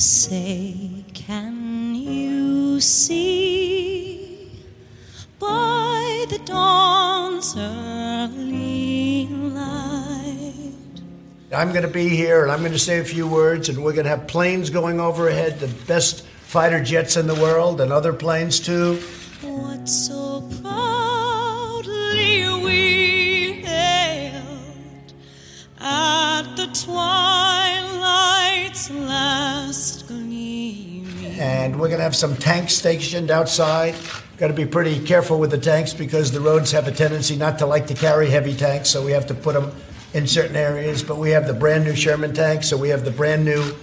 Say, can you see by the dawn's early light? I'm going to be here and I'm going to say a few words, and we're going to have planes going overhead, the best fighter jets in the world, and other planes too. What so proudly we at the twilight's last gleaming. And we're going to have some tanks stationed outside. Got to be pretty careful with the tanks because the roads have a tendency not to like to carry heavy tanks, so we have to put them in certain areas. But we have the brand new Sherman tanks, so we have the brand new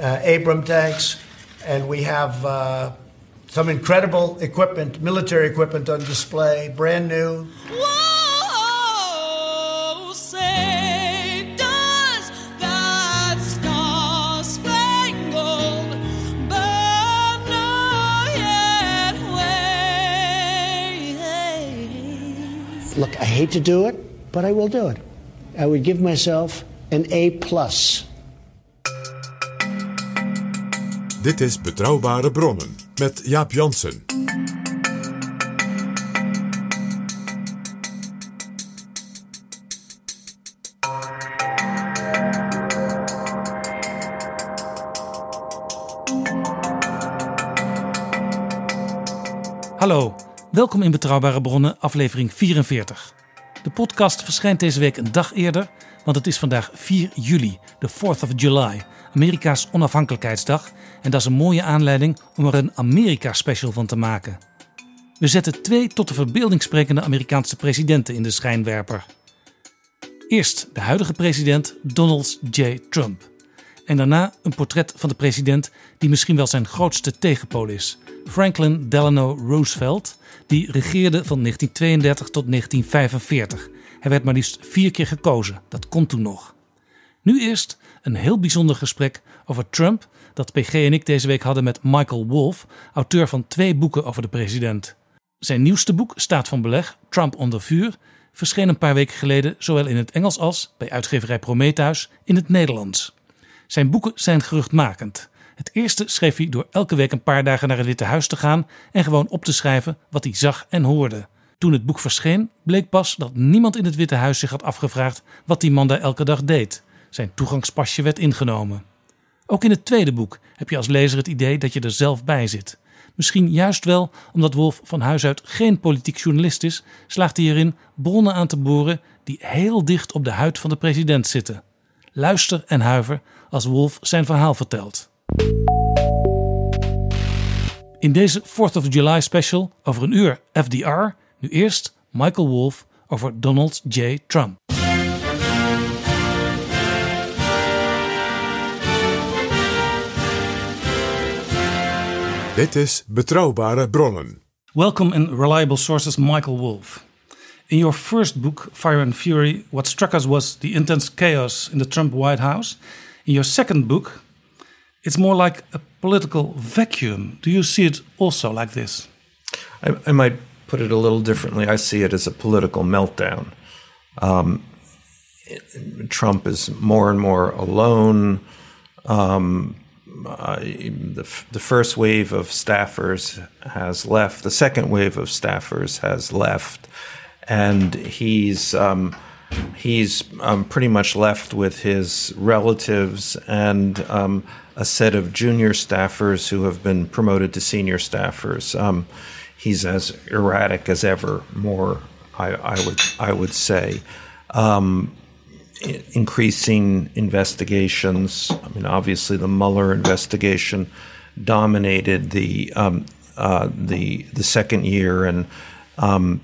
uh, Abram tanks, and we have uh, some incredible equipment, military equipment on display, brand new. Whoa, Look, I hate to do it, but I will do it. I would give myself an A plus. Dit is Betrouwbare Bronnen met Jaap Jansen. Hallo, welkom in Betrouwbare Bronnen, aflevering 44. De podcast verschijnt deze week een dag eerder, want het is vandaag 4 juli, de 4th of July, Amerika's onafhankelijkheidsdag. En dat is een mooie aanleiding om er een Amerika-special van te maken. We zetten twee tot de verbeelding sprekende Amerikaanse presidenten in de schijnwerper. Eerst de huidige president Donald J. Trump. En daarna een portret van de president die misschien wel zijn grootste tegenpool is. Franklin Delano Roosevelt, die regeerde van 1932 tot 1945. Hij werd maar liefst vier keer gekozen, dat kon toen nog. Nu eerst een heel bijzonder gesprek over Trump dat PG en ik deze week hadden met Michael Wolff, auteur van twee boeken over de president. Zijn nieuwste boek, Staat van Beleg, Trump onder vuur, verscheen een paar weken geleden zowel in het Engels als, bij uitgeverij Prometheus, in het Nederlands. Zijn boeken zijn geruchtmakend. Het eerste schreef hij door elke week een paar dagen naar het Witte Huis te gaan en gewoon op te schrijven wat hij zag en hoorde. Toen het boek verscheen, bleek pas dat niemand in het Witte Huis zich had afgevraagd wat die man daar elke dag deed. Zijn toegangspasje werd ingenomen. Ook in het tweede boek heb je als lezer het idee dat je er zelf bij zit. Misschien juist wel omdat Wolf van huis uit geen politiek journalist is, slaagt hij erin bronnen aan te boren die heel dicht op de huid van de president zitten. Luister en huiver als Wolf zijn verhaal vertelt. In deze 4th of July special over een uur FDR, nu eerst Michael Wolff over Donald J. Trump. Dit is Betrouwbare Bronnen. Welcome and reliable sources, Michael Wolff. In your first book, Fire and Fury, what struck us was the intense chaos in the Trump White House. In your second book, it's more like a political vacuum. Do you see it also like this? I, I might put it a little differently. I see it as a political meltdown. Um, Trump is more and more alone. Um, the, the first wave of staffers has left. The second wave of staffers has left. And he's um, he's um, pretty much left with his relatives and um, a set of junior staffers who have been promoted to senior staffers. Um, he's as erratic as ever. More, I, I would I would say. Um, increasing investigations. I mean, obviously, the Mueller investigation dominated the um, uh, the the second year, and um,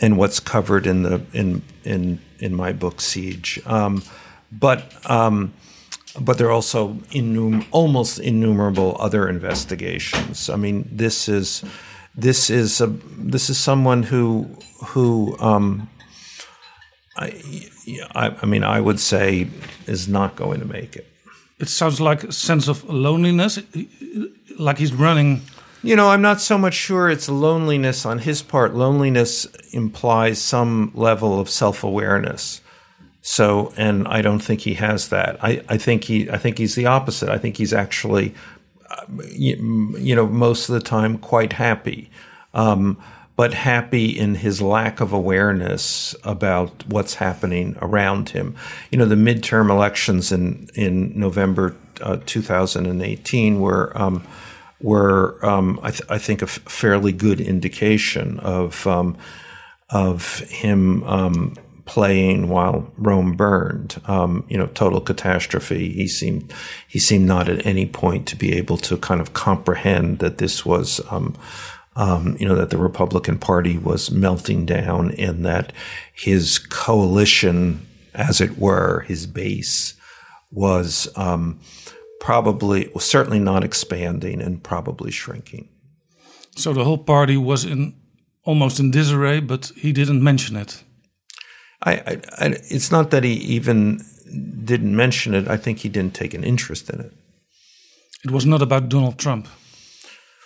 and what's covered in the in in in my book Siege. Um, but um, but there are also innum- almost innumerable other investigations. I mean, this is this is a this is someone who who um, I, I I mean I would say is not going to make it. It sounds like a sense of loneliness, like he's running. You know, I'm not so much sure it's loneliness on his part. Loneliness implies some level of self-awareness. So, and I don't think he has that. I, I think he, I think he's the opposite. I think he's actually, uh, you, you know, most of the time quite happy, um, but happy in his lack of awareness about what's happening around him. You know, the midterm elections in in November uh, 2018 were. Um, were um, I, th- I think a f- fairly good indication of um, of him um, playing while Rome burned. Um, you know, total catastrophe. He seemed he seemed not at any point to be able to kind of comprehend that this was. Um, um, you know that the Republican Party was melting down, and that his coalition, as it were, his base, was probably was certainly not expanding and probably shrinking. So the whole party was in almost in disarray, but he didn't mention it. I, I, I, it's not that he even didn't mention it. I think he didn't take an interest in it. It was not about Donald Trump.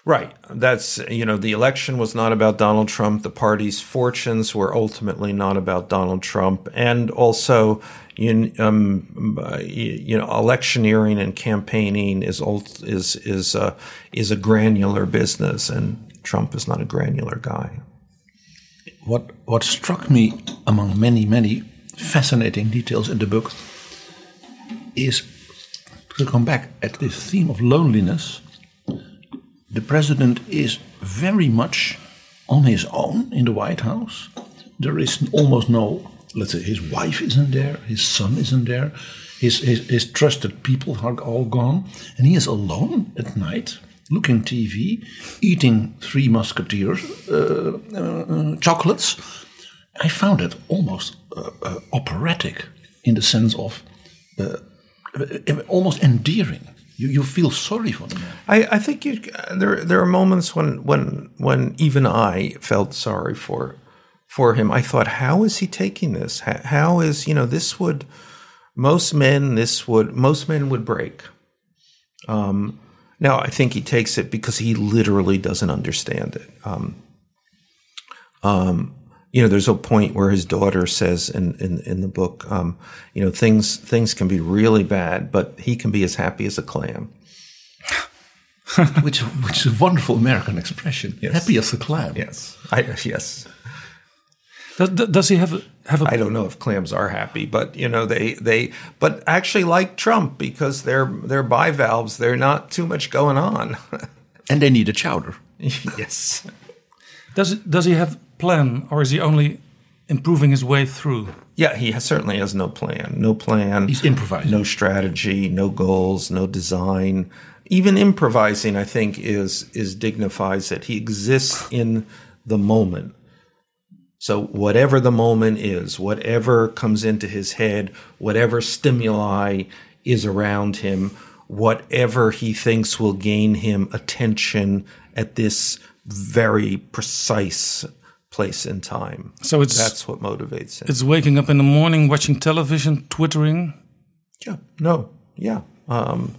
Right. That's, you know, the election was not about Donald Trump. The party's fortunes were ultimately not about Donald Trump. And also, you, um, you know, electioneering and campaigning is, is, is, uh, is a granular business, and Trump is not a granular guy. What, what struck me among many, many fascinating details in the book is to come back at this theme of loneliness. The president is very much on his own in the White House. There is almost no, let's say, his wife isn't there, his son isn't there, his, his, his trusted people are all gone, and he is alone at night, looking TV, eating Three Musketeers uh, uh, chocolates. I found it almost uh, uh, operatic in the sense of uh, uh, almost endearing. You, you feel sorry for the man. I, I think you, there there are moments when when when even I felt sorry for for him. I thought, how is he taking this? How, how is you know this would most men this would most men would break. Um, now I think he takes it because he literally doesn't understand it. Um, um, you know, there's a point where his daughter says in in, in the book, um, you know, things things can be really bad, but he can be as happy as a clam. which which is a wonderful American expression. Yes. Happy as a clam. Yes, I, yes. Does, does he have a, have a? I don't know if clams are happy, but you know they they but actually like Trump because they're they're bivalves. They're not too much going on. and they need a chowder. yes. Does does he have plan, or is he only improving his way through? Yeah, he has, certainly has no plan. No plan. He's improvising. No strategy. No goals. No design. Even improvising, I think, is is dignifies it. He exists in the moment. So whatever the moment is, whatever comes into his head, whatever stimuli is around him, whatever he thinks will gain him attention at this very precise place in time. So it's that's what motivates him. It's waking up in the morning, watching television, twittering. Yeah. No. Yeah. Um,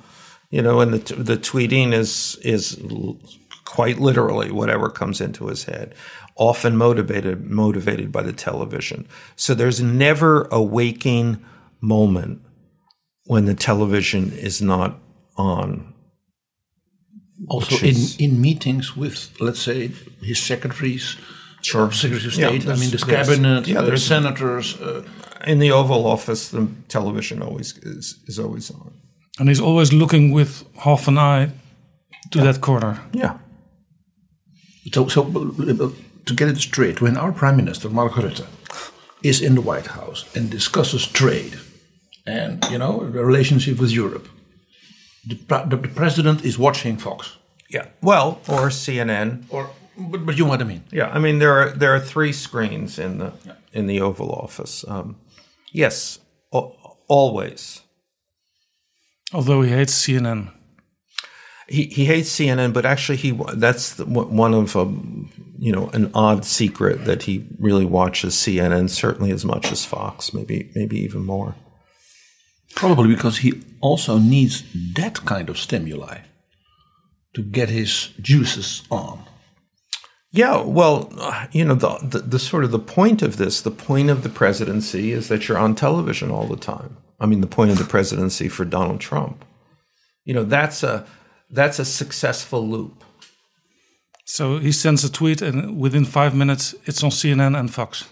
you know, and the t- the tweeting is is l- quite literally whatever comes into his head, often motivated motivated by the television. So there's never a waking moment when the television is not on. Also, which in, in meetings with, let's say, his secretaries, Sure. Secretary of Yeah, State. I mean, the cabinet, yeah, the there's- senators. Uh, In the Oval Office, the television always is, is always on. And he's always looking with half an eye to that corner. Yeah. so, so to get it straight, when our Prime Minister Mark Rutte is in the White House and discusses trade and you know the relationship with Europe, the, the, the president is watching Fox. Yeah. Well, or CNN. Or, but, but you know what I mean. Yeah, I mean there are there are three screens in the in the Oval Office. Um, yes, al- always. Although he hates CNN. He he hates CNN, but actually he that's the, one of um, you know an odd secret that he really watches CNN certainly as much as Fox, maybe maybe even more. Probably because he also needs that kind of stimuli to get his juices on. Yeah, well, uh, you know, the, the the sort of the point of this, the point of the presidency is that you're on television all the time. I mean, the point of the presidency for Donald Trump, you know, that's a that's a successful loop. So he sends a tweet, and within five minutes, it's on CNN and Fox.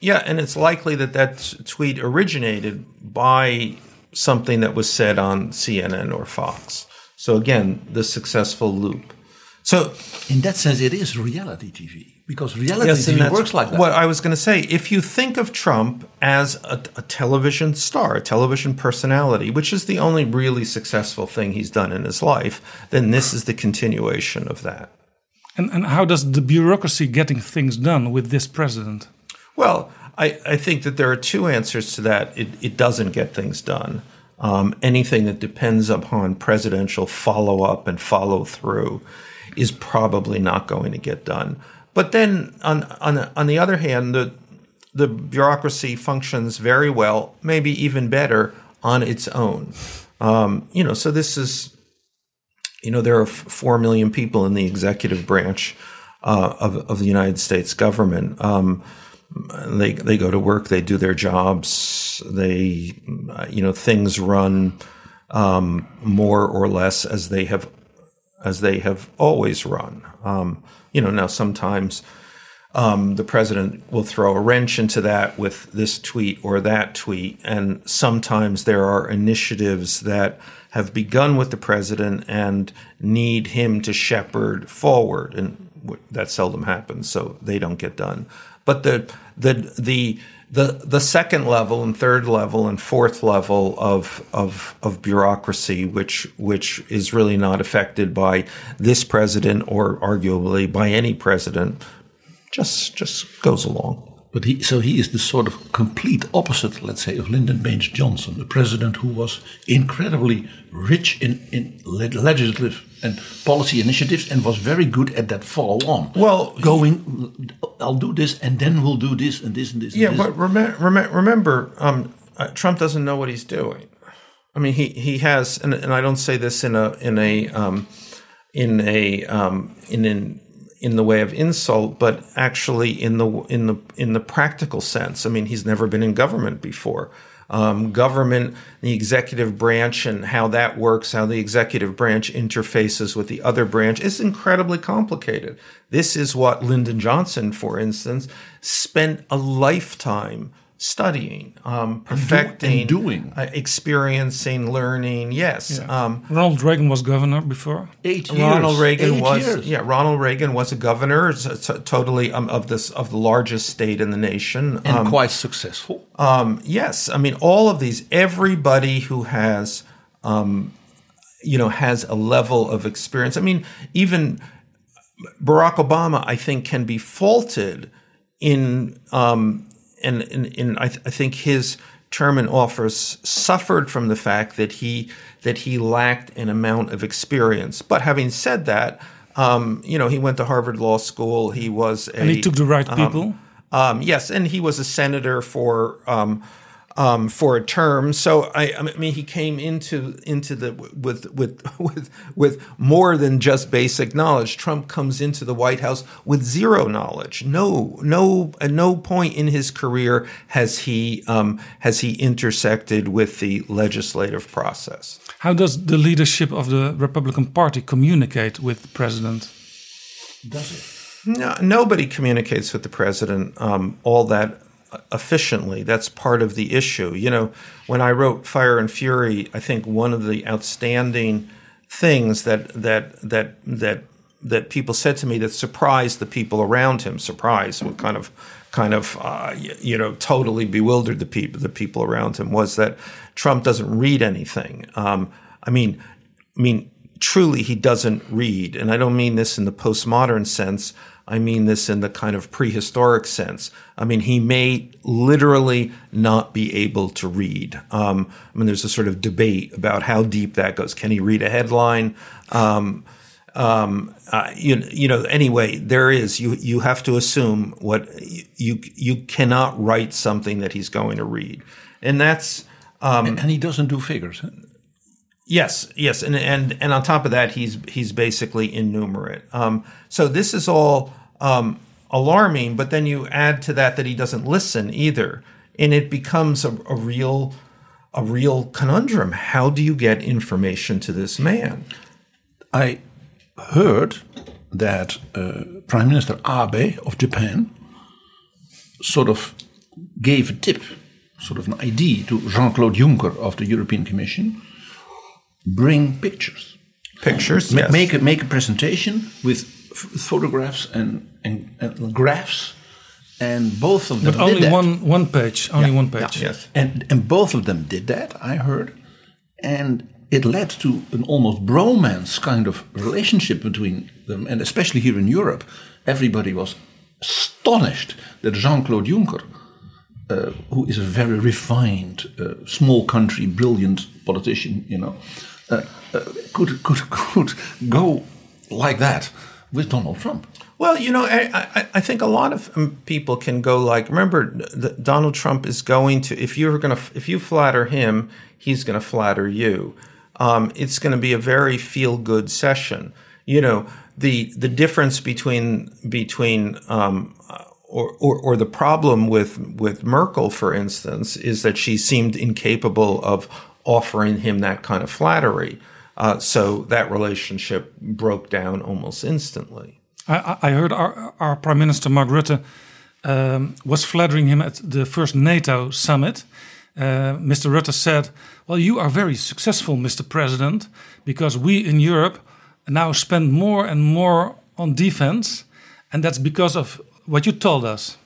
Yeah, and it's likely that that tweet originated by something that was said on CNN or Fox. So again, the successful loop. So in that sense, it is reality TV because reality Yes, TV works like that. What I was going to say, if you think of Trump as a, a television star, a television personality, which is the only really successful thing he's done in his life, then this is the continuation of that. And, and how does the bureaucracy getting things done with this president? Well, I, I think that there are two answers to that. It, it doesn't get things done. Um, anything that depends upon presidential follow up and follow through is probably not going to get done. But then, on on on the other hand, the the bureaucracy functions very well, maybe even better on its own. Um, you know, so this is, you know, there are four million people in the executive branch uh, of of the United States government. Um, they they go to work, they do their jobs, they, you know, things run um, more or less as they have as they have always run. Um, you know, now sometimes um, the president will throw a wrench into that with this tweet or that tweet, and sometimes there are initiatives that have begun with the president and need him to shepherd forward, and that seldom happens, so they don't get done. But the the the the the second level and third level and fourth level of of of bureaucracy, which which is really not affected by this president or arguably by any president, just just goes along. But he, so he is the sort of complete opposite, let's say, of Lyndon Baines Johnson, the president who was incredibly rich in, in legislative and policy initiatives and was very good at that follow on. Well, going, I'll do this and then we'll do this and this and this. Yeah, and this. but remember, remember um, uh, Trump doesn't know what he's doing. I mean, he he has, and, and I don't say this in a in a um, in a um, in an in the way of insult, but actually in the in the in the practical sense. I mean, he's never been in government before. Um, government, the executive branch, and how that works, how the executive branch interfaces with the other branch is incredibly complicated. This is what Lyndon Johnson, for instance, spent a lifetime studying, um, perfecting, and doing. uh, experiencing, learning. Yes. Um, Ronald Reagan was governor before. Eight years. Ronald. Reagan Eight was years. yeah. Ronald Reagan was a governor, s- s- totally um, of this of the largest state in the nation, and um, quite successful. um, yes, I mean all of these. Everybody who has, um, you know, has a level of experience. I mean, even Barack Obama, I think, can be faulted in, um, in, in, in I, th- I think his term in office suffered from the fact that he that he lacked an amount of experience. But having said that, um, you know, he went to Harvard Law School. He was a, And he took the right um, people. um, yes, and he was a senator for um, for a term. So I, I mean, he came into into the with with with with more than just basic knowledge. Trump comes into the White House with zero knowledge. No, no, at no point in his career has he um, has he intersected with the legislative process. How does the leadership of the Republican Party communicate with the president? Does it? No, nobody communicates with the president um, all that efficiently. That's part of the issue. You know, when I wrote Fire and Fury, I think one of the outstanding things that that that that that people said to me that surprised the people around him. Surprised, what kind of kind of uh, you know totally bewildered the people the people around him was that Trump doesn't read anything. Um, I mean, I mean truly he doesn't read, and I don't mean this in the postmodern sense. I mean this in the kind of prehistoric sense. I mean, he may literally not be able to read. Um, I mean, there's a sort of debate about how deep that goes. Can he read a headline? Um, um, uh, you, you know, anyway, there is, you, you have to assume what you, you cannot write something that he's going to read. And that's, um, and, and he doesn't do figures. Yes, yes, and and and on top of that, he's he's basically innumerate. Um, so this is all um, alarming. But then you add to that that he doesn't listen either, and it becomes a, a real a real conundrum. How do you get information to this man? I heard that uh, Prime Minister Abe of Japan sort of gave a tip, sort of an idea to Jean Claude Juncker of the European Commission bring pictures. Pictures, Ma- yes. Make, a, make a presentation with f- photographs and, and, and graphs. And both of them But did only that. one one page. Only one page. Yes. And, and both of them did that, I heard. And it led to an almost bromance kind of relationship between them. And especially here in Europe, everybody was astonished that Jean Claude Juncker, uh, who is a very refined, uh, small country, brilliant politician, you know, could, could, could go like that with Donald Trump. Well, you know, I, I, I think a lot of um, people can go like, remember, Donald Trump is going to if you're going to if you flatter him, he's going to flatter you. Um, it's going to be a very feel good session. You know, the the difference between between um, or, or, or the problem with with Merkel, for instance, is that she seemed incapable of offering him that kind of flattery. Uh, so that relationship broke down almost instantly. I, I heard our, our Prime Minister Mark Rutte um, was flattering him at the first NATO summit. Uh, Mr. Rutte said, Well, you are very successful, Mr. President, because we in Europe now spend more and more on defense, and that's because of what you told us.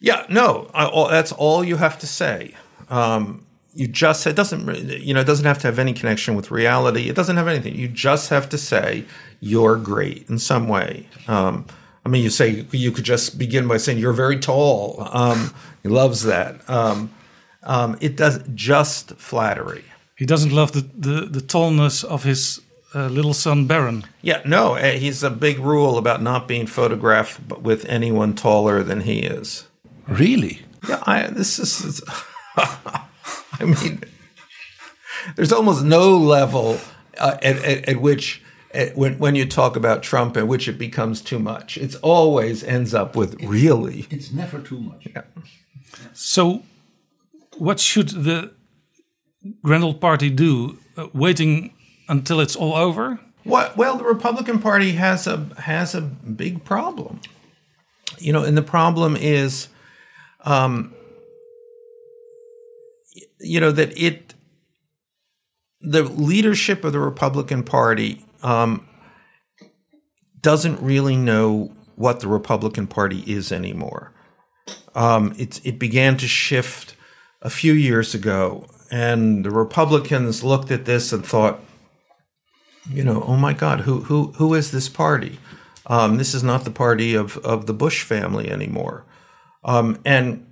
Yeah, no, I, all, that's all you have to say. Um, you just it doesn't you know it doesn't have to have any connection with reality. It doesn't have anything. You just have to say you're great in some way. Um, I mean, you say you could just begin by saying you're very tall. Um, he loves that. Um, um, it does just flattery. He doesn't love the, the, the tallness of his uh, little son Baron. Yeah, no, eh, he's a big rule about not being photographed with anyone taller than he is. Really? Yeah, I, this is. I mean, there's almost no level uh, at, at, at, which, at, when, when you talk about Trump, at which it becomes too much. It's always ends up with really. It's never too much. Yeah. So, what should the Grand Old Party do? Uh, waiting until it's all over? What, well, the Republican Party has a has a big problem. You know, and the problem is, um, you know, that it the leadership of the Republican Party um, doesn't really know what the Republican Party is anymore. Um, it it began to shift a few years ago, and the Republicans looked at this and thought, you know, oh my God, who who who is this party? Um, this is not the party of of the Bush family anymore. Um, and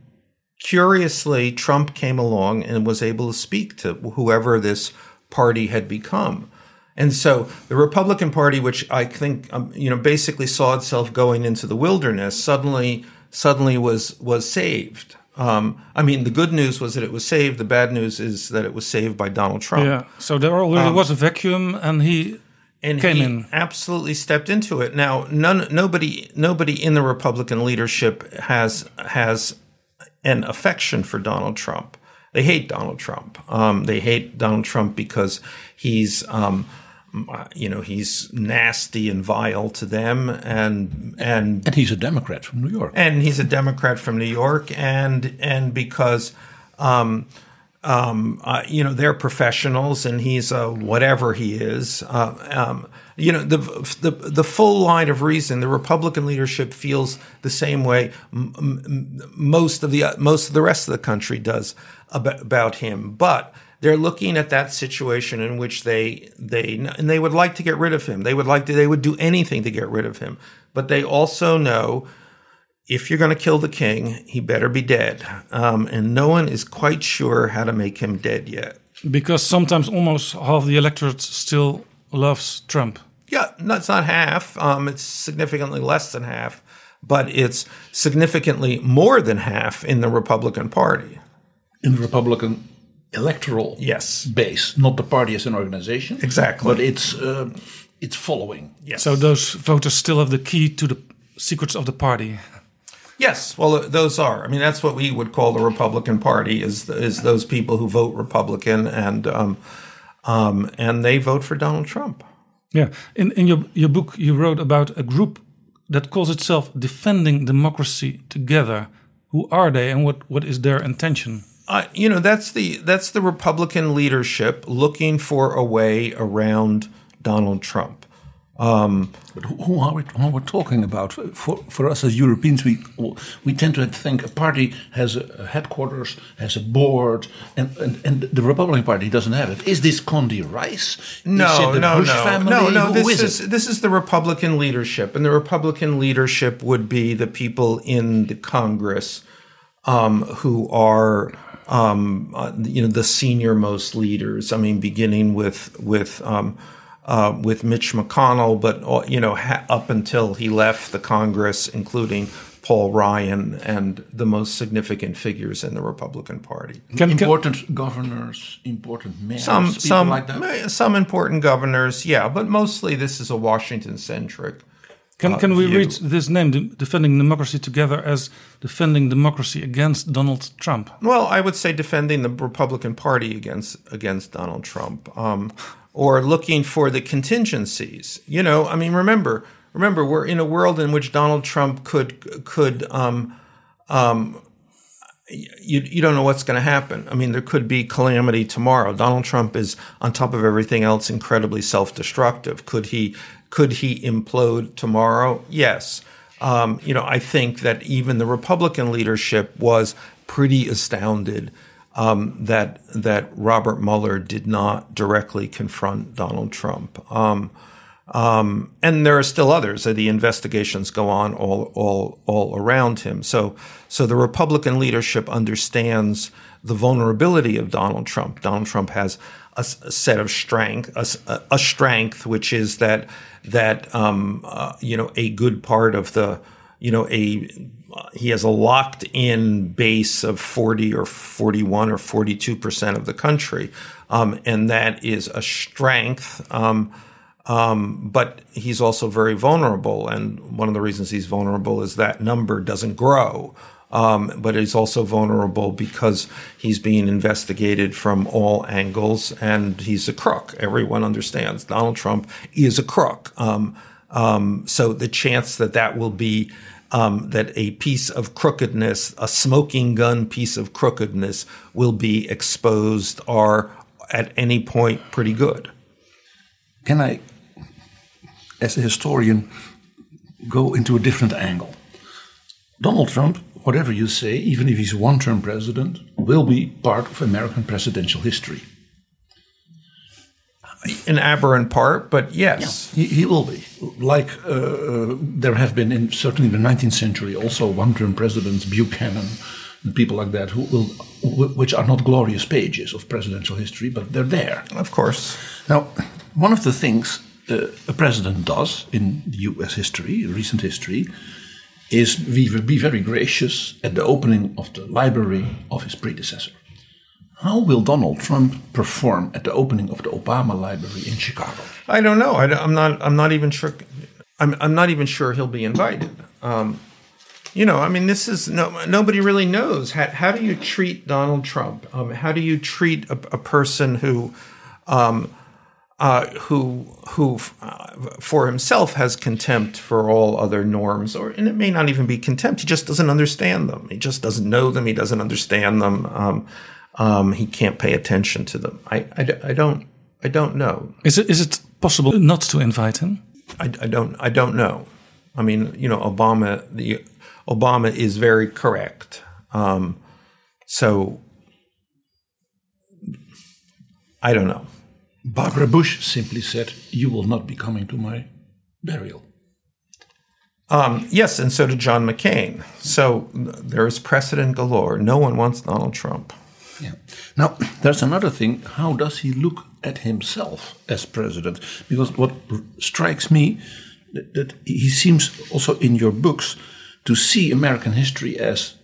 curiously, Trump came along and was able to speak to whoever this party had become. And so the Republican Party, which I think um, you know basically saw itself going into the wilderness, suddenly suddenly was was saved. Um, I mean, the good news was that it was saved. The bad news is that it was saved by Donald Trump. Yeah. So there already Um, was a vacuum, and he and came he in. absolutely stepped into it. Now, none, nobody, nobody in the Republican leadership has has an affection for Donald Trump. They hate Donald Trump. Um, they hate Donald Trump because he's um, uh, you know, he's nasty and vile to them, and and And he's a Democrat from New York. and he's a Democrat from New York, and and because. Um, um, uh, you know they're professionals, and he's a whatever he is. Uh, um, you know the, the the full line of reason. The Republican leadership feels the same way m- m- most of the most of the rest of the country does about, about him, but they're looking at that situation in which they they and they would like to get rid of him. They would like to they would do anything to get rid of him, but they also know if you're going to kill the king, he better be dead. Um, and no one is quite sure how to make him dead yet. Because sometimes almost half the electorate still loves Trump. Yeah, no, it's not half. Um, it's significantly less than half, but it's significantly more than half in the Republican Party. In the Republican electoral yes. base, not the party as an organization. Exactly. But it's uh, it's following. Yes. So those voters still have the key to the secrets of the party. Yes, well, uh, those are. I mean, that's what we would call the Republican Party is is those people who vote Republican and um, um, and they vote for Donald Trump. Yeah. In in your your book, you wrote about a group that calls itself Defending Democracy Together. Who are they, and what what is their intention? Uh, you know, that's the that's the Republican leadership looking for a way around Donald Trump. Um, but who are we, who are we talking about? For, for us as Europeans, we we tend to think a party has a headquarters, has a board, and, and, and the Republican Party doesn't have it. Is this Condi Rice? No, is it the no, Bush no, family? no, no. Who This is, is, this is the Republican leadership, and the Republican leadership would be the people in the Congress um, who are. Um, uh, you know the senior most leaders. I mean, beginning with with um, uh, with Mitch McConnell, but uh, you know ha- up until he left the Congress, including Paul Ryan and the most significant figures in the Republican Party. important governors, important mayors, Some some like that. some important governors, yeah, but mostly this is a Washington centric. Can uh, can we view. read this name, Defending Democracy Together, as defending democracy against Donald Trump? Well, I would say defending the Republican Party against against Donald Trump, um, or looking for the contingencies. You know, I mean, remember, remember, we're in a world in which Donald Trump could could. Um, um, you, you don't know what's going to happen. I mean, there could be calamity tomorrow. Donald Trump is, on top of everything else, incredibly self-destructive. Could he could he implode tomorrow? Yes. Um, you know, I think that even the Republican leadership was pretty astounded um, that that Robert Mueller did not directly confront Donald Trump. Um, um, and there are still others. The investigations go on all all all around him. So so the Republican leadership understands the vulnerability of Donald Trump. Donald Trump has a set of strength, a strength which is that that um, uh, you know a good part of the you know a he has a locked in base of 40 or 41 or 42 percent of the country, um, and that is a strength. Um, um, but he's also very vulnerable, and one of the reasons he's vulnerable is that number doesn't grow. Um, but he's also vulnerable because he's being investigated from all angles, and he's a crook. Everyone understands Donald Trump is a crook. Um, um, so the chance that that will be um, that a piece of crookedness, a smoking gun piece of crookedness, will be exposed are at any point pretty good. Can I, as a historian, go into a different angle? Donald Trump, whatever you say, even if he's one term president, will be part of American presidential history. An aberrant part, but yes. He, he will be. Like uh, uh, there have been, in certainly in the 19th century, also one term presidents, Buchanan, and people like that, who will, which are not glorious pages of presidential history, but they're there. Of course. Now, one of the things uh, a president does in US history, recent history, is be very gracious at the opening of the library of his predecessor. How will Donald Trump perform at the opening of the Obama Library in Chicago? I don't know. I, am not. I'm not even sure. I'm. I'm not even sure he'll be invited. Um, you know, I mean, this is no. Nobody really knows. How, how do you treat Donald Trump? Um, how do you treat a, a person who, um, uh, who who uh, for himself has contempt for all other norms, or and it may not even be contempt. He just doesn't understand them. He just doesn't know them. He doesn't understand them. Um, he can't pay attention to them. I, I, I don't I don't know. Is it is it possible not to invite him? I, I don't I don't know. I mean, you know, Obama the Obama is very correct. Um, so I don't know. Barbara Bush simply said, "You will not be coming to my burial." Um, yes, and so did John McCain. So there is precedent galore. No one wants Donald Trump. Yeah. Now, there's another thing. How does he look at himself as president? Because what strikes me that, that he seems also in your books to see American history as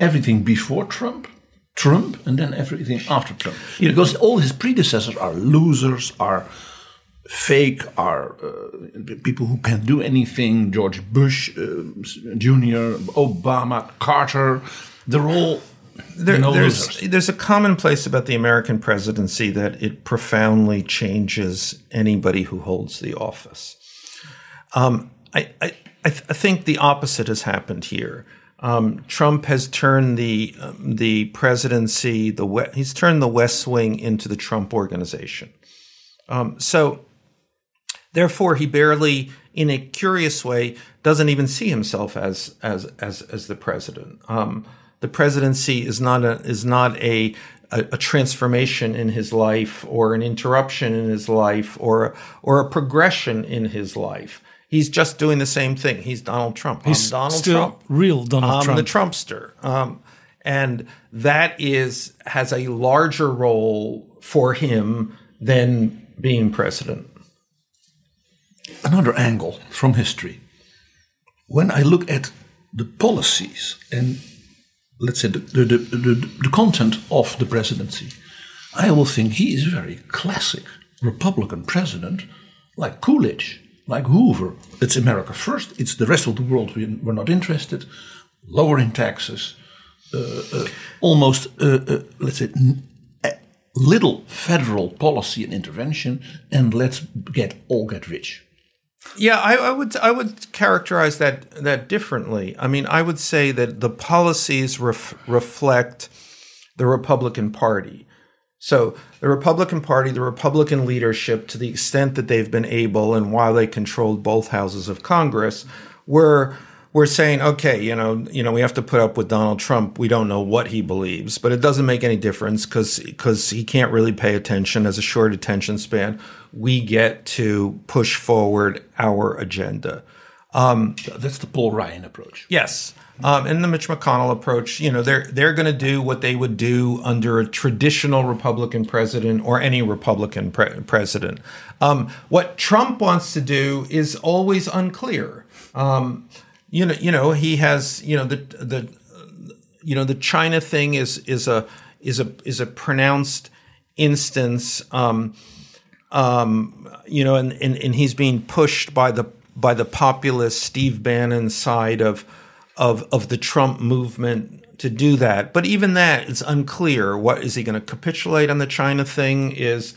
everything before Trump, Trump, and then everything after Trump. Yeah. Because all his predecessors are losers, are fake, are uh, people who can't do anything. George Bush uh, Jr., Obama, Carter, they're all There, there's there's a commonplace about the American presidency that it profoundly changes anybody who holds the office. Um, I I, I, th- I think the opposite has happened here. Um, Trump has turned the um, the presidency the we- he's turned the West Wing into the Trump organization. Um, so therefore, he barely, in a curious way, doesn't even see himself as as as as the president. The presidency is not a is not a, a a transformation in his life or an interruption in his life or or a progression in his life. He's just doing the same thing. He's Donald Trump. He's I'm Donald still Trump. real Donald I'm Trump. the Trumpster. Um, and that is has a larger role for him than being president. another angle from history. When I look at the policies and let's say the, the, the, the, content of the presidency, I will think he is a very classic Republican president, like Coolidge, like Hoover. It's America first, it's the rest of the world we, we're not interested, lowering taxes, uh, uh, almost, uh, uh, let's say, little federal policy and intervention, and let's get all get rich. Yeah, I, I would I would characterize that that differently. I mean, I would say that the policies ref, reflect the Republican Party. So the Republican Party, the Republican leadership, to the extent that they've been able, and while they controlled both houses of Congress, were were saying, okay, you know, you know, we have to put up with Donald Trump. We don't know what he believes, but it doesn't make any difference because because he can't really pay attention, as a short attention span. We get to push forward our agenda. Um, That's the Paul Ryan approach. Yes. Um, and the Mitch McConnell approach, you know, they're they're going to do what they would do under a traditional Republican president or any Republican pre- president. Um, what Trump wants to do is always unclear. Um, you know, you know, he has, you know, the the you know the China thing is is a is a is a pronounced instance. Um, um, you know, and, and and he's being pushed by the by the populist Steve Bannon side of of of the Trump movement to do that. But even that, it's unclear. What is he going to capitulate on the China thing? Is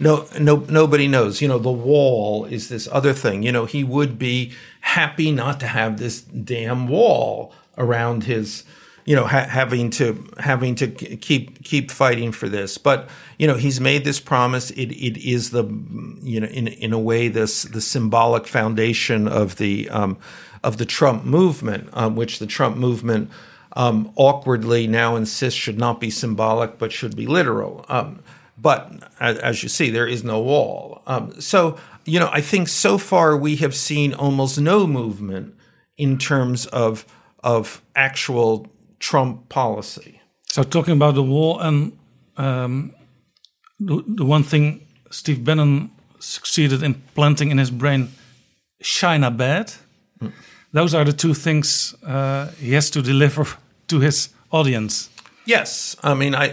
no, no, nobody knows. You know, the wall is this other thing. You know, he would be happy not to have this damn wall around his. You know, ha- having to having to keep keep fighting for this, but you know, he's made this promise. It it is the you know in in a way this the symbolic foundation of the um, of the Trump movement, um, which the Trump movement um, awkwardly now insists should not be symbolic but should be literal. Um, but as, as you see, there is no wall. Um, so, you know, I think so far we have seen almost no movement in terms of of actual Trump policy. So talking about the wall and um, the, the one thing Steve Bannon succeeded in planting in his brain, China bad. Those are the two things uh, he has to deliver to his audience. Yes, I mean, I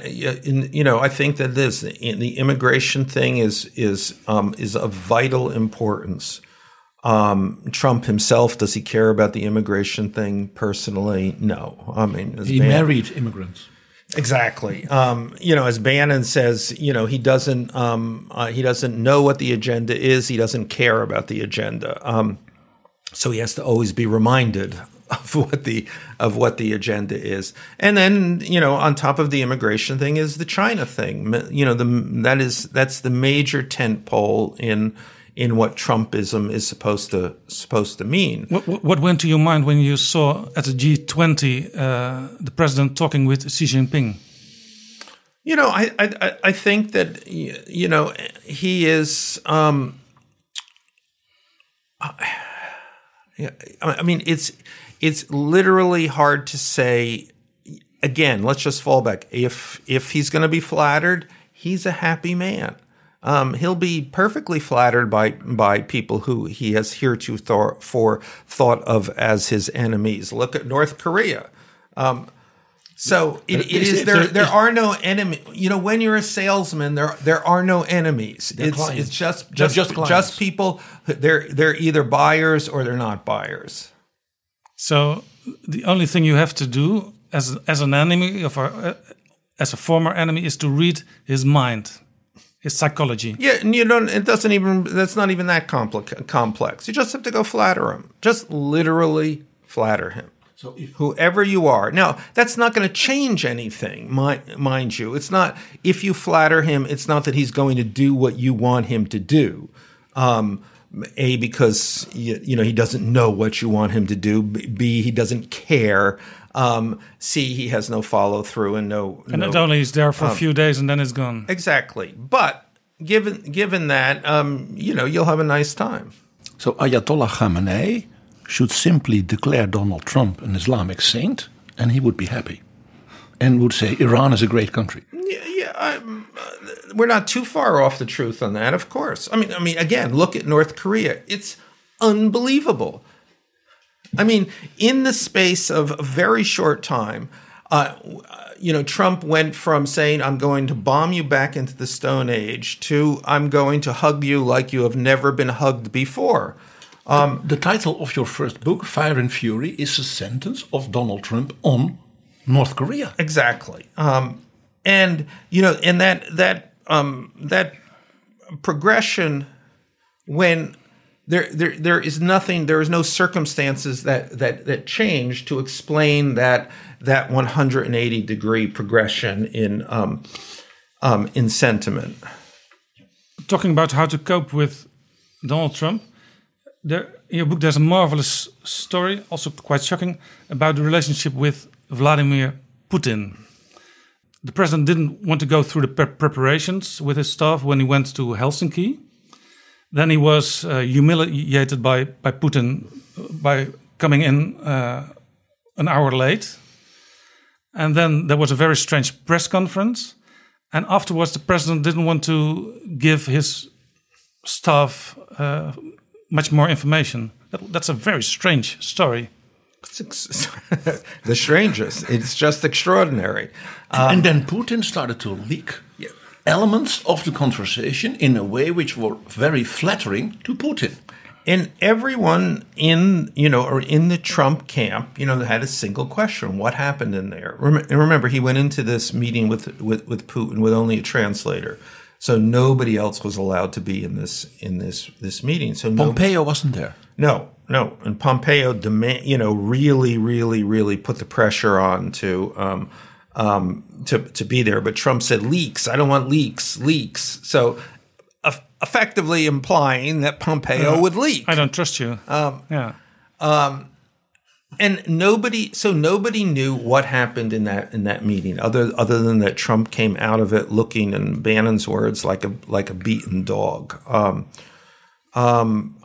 in, you know I think that this the immigration thing is is um, is of vital importance. Um, Trump himself does he care about the immigration thing personally? No, I mean He Ban- married immigrants. Exactly. Um, you know, as Bannon says, you know, he doesn't um, uh, he doesn't know what the agenda is. He doesn't care about the agenda. Um, so he has to always be reminded of what the of what the agenda is. And then, you know, on top of the immigration thing is the China thing. You know, the that is that's the major tent pole in in what Trumpism is supposed to supposed to mean. What, what- went to your mind when you saw at the G20 uh, the president talking with Xi Jinping? You know, I I I- think that you know he is. Um, I I mean, it's it's literally hard to say. Again, let's just fall back. If if he's going to be flattered, he's a happy man. Um, he'll be perfectly flattered by by people who he has heretofore thought of as his enemies. Look at North Korea. Um, so it, it Is there. There are no enemy. You know, when you're a salesman, there there are no enemies. They're It's clients. it's just just just just, people. They're they're either buyers or they're not buyers. So the only thing you have to do as as an enemy of our, as a former enemy is to read his mind, his psychology. Yeah, and you don't. It doesn't even. That's not even that complex. Complex. You just have to go flatter him. Just literally flatter him. So if whoever you are. Now, that's not going to change anything, mind, mind you. It's not, if you flatter him, it's not that he's going to do what you want him to do. Um, a, because, you, you know, he doesn't know what you want him to do. B, B, he doesn't care. Um, C, he has no follow through and no. And no, it only is there for a um, few days and then it's gone. Exactly. But given, given that, um, you know, you'll have a nice time. So Ayatollah Khamenei should simply declare Donald Trump an Islamic saint, and he would be happy, and would say Iran is a great country. Yeah, yeah I'm, uh, we're not too far off the truth on that, of course. I mean, I mean, again, look at North Korea. It's unbelievable. I mean, in the space of a very short time, uh, you know, Trump went from saying, I'm going to bomb you back into the Stone Age to I'm going to hug you like you have never been hugged before. Um, the title of your first book, Fire and Fury, is a sentence of Donald Trump on North Korea. Exactly. Um, and you know, and that that um, that progression when there, there there is nothing there is no circumstances that that that change to explain that that 180 degree progression in um, um, in sentiment. Talking about how to cope with Donald Trump, there in your book there's a marvelous story, also quite shocking, about the relationship with Vladimir Putin. The president didn't want to go through the pre- preparations with his staff when he went to Helsinki. Then he was uh, humiliated by, by Putin uh, by coming in uh, an hour late. And then there was a very strange press conference. And afterwards, the president didn't want to give his staff uh, much more information. That, that's a very strange story. the strangest. It's just extraordinary. Um, and then Putin started to leak elements of the conversation in a way which were very flattering to Putin. And everyone in you know or in the Trump camp, you know, had a single question: What happened in there? And remember, he went into this meeting with with with Putin with only a translator, so nobody else was allowed to be in this in this this meeting. So no- Pompeo wasn't there. no, no, and Pompeo demand, you know, really, really, really put the pressure on to um, um, to to be there. But Trump said leaks. I don't want leaks, leaks. So eff- effectively implying that Pompeo Uh, would leak. I don't trust you. Um, yeah. Um, and nobody, so nobody knew what happened in that in that meeting, other other than that Trump came out of it looking, in Bannon's words, like a like a beaten dog. Um, um,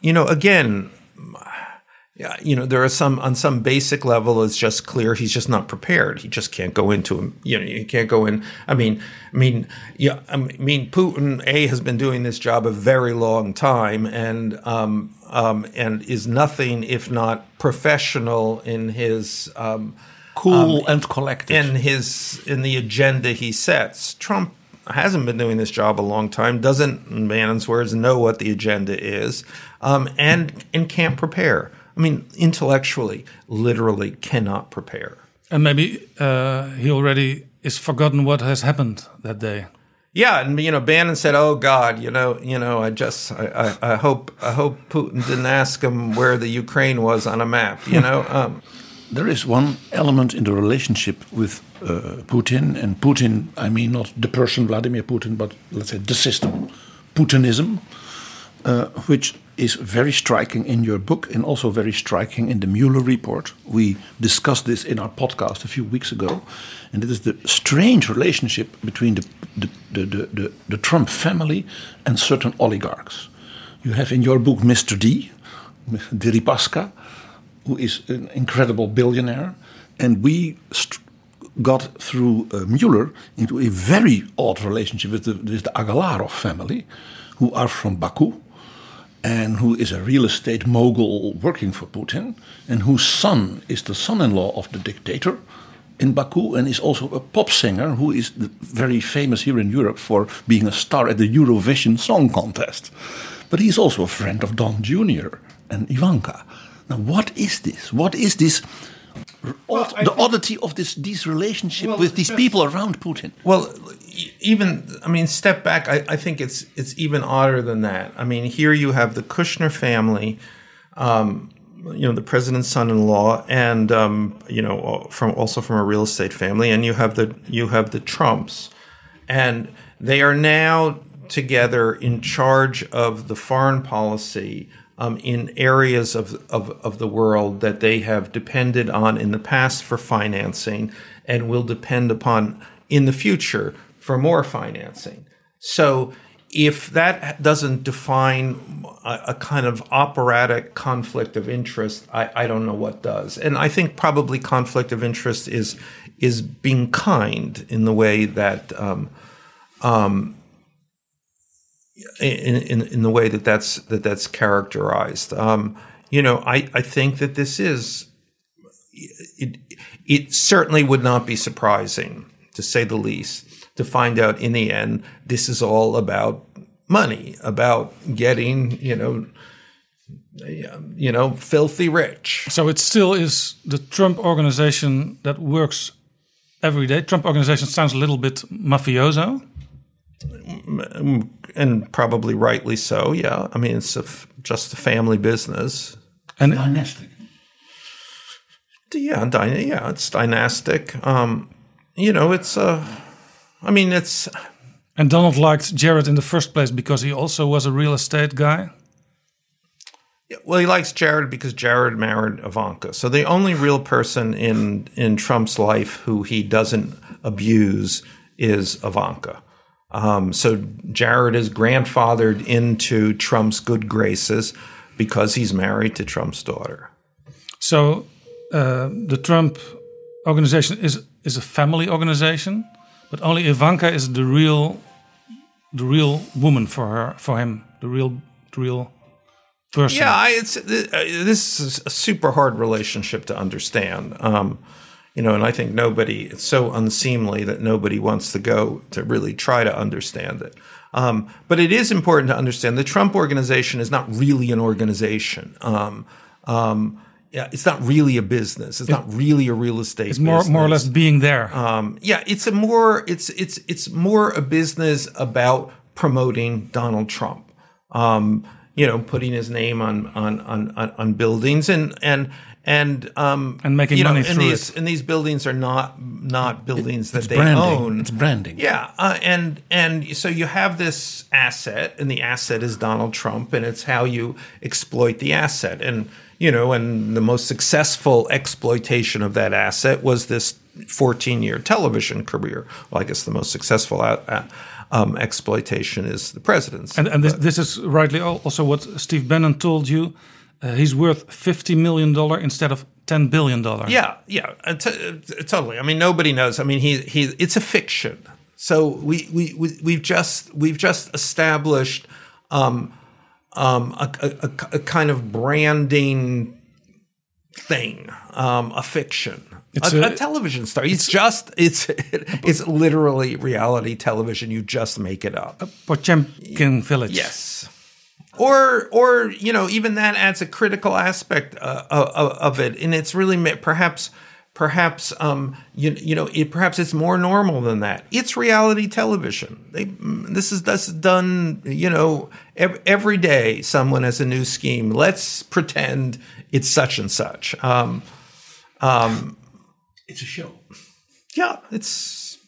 you know, again, you know, there are some on some basic level. It's just clear he's just not prepared. He just can't go into him. You know, you can't go in. I mean, I mean, yeah, I mean, Putin a has been doing this job a very long time, and um, um, and is nothing if not professional in his um, Cool um, and collected. in his in the agenda he sets. Trump hasn't been doing this job a long time. Doesn't, in Bannon's words, know what the agenda is, um, and and can't prepare. I mean, intellectually, literally cannot prepare. And maybe uh, he already is forgotten what has happened that day. Yeah, and you know, Bannon said, "Oh God, you know, you know, I just, I, I, I hope, I hope Putin didn't ask him where the Ukraine was on a map." You know, um, There is one element in the relationship with uh, Putin, and Putin, I mean not the person Vladimir Putin, but let's say the system, Putinism, uh, which is very striking in your book and also very striking in the Mueller report. We discussed this in our podcast a few weeks ago, and it is the strange relationship between the, the, the, the, the, Trump family and certain oligarchs. You have in your book Mr. D, Deripaska, who is an incredible billionaire. And we got through uh, Mueller into a very odd relationship with the, with the Agalarov family, who are from Baku and who is a real estate mogul working for Putin, and whose son is the son in law of the dictator in Baku and is also a pop singer who is very famous here in Europe for being a star at the Eurovision Song Contest. But he's also a friend of Don Jr. and Ivanka. Now, what is this? What is this? odd- the oddity of this this relationship with these uh, people around Putin. Well, even I mean, step back. I, I think it's it's even odder than that. I mean, here you have the Kushner family, um, you know, the president's son-in-law, and um, you know, from also from a real estate family, and you have the you have the Trumps, and they are now together in charge of the foreign policy um, in areas of, of, of the world that they have depended on in the past for financing and will depend upon in the future for more financing. So if that doesn't define a, a kind of operatic conflict of interest, I, I don't know what does. And I think probably conflict of interest is is being kind in the way that um, um, in, in in the way that that's that that's characterized. Um, you know, I, I think that this is it. It certainly would not be surprising, to say the least, to find out in the end this is all about money, about getting you know, you know, filthy rich. So it still is the Trump organization that works every day. Trump organization sounds a little bit mafioso. And probably rightly so. Yeah, I mean it's a f- just a family business. And dynastic. Yeah, dy- yeah, it's dynastic. Um, you know, it's uh, I mean, it's And Donald liked Jared in the first place because he also was a real estate guy. Yeah, well, he likes Jared because Jared married Ivanka. So the only real person in in Trump's life who he doesn't abuse is Ivanka. Um, so Jared is grandfathered into Trump's good graces because he's married to Trump's daughter. So uh, the Trump organization is is a family organization, but only Ivanka is the real the real woman for her for him, the real the real person. Yeah, I, it's uh, this is a super hard relationship to understand. Um, you know, and I think nobody it's so unseemly that nobody wants to go to really try to understand it. Um, but it is important to understand the Trump organization is not really an organization. Um, um, yeah, it's not really a business. It's not really a real estate. It's more more or less being there. Um, yeah, it's a more it's it's it's more a business about promoting Donald Trump. Um, you know, putting his name on on on on, buildings and and and um And making you know, money and through these, it. And these buildings are not not buildings that It's they branding. own. It's branding. Yeah, uh, and and so you have this asset, and the asset is Donald Trump, and it's how you exploit the asset, and you know, and the most successful exploitation of that asset was this 14-year television career. Well, I guess the most successful uh, uh, um, exploitation is the president's. And, and this, this is rightly also what Steve Bannon told you. Uh, he's worth fifty million dollar instead of ten billion dollar. Yeah, yeah, uh, t- totally. I mean, nobody knows. I mean, he he. It's a fiction. So we we, we we've just we've just established um, um, a, a, a- kind of branding thing, um, a fiction. It's a, a- television star. It's, just it's it's literally reality television. You just make it up. Potemkin Village. Yes. Or, or you know, even that adds a critical aspect uh, of, of it, and it's really perhaps, perhaps um, you, you know it, perhaps it's more normal than that. It's reality television. They, this is this is done you know every, every day. Someone has a new scheme. Let's pretend it's such and such. Um, um, it's a show. Yeah, it's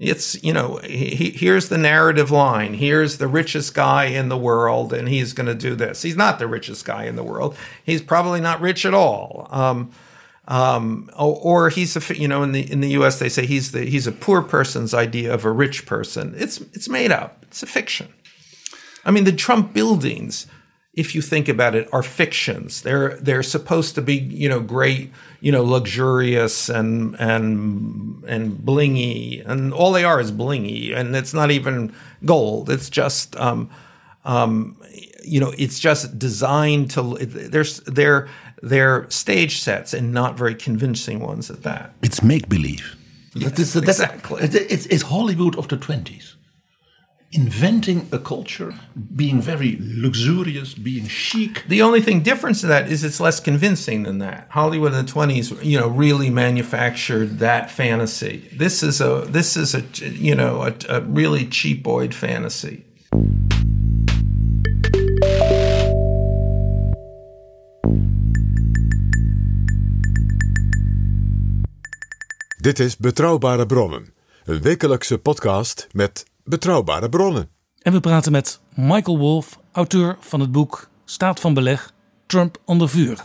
it's you know he, here's the narrative line. Here's the richest guy in the world, and he's going to do this. He's not the richest guy in the world. He's probably not rich at all. Um, um, or, or, he's a you know in the in the U.S. they say he's the he's a poor person's idea of a rich person. It's it's made up. It's a fiction. I mean, the Trump buildings, if you think about it, are fictions. They're they're supposed to be you know great, you know luxurious and and and blingy, and all they are is blingy, and it's not even gold. It's just um, um, you know, it's just designed to. There's they're they're stage sets and not very convincing ones at that. It's make believe. Yes, that's, exactly. It's, it's Hollywood of the twenties. Inventing a culture, being very luxurious, being chic. The only thing different to that is it's less convincing than that. Hollywood in the twenties, you know, really manufactured that fantasy. This is a this is a you know a, a really cheap-oyed fantasy. Dit is Betrouwbare Bronnen, een wekelijkse podcast met betrouwbare bronnen. En we praten met Michael Wolff, auteur van het boek Staat van Beleg, Trump onder vuur.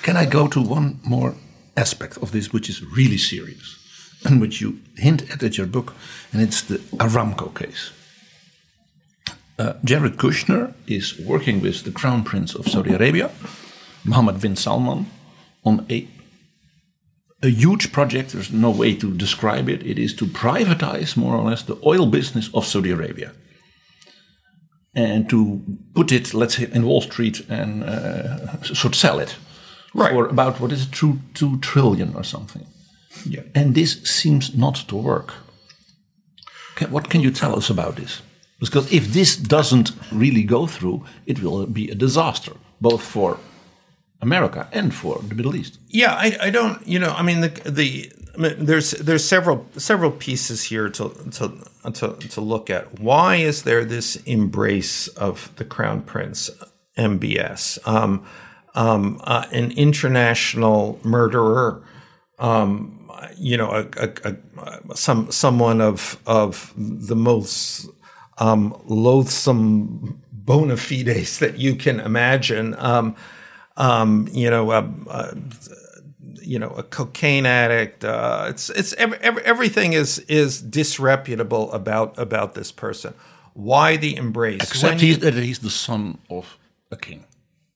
Can I go to one more aspect of this which is really serious and which you hint at at your book, and it's the Aramco case. Uh, Jared Kushner is working with the Crown Prince of Saudi Arabia, Mohammed bin Salman, on a a huge project. There's no way to describe it. It is to privatize more or less the oil business of Saudi Arabia. And to put it, let's say, in Wall Street and uh, sort of sell it right. for about what is it, two two trillion or something. Yeah. And this seems not to work. Can, what can you tell us about this? Because if this doesn't really go through, it will be a disaster, both for America and for the Middle East. Yeah, I, I don't, you know, I mean, the the I mean, there's there's several several pieces here to to to to look at. Why is there this embrace of the Crown Prince, MBS, um, um, uh, an international murderer? Um, you know, a, a, a, some someone of of the most um, loathsome bona fides that you can imagine. Um, you know, uh, uh, you know, a cocaine addict. Uh, it's it's every, every, everything is is disreputable about about this person. Why the embrace? Except he's, that he's the son of a king.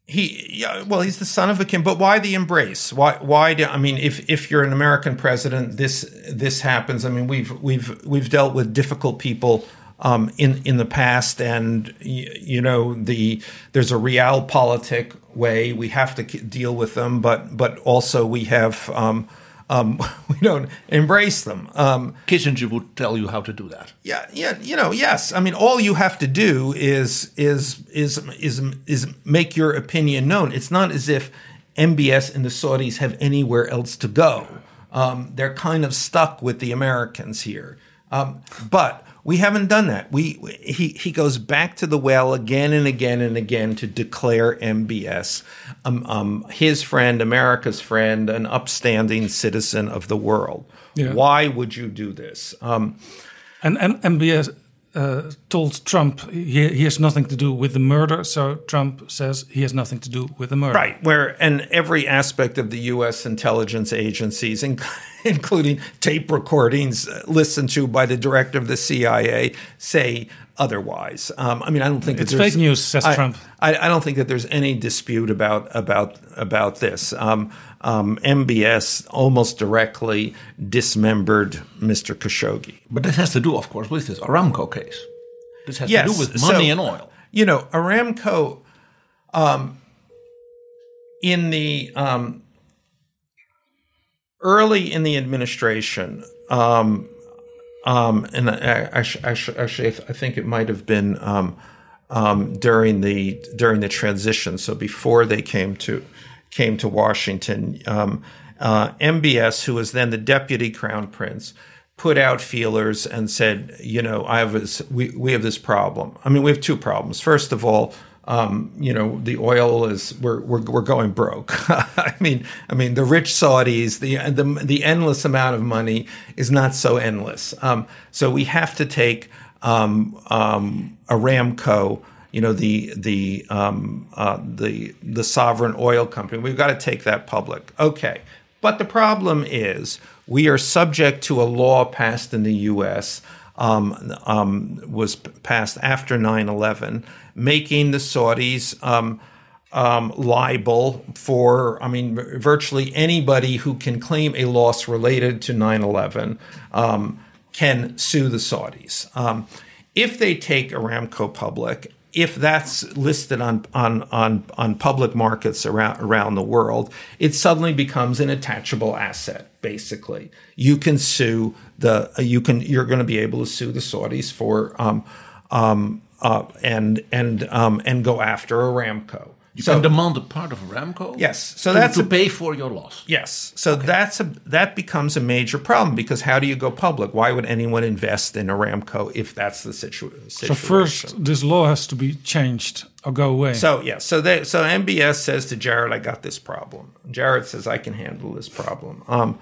He, yeah, well, he's the son of a king, but why the embrace? Why, why? Do, I mean, if if you're an American president, this this happens. I mean, we've we've we've dealt with difficult people um, in in the past, and you, you know the there's a realpolitik way we have to deal with them, but but also we have um, um, we don't embrace them. Um, Kissinger would tell you how to do that. Yeah, yeah, you know, yes. I mean, all you have to do is is is is is make your opinion known. It's not as if MBS and the Saudis have anywhere else to go. Um, they're kind of stuck with the Americans here, um, but we haven't done that. We he he goes back to the well again and again and again to declare MBS um, um, his friend, America's friend, an upstanding citizen of the world. Yeah. Why would you do this? Um, and, and MBS uh, told Trump he, he has nothing to do with the murder, so Trump says he has nothing to do with the murder. Right, where and every aspect of the U.S. intelligence agencies, including tape recordings listened to by the director of the CIA, say otherwise. Um, I mean, I don't think it's that fake news, says I, Trump. I, I, don't think that there's any dispute about about about this. Um, um, MBS almost directly dismembered Mr. Khashoggi. But this has to do, of course, with this Aramco case. This has yes, to do with money so, and oil. You know, Aramco. Um, in the um, early in the administration, um, um, and I, I, actually, I think it might have been um, um, during the during the transition. So before they came to came to Washington, um, uh, MBS, who was then the deputy crown prince, put out feelers and said, you know, I have this, we, we have this problem. I mean, we have two problems. First of all, um, you know, the oil is we're we're, we're going broke. I mean, I mean, the rich Saudis, the the the endless amount of money is not so endless. Um, so we have to take um, um, Aramco, you know, the the um, uh, the the sovereign oil company. We've got to take that public. Okay, but the problem is we are subject to a law passed in the U.S. Um, um, was passed after 9/11, making the Saudis um, um, liable for, I mean, virtually anybody who can claim a loss related to 9/11 um, can sue the Saudis. If they take Aramco public, if that's listed on on on on public markets around around the world, it suddenly becomes an attachable asset. Basically, you can sue the you can you're going to be able to sue the Saudis for um, um, uh, and and um, and go after Aramco. You can demand a part of Ramco. Yes, so to, that's to a- pay for your loss. Yes. So that's a that becomes a major problem because how do you go public? Why would anyone invest in Aramco if that's the situ- So first, this law has to be changed or go away. So yeah, so they so MBS says to Jared, "I got this problem." Jared says, "I can handle this problem." Um,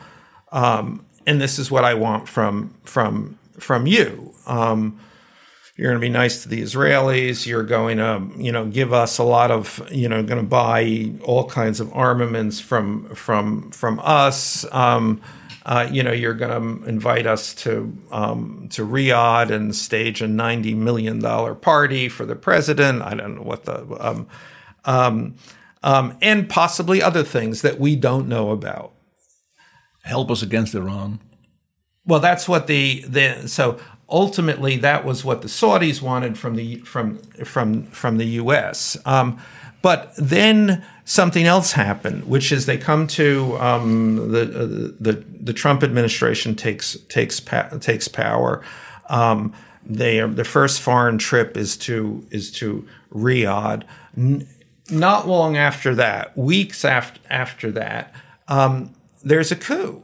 um, and this is what I want from from from you. Um, you're going to be nice to the Israelis. You're going to, you know, give us a lot of, you know, going to buy all kinds of armaments from from from us. Um, uh, you know, you're going to invite us to um, to Riyadh and stage a ninety million dollar party for the president. I don't know what the um, um, um, and possibly other things that we don't know about. Help us against Iran. Well, that's what the the so ultimately that was what the Saudis wanted from the from from from the U.S. Um, but then something else happened, which is they come to um, the, uh, the the Trump administration takes takes pa- takes power. Um, they are, the first foreign trip is to is to Riyadh. N- not long after that, weeks after after that, um, there's a coup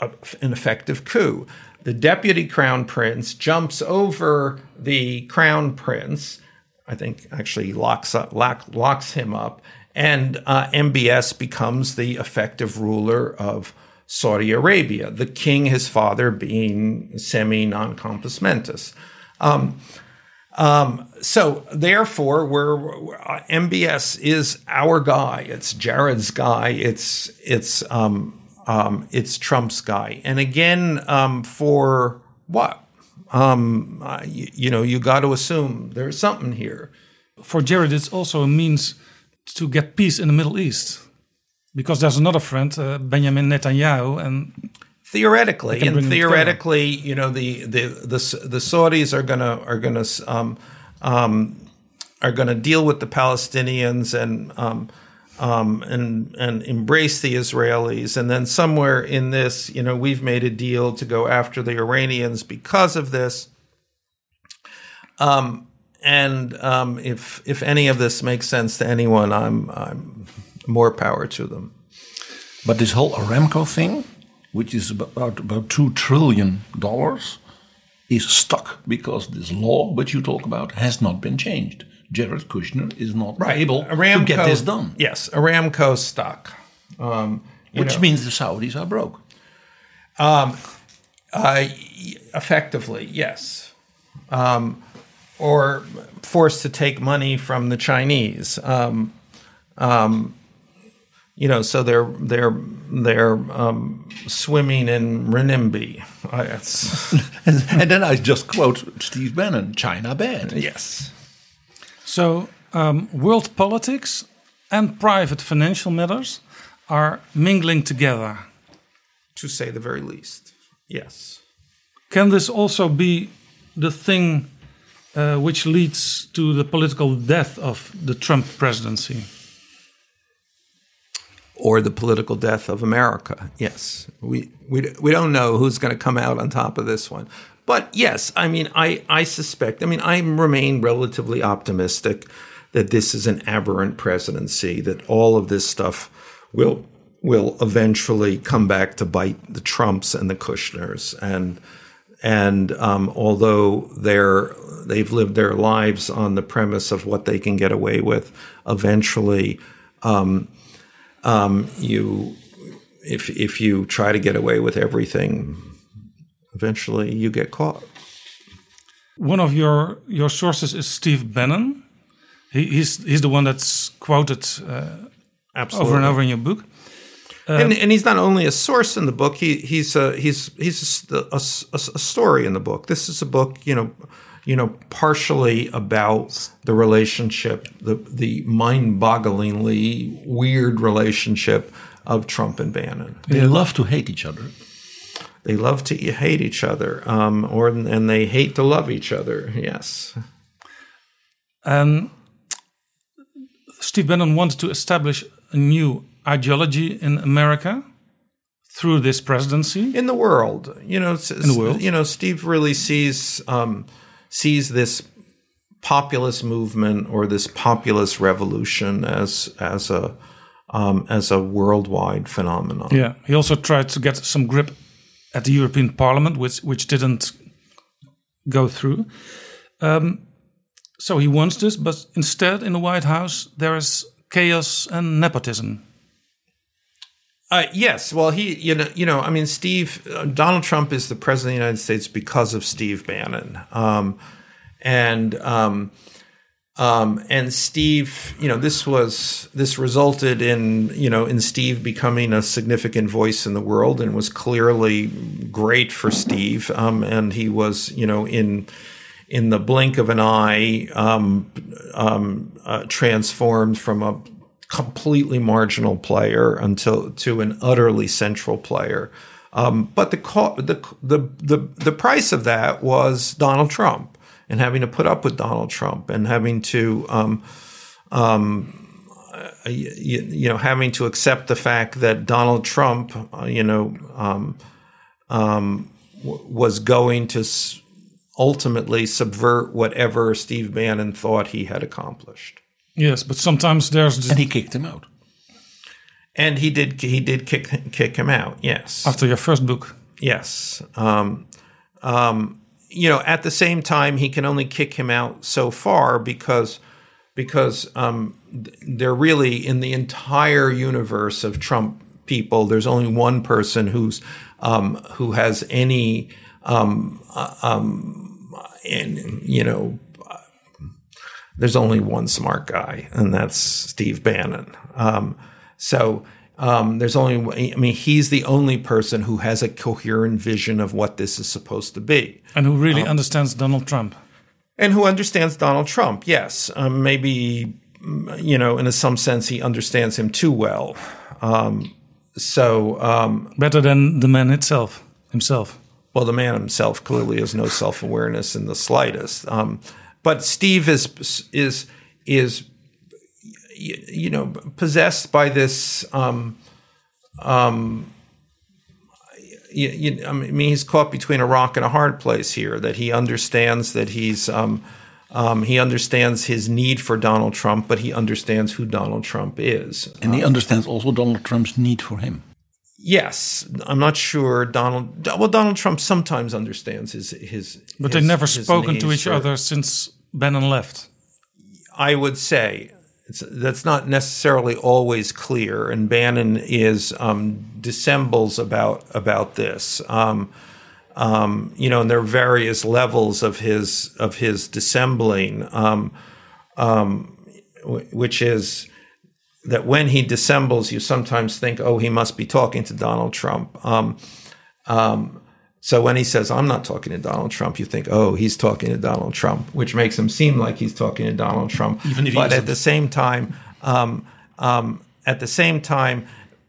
an effective coup. The deputy crown prince jumps over the crown prince. I think actually locks up, lock, locks him up, and uh, MBS becomes the effective ruler of Saudi Arabia. The king, his father, being semi non compos mentis. Um, um, so therefore, we're, we're- uh, MBS is our guy. It's Jared's guy. It's it's um, um, it's Trump's guy. And again, um, for what? Um, uh, you, you know, you got to assume there's something here. For Jared, it's also a means to get peace in the Middle East. Because there's another friend, uh, Benjamin Netanyahu, and theoretically, and theoretically, you know, the the the the Saudis are gonna are gonna um, um, are gonna deal with the Palestinians and um, um, and and embrace the Israelis, and then somewhere in this, you know, we've made a deal to go after the Iranians because of this. Um, and um, if if any of this makes sense to anyone, I'm I'm more power to them. But this whole Aramco thing, which is about about two trillion dollars, is stuck because this law which you talk about has not been changed. Jared Kushner is not able to get this done. Yes, Aramco stuck. Um, Which know, means the Saudis are broke. um, uh, effectively, yes, um, or forced to take money from the Chinese. Um, um, you know, so they're they're they're um, swimming in renminbi. And, and then I just quote Steve Bannon: "China bad." Yes. So, um, world politics and private financial matters are mingling together. to say the very least. Yes. Can this also be the thing uh, which leads to the political death of the Trump presidency? or the political death of America. Yes, we we we don't know who's going to come out on top of this one, but yes, I mean, I I suspect. I mean, I remain relatively optimistic that this is an aberrant presidency. That all of this stuff will will eventually come back to bite the Trumps and the Kushners. And and um, although they're they've lived their lives on the premise of what they can get away with, eventually, um, um, you if if you try to get away with everything, eventually you get caught. One of your your sources is Steve Bannon. He, he's he's the one that's quoted uh, Absolutely. over and over in your book. and, and he's not only a source in the book; he he's a, he's he's a, a, a story in the book. This is a book, you know, you know, partially about the relationship, the the mind-bogglingly weird relationship of Trump and Bannon. They love to hate each other. They love to hate each other, um, or and they hate to love each other. Yes. Um, Steve Bannon wanted to establish a new ideology in America through this presidency. in the world. You know, In the world. You know, Steve really sees um, sees this populist movement or this populist revolution as as a um, as a worldwide phenomenon. Yeah, he also tried to get some grip at the European Parliament, which which didn't go through. Um, so he wants this, but instead, in the White House, there is chaos and nepotism. Uh, yes, well, he, you know, you know, I mean, Steve, uh, Donald Trump is the president of the United States because of Steve Bannon, um, and um, um, and Steve, you know, this was this resulted in you know in Steve becoming a significant voice in the world, and was clearly great for Steve, um, and he was, you know, in in the blink of an eye, um, um, uh, transformed from a completely marginal player until to an utterly central player. Um, but the, co- the the the the price of that was Donald Trump and having to put up with Donald Trump and having to um, um, uh, you, you know having to accept the fact that Donald Trump uh, you know um, um, w- was going to s- ultimately subvert whatever Steve Bannon thought he had accomplished. Yes, but sometimes there's And he kicked him out. And he did he did kick kick him out. Yes. after your first book. Yes. Um, um, you know, at the same time, he can only kick him out so far because because um, they're really in the entire universe of Trump people. There's only one person who's um, who has any um, uh, um, and you know. There's only one smart guy, and that's Steve Bannon. Um, so um, there's only, I mean, he's the only person who has a coherent vision of what this is supposed to be. And who really understands Donald Trump. And who understands Donald Trump, yes. Um, maybe, you know, in some sense, he understands him too well. Um, so, um, Better than the man itself, himself. well, the man himself clearly has no self awareness in the slightest. Um, but Steve is is is you, you know possessed by this. Um, um, you, you, I mean, he's caught between a rock and a hard place here. That he understands that he's um, um, he understands his need for Donald Trump, but he understands who Donald Trump is. And he understands also Donald Trump's need for him. Yes, I'm not sure Donald. Well, Donald Trump sometimes understands his his. But his- they've never spoken to each for- other since Bannon left. I would say it's, that's not necessarily always clear, and Bannon is um, dissembles about about this. Um, um, you know, and there are various levels of his of his dissembling, um, um, w- which is that when he dissembles, you sometimes think, oh, he must be talking to Donald Trump. So when he says, I'm not talking to Donald Trump, you think, oh, he's talking to Donald Trump, which makes him seem like he's talking to Donald Trump. Even if he but at the same time, um, um, at the same time,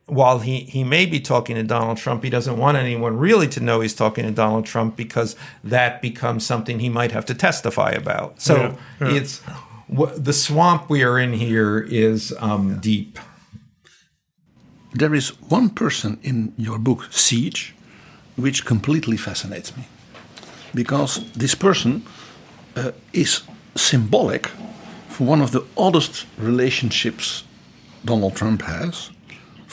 while he, he may be talking to Donald Trump, he doesn't want anyone really to know he's talking to Donald Trump because that becomes something he might have to testify about. So Yeah, yeah. it's wh- the swamp we are in here is um, deep. There is one person in your book, Siege, which completely fascinates me. Because this person uh, is symbolic for one of the oddest relationships Donald Trump has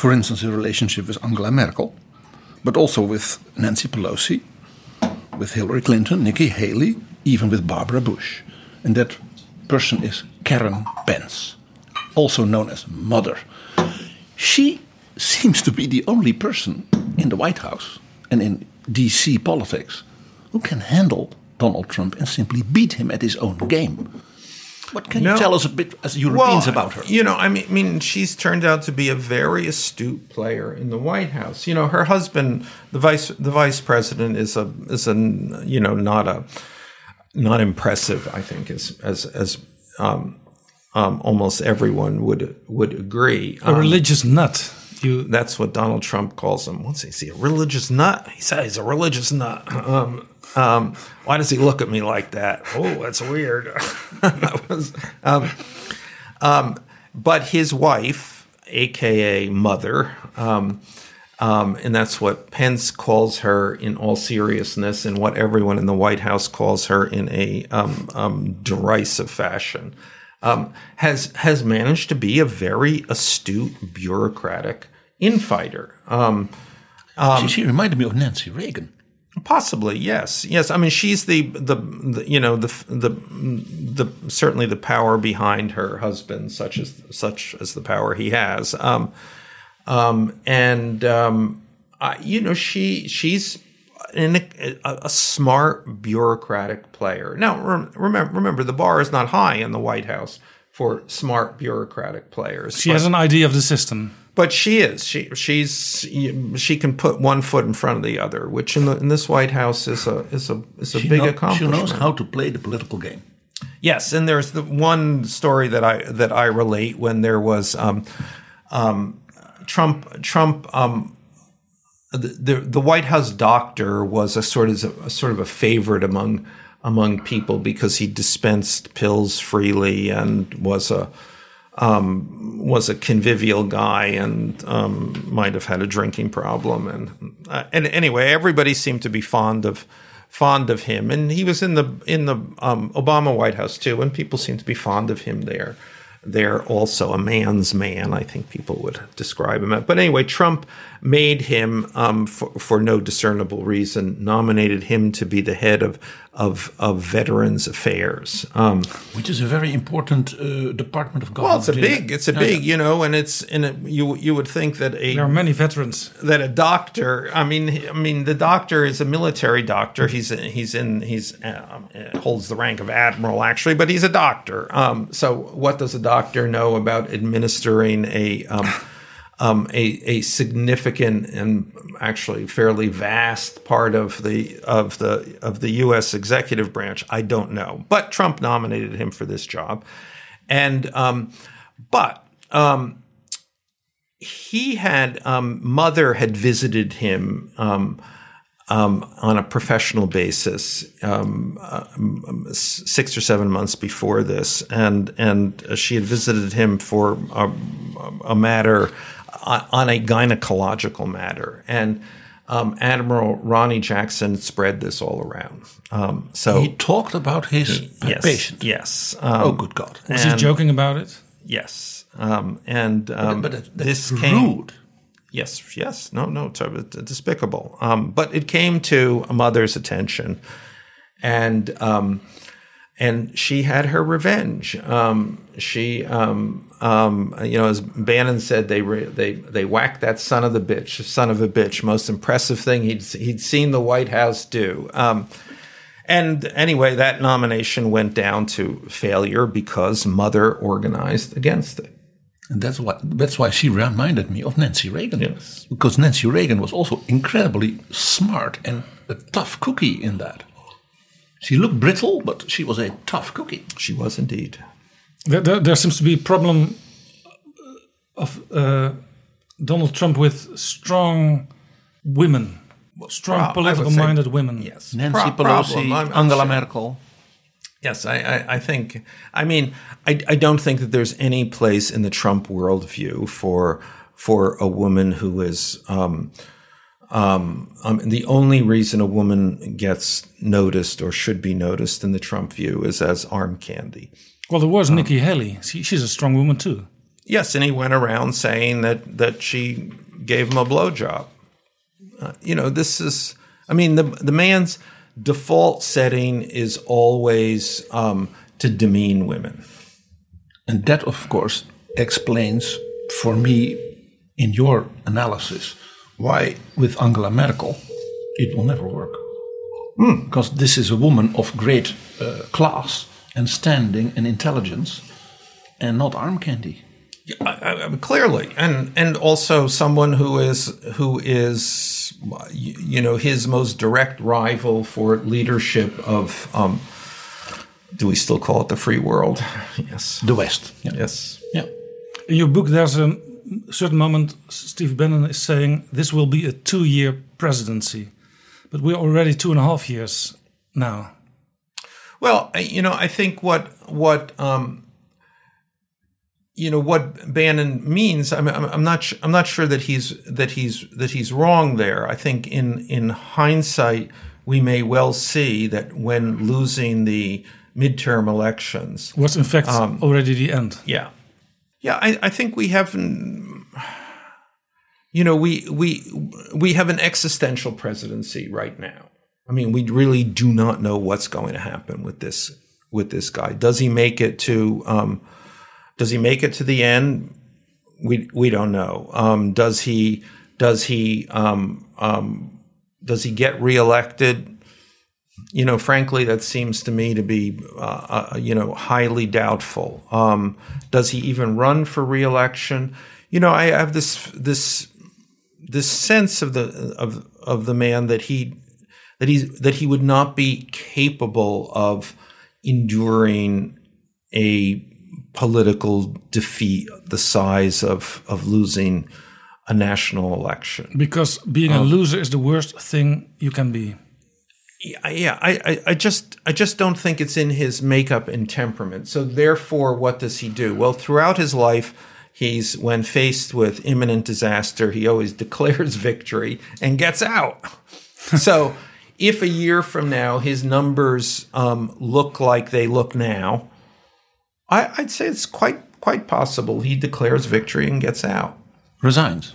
for instance, a relationship with Angela Merkel, but also with Nancy Pelosi, with Hillary Clinton, Nikki Haley, even with Barbara Bush. And that person is Karen Pence, also known as Mother. She seems to be the only person in the White House and in DC politics who can handle Donald Trump and simply beat him at his own game. What can No. you tell us a bit as Europeans Well, about her? You know, I mean, I mean, she's turned out to be a very astute player in the White House. You know, her husband, the vice, the vice president, is a is a you know not a not impressive. I think as as as um, um, almost everyone would would agree. A Um, religious nut. You, that's what Donald Trump calls him. What's he say? A religious nut? He said he's a religious nut. Um, um, why does he look at me like that? Oh, that's weird. um, um, but his wife, aka mother, um, um, and that's what Pence calls her in all seriousness, and what everyone in the White House calls her in a derisive fashion, um, has has managed to be a very astute bureaucratic infighter. Um, she, she reminded me of Nancy Reagan. Possibly, yes, yes. I mean, she's the, the the you know the the the certainly the power behind her husband, such as such as the power he has. Um, um, and um, I, you know, she she's an, a, a smart bureaucratic player. Now, rem- remember, remember, the bar is not high in the White House for smart bureaucratic players. she but- has an idea of the system. But she is. She she's she can put one foot in front of the other, which in the in this White House is a is a is a She, big know- she knows how to play the political game. Yes, and there's the one story that I that I relate when there was um, um, Trump Trump um, the, the the White House doctor was a sort of a, sort of a favorite among among people because he dispensed pills freely and was a um, was a convivial guy and um, might have had a drinking problem. And uh, and anyway everybody seemed to be fond of fond of him. And he was in the in the um, Obama White House too. And people seemed to be fond of him there. There also a man's man I think people would describe him. But anyway Trump made him um, for, for no discernible reason nominated him to be the head of of, of Veterans Affairs um, Which is a very important uh, department of government. well, it's a big, it's a big, you know, and it's in a, you you would think that a There are many veterans. that a doctor. I mean, I mean, the doctor is a military doctor. He's he's in he's um, uh, holds the rank of admiral actually, but he's a doctor. Um, so what does a doctor know about administering a um, a, a significant and actually fairly vast part of the of the of the U.S. executive branch. I don't know, but Trump nominated him for this job, and um, but um, he had um, mother had visited him. Um, um, on a professional basis, um, six or seven months before this, and and she had visited him for a, a matter on on a gynecological matter, and um, Admiral Ronnie Jackson spread this all around. Um, so he talked about his yes, patient. Yes. oh, good God! Was he joking about it? Yes, um, and um, but that- that's this came. rude. Yes, yes, no, no, it's, uh, despicable. Um, but it came to a mother's attention, and um, and she had her revenge. Um, she, um, um, you know, as Bannon said, they re- they they whacked that son of the bitch, son of a bitch. Most impressive thing he'd he'd seen the White House do. Um, and anyway, that nomination went down to failure because Mother organized against it. And that's why that's why she reminded me of Nancy Reagan. Yes. Because Nancy Reagan was also incredibly smart and a tough cookie in that. She looked brittle, but she was a tough cookie. She was indeed. There, there, there seems to be a problem of uh, Donald Trump with strong women, strong Prob- political-minded women. Yes, Nancy Pro- Pelosi, problem. I'm- I'm Angela sure. Merkel. Yes, I, I, I think. I mean, I, I don't think that there's any place in the Trump worldview for for a woman who is. Um, um, um, the only reason a woman gets noticed or should be noticed in the Trump view is as arm candy. Well, there was Nikki Haley. She, she's a strong woman too. Yes, and he went around saying that that she gave him a blowjob. Uh, you know, this is. I mean, the the man's default setting is always um, to demean women. And that, of course, explains for me, in your analysis, why with Angela Merkel it will never work. Because this is a woman of great uh, class and standing and intelligence, and not arm candy. I, I, clearly, and and also someone who is who is you, you know his most direct rival for leadership of. Um, do we still call it the free world? Yes, the West. Yes. Yeah. In your book, there's a certain moment Steve Bannon is saying this will be a two-year presidency, but we're already two and a half years now. Well, you know, I think what what um, you know what Bannon means. I'm, I'm, I'm not. I'm not sure that he's that he's that he's wrong there. I think in in hindsight, we may well see that when losing the midterm elections Was in fact Um, already the end. yeah. Yeah, I, I think we have you know, we we we have an existential presidency right now. I mean, we really do not know what's going to happen with this with this guy. Does he make it to um, does he make it to the end? We we don't know. Um, does he does he um, um, does he get reelected? You know, frankly, that seems to me to be, uh, uh, you know, highly doubtful. Um, does he even run for reelection? You know, I have this this this sense of the of of the man that he that he that he would not be capable of enduring a political defeat the size of of losing a national election. Because being a Um, loser is the worst thing you can be. Yeah, I, I just, I just don't think it's in his makeup and temperament. So therefore, what does he do? Well, throughout his life, he's when faced with imminent disaster, he always declares victory and gets out. so, if a year from now his numbers um, look like they look now, I, I'd say it's quite, quite possible he declares victory and gets out. Resigns.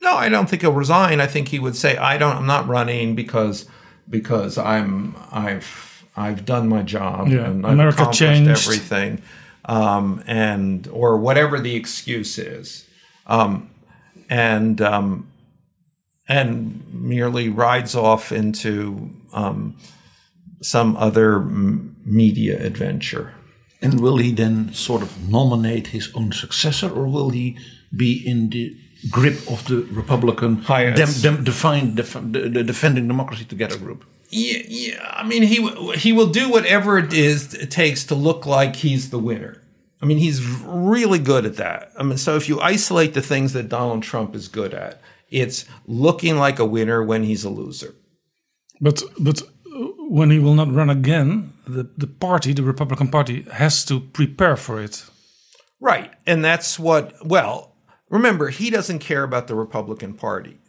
No, I don't think he'll resign. I think he would say, "I don't. I'm not running because because I'm I've I've done my job Yeah, and I've America accomplished changed. everything, um, and or whatever the excuse is, um, and um, and merely rides off into um, some other m- media adventure." And will he then sort of nominate his own successor, or will he be in the grip of the Republican Yes. dem, dem, define, def, the, the Defending Democracy Together group? Yeah, yeah. I mean, he he will do whatever it is it takes to look like he's the winner. I mean, he's really good at that. I mean, so if you isolate the things that Donald Trump is good at, it's looking like a winner when he's a loser. But but uh, when he will not run again, the, the party, the Republican Party, has to prepare for it. Right. And that's what, well, remember, he doesn't care about the Republican Party.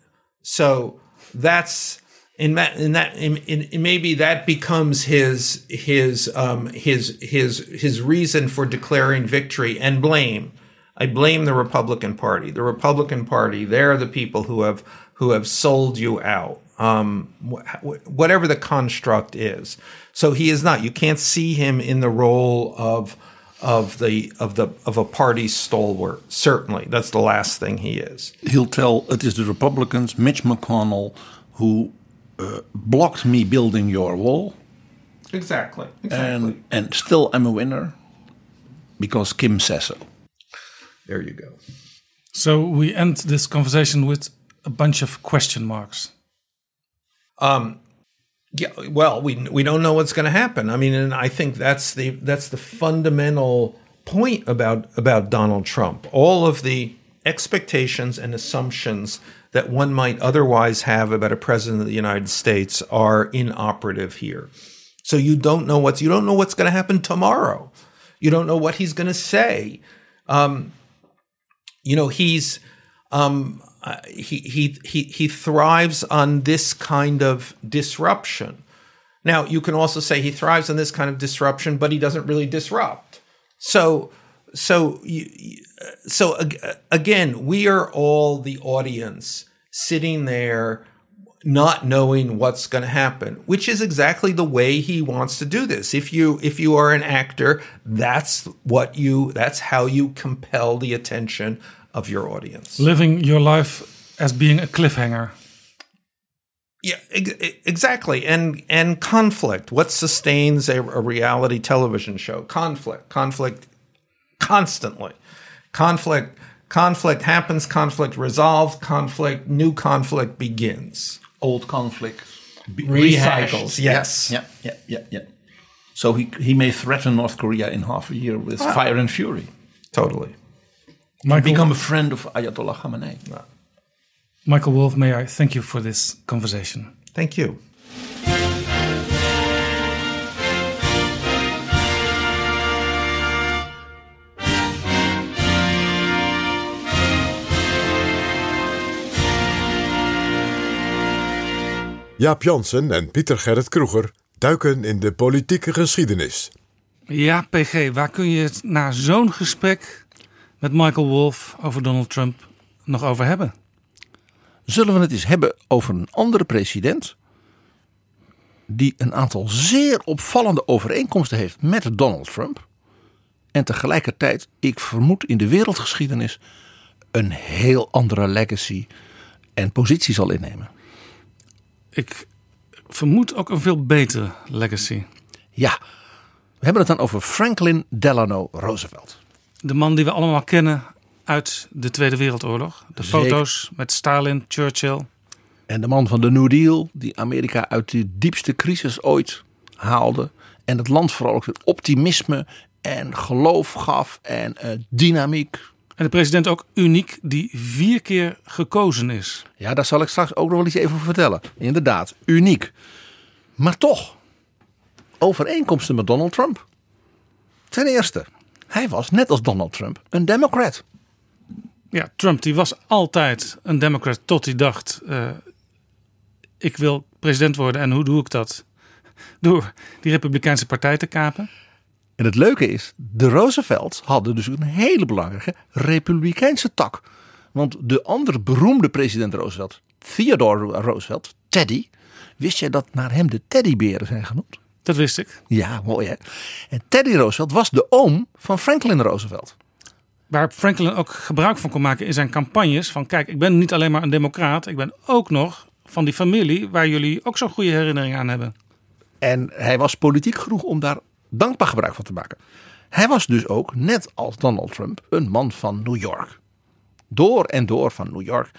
So that's, in that, in that, in, in, maybe that becomes his, his, um, his, his, his reason for declaring victory and blame. I blame the Republican Party. The Republican Party, they're the people who have, who have sold you out. Um, wh- whatever the construct is. So he is not, you can't see him in the role of, of the of the of a party stalwart. Certainly, that's the last thing he is. He'll tell it is the Republicans, Mitch McConnell, who uh, blocked me building your wall, Exactly. and and still I'm a winner because Kim says so. There you go. So we end this conversation with a bunch of question marks. Um, yeah. Well, we we don't know what's going to happen. I mean, and I think that's the that's the fundamental point about about Donald Trump. All of the expectations and assumptions that one might otherwise have about a president of the United States are inoperative here. So you don't know what's you don't know what's going to happen tomorrow. You don't know what he's going to say. Um, you know, he's um, uh, he he he he thrives on this kind of disruption. Now, you can also say he thrives on this kind of disruption, but he doesn't really disrupt. So so so again, we are all the audience sitting there not knowing what's going to happen, which is exactly the way he wants to do this. If you if you are an actor, that's what you that's how you compel the attention of your audience. Living your life as being a cliffhanger. Yeah, exactly. And and conflict. What sustains a, a reality television show? Conflict. Conflict constantly. Conflict conflict happens, conflict resolves, conflict new conflict begins. Old conflict be- Recycles, yes. Yeah, yeah, yeah, yeah. So he he may threaten North Korea in half a year with Ah. fire and fury. Totally. Michael, become a friend of Ayatollah Khamenei. Michael Wolf, may I thank you for this conversation. Thank you. Jaap Jansen en Pieter Gerrit Kroeger duiken in de politieke geschiedenis. Ja, PG, waar kun je het na zo'n gesprek met Michael Wolf over Donald Trump nog over hebben? Zullen we het eens hebben over een andere president die een aantal zeer opvallende overeenkomsten heeft met Donald Trump en tegelijkertijd, ik vermoed in de wereldgeschiedenis, een heel andere legacy en positie zal innemen. Ik vermoed ook een veel betere legacy. Ja, we hebben het dan over Franklin Delano Roosevelt. De man die we allemaal kennen uit de Tweede Wereldoorlog. De Zeker. foto's met Stalin, Churchill. En de man van de New Deal, die Amerika uit de diepste crisis ooit haalde. En het land vooral ook weer optimisme en geloof gaf en eh, dynamiek. En de president ook uniek, die vier keer gekozen is. Ja, daar zal ik straks ook nog wel iets even over vertellen. Inderdaad, uniek. Maar toch, overeenkomsten met Donald Trump. Ten eerste, hij was net als Donald Trump een democrat. Ja, Trump die was altijd een democrat tot hij dacht... eh, ik wil president worden en hoe doe ik dat? Door die Republikeinse partij te kapen. En het leuke is, de Roosevelts hadden dus een hele belangrijke republikeinse tak. Want de andere beroemde president Roosevelt, Theodore Roosevelt, Teddy, wist jij dat naar hem de teddyberen zijn genoemd? Dat wist ik. Ja, mooi hè. En Teddy Roosevelt was de oom van Franklin Roosevelt. Waar Franklin ook gebruik van kon maken in zijn campagnes. Van kijk, ik ben niet alleen maar een democraat. Ik ben ook nog van die familie waar jullie ook zo'n goede herinnering aan hebben. En hij was politiek genoeg om daar dankbaar gebruik van te maken. Hij was dus ook, net als Donald Trump, een man van New York. Door en door van New York.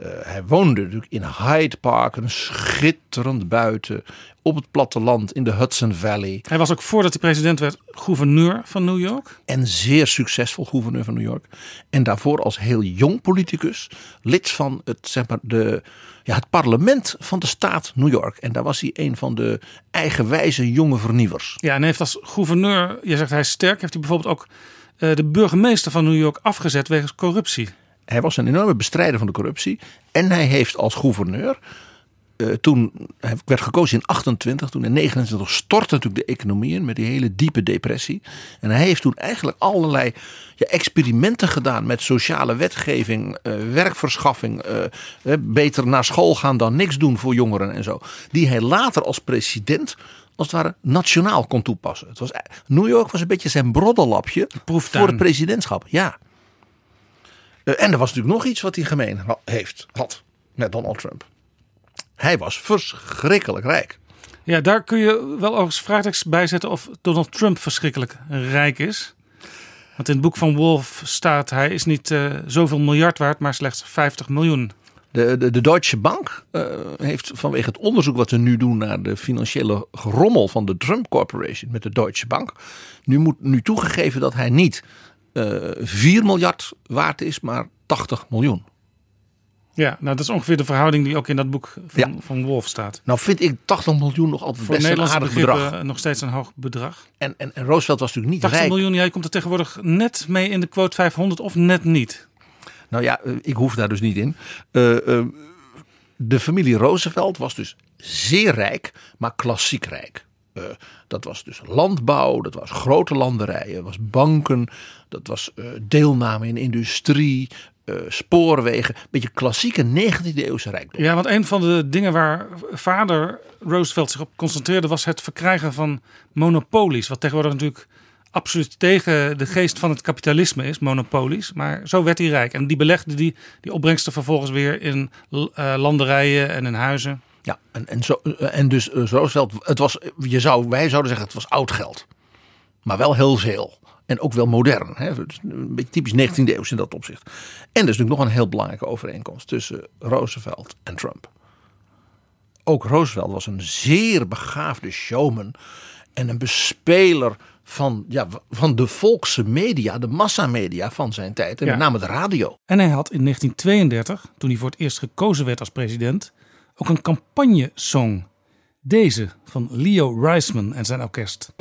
Eh, hij woonde natuurlijk in Hyde Park, een schitterend buiten, op het platteland in de Hudson Valley. Hij was ook voordat hij president werd gouverneur van New York. En zeer succesvol gouverneur van New York. En daarvoor als heel jong politicus, lid van het, zeg maar, de, ja, het parlement van de staat New York. En daar was hij een van de eigenwijze jonge vernieuwers. Ja, en heeft als gouverneur, je zegt hij is sterk, heeft hij bijvoorbeeld ook eh, de burgemeester van New York afgezet wegens corruptie. Hij was een enorme bestrijder van de corruptie. En hij heeft als gouverneur. eh, toen hij werd gekozen in 28, toen in 29 stortte natuurlijk de economie in met die hele diepe depressie. En hij heeft toen eigenlijk allerlei ja, experimenten gedaan met sociale wetgeving, eh, werkverschaffing, eh, beter naar school gaan dan niks doen voor jongeren en zo. Die hij later als president als het ware nationaal kon toepassen. Het was, New York was een beetje zijn broddelapje voor het presidentschap. Ja. Eh, En er was natuurlijk nog iets wat hij gemeen heeft, had met Donald Trump. Hij was verschrikkelijk rijk. Ja, daar kun je wel overigens vraagtekens bij zetten of Donald Trump verschrikkelijk rijk is. Want in het boek van Wolf staat hij is niet eh, zoveel miljard waard, maar slechts 50 miljoen. De, de, de Deutsche Bank eh, heeft vanwege het onderzoek wat ze nu doen naar de financiële gerommel van de Trump Corporation met de Deutsche Bank, nu, moet, nu toegegeven dat hij niet 4 miljard waard is, maar 80 miljoen. Ja, nou dat is ongeveer de verhouding die ook in dat boek van, van Wolf staat. Nou vind ik 80 miljoen nog altijd Voor best een aardig bedrag. nog steeds een hoog bedrag. En, en, en Roosevelt was natuurlijk niet 80 rijk. miljoen, ja, je komt er tegenwoordig net mee in de quote 500 of net niet. Nou ja, eh, ik hoef daar dus niet in. Eh, eh, de familie Roosevelt was dus zeer rijk, maar klassiek rijk. Eh, dat was dus landbouw, dat was grote landerijen, was banken, dat was eh, deelname in industrie, eh, spoorwegen. Een beetje klassieke 19e eeuwse rijkdom. Ja, want een van de dingen waar vader Roosevelt zich op concentreerde was het verkrijgen van monopolies. Wat tegenwoordig natuurlijk absoluut tegen de geest van het kapitalisme is, monopolies. Maar zo werd hij rijk. En die belegde die, die opbrengsten vervolgens weer in landerijen en in huizen. Ja, en, en, zo, en dus Roosevelt, het was, je zou, wij zouden zeggen het was oud geld. Maar wel heel veel. En ook wel modern. Hè? Een beetje typisch 19e eeuw in dat opzicht. En er is natuurlijk nog een heel belangrijke overeenkomst tussen Roosevelt en Trump. Ook Roosevelt was een zeer begaafde showman en een bespeler van, ja, van de volkse media, de massamedia van zijn tijd. En Ja. met name de radio. En hij had in 1932, toen hij voor het eerst gekozen werd als president, ook een campagnesong. Deze van Leo Reisman en zijn orkest.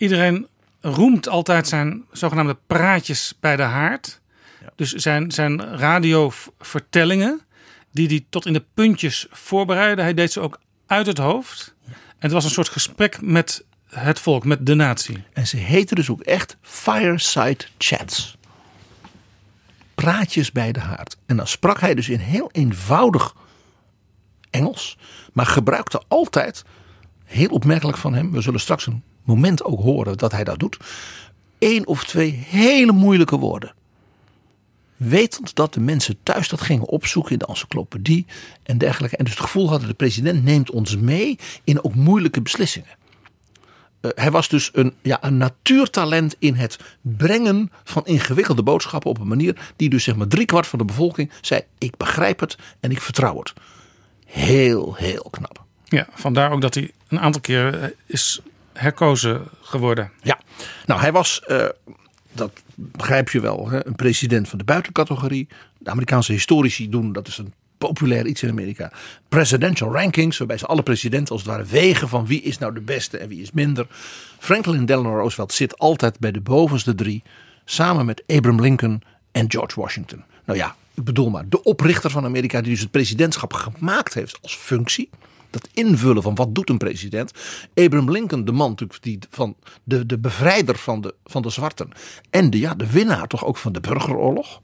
Iedereen roemt altijd zijn zogenaamde praatjes bij de haard. Dus zijn, zijn radiovertellingen, die hij tot in de puntjes voorbereidde. Hij deed ze ook uit het hoofd. En het was een soort gesprek met het volk, met de natie. En ze heten dus ook echt Fireside Chats. Praatjes bij de haard. En dan sprak hij dus in heel eenvoudig Engels. Maar gebruikte altijd, heel opmerkelijk van hem. We zullen straks een moment ook horen dat hij dat doet. één of twee hele moeilijke woorden. Wetend dat de mensen thuis dat gingen opzoeken in de encyclopedie en dergelijke. En dus het gevoel hadden, de president neemt ons mee in ook moeilijke beslissingen. Uh, hij was dus een, ja, een natuurtalent in het brengen van ingewikkelde boodschappen op een manier die dus zeg maar driekwart van de bevolking zei: ik begrijp het en ik vertrouw het. Heel, heel knap. Ja, vandaar ook dat hij een aantal keer eh, is herkozen geworden. Ja, nou hij was, uh, dat begrijp je wel, hè, een president van de buitencategorie. De Amerikaanse historici doen, dat is een populair iets in Amerika. Presidential rankings, waarbij ze alle presidenten als het ware wegen van wie is nou de beste en wie is minder. Franklin Delano Roosevelt zit altijd bij de bovenste drie, samen met Abraham Lincoln en George Washington. Nou ja, ik bedoel maar, de oprichter van Amerika die dus het presidentschap gemaakt heeft als functie. Dat invullen van wat doet een president. Abraham Lincoln, de man natuurlijk die van de, de bevrijder van de, van de zwarten. En de, ja, de winnaar toch ook van de burgeroorlog.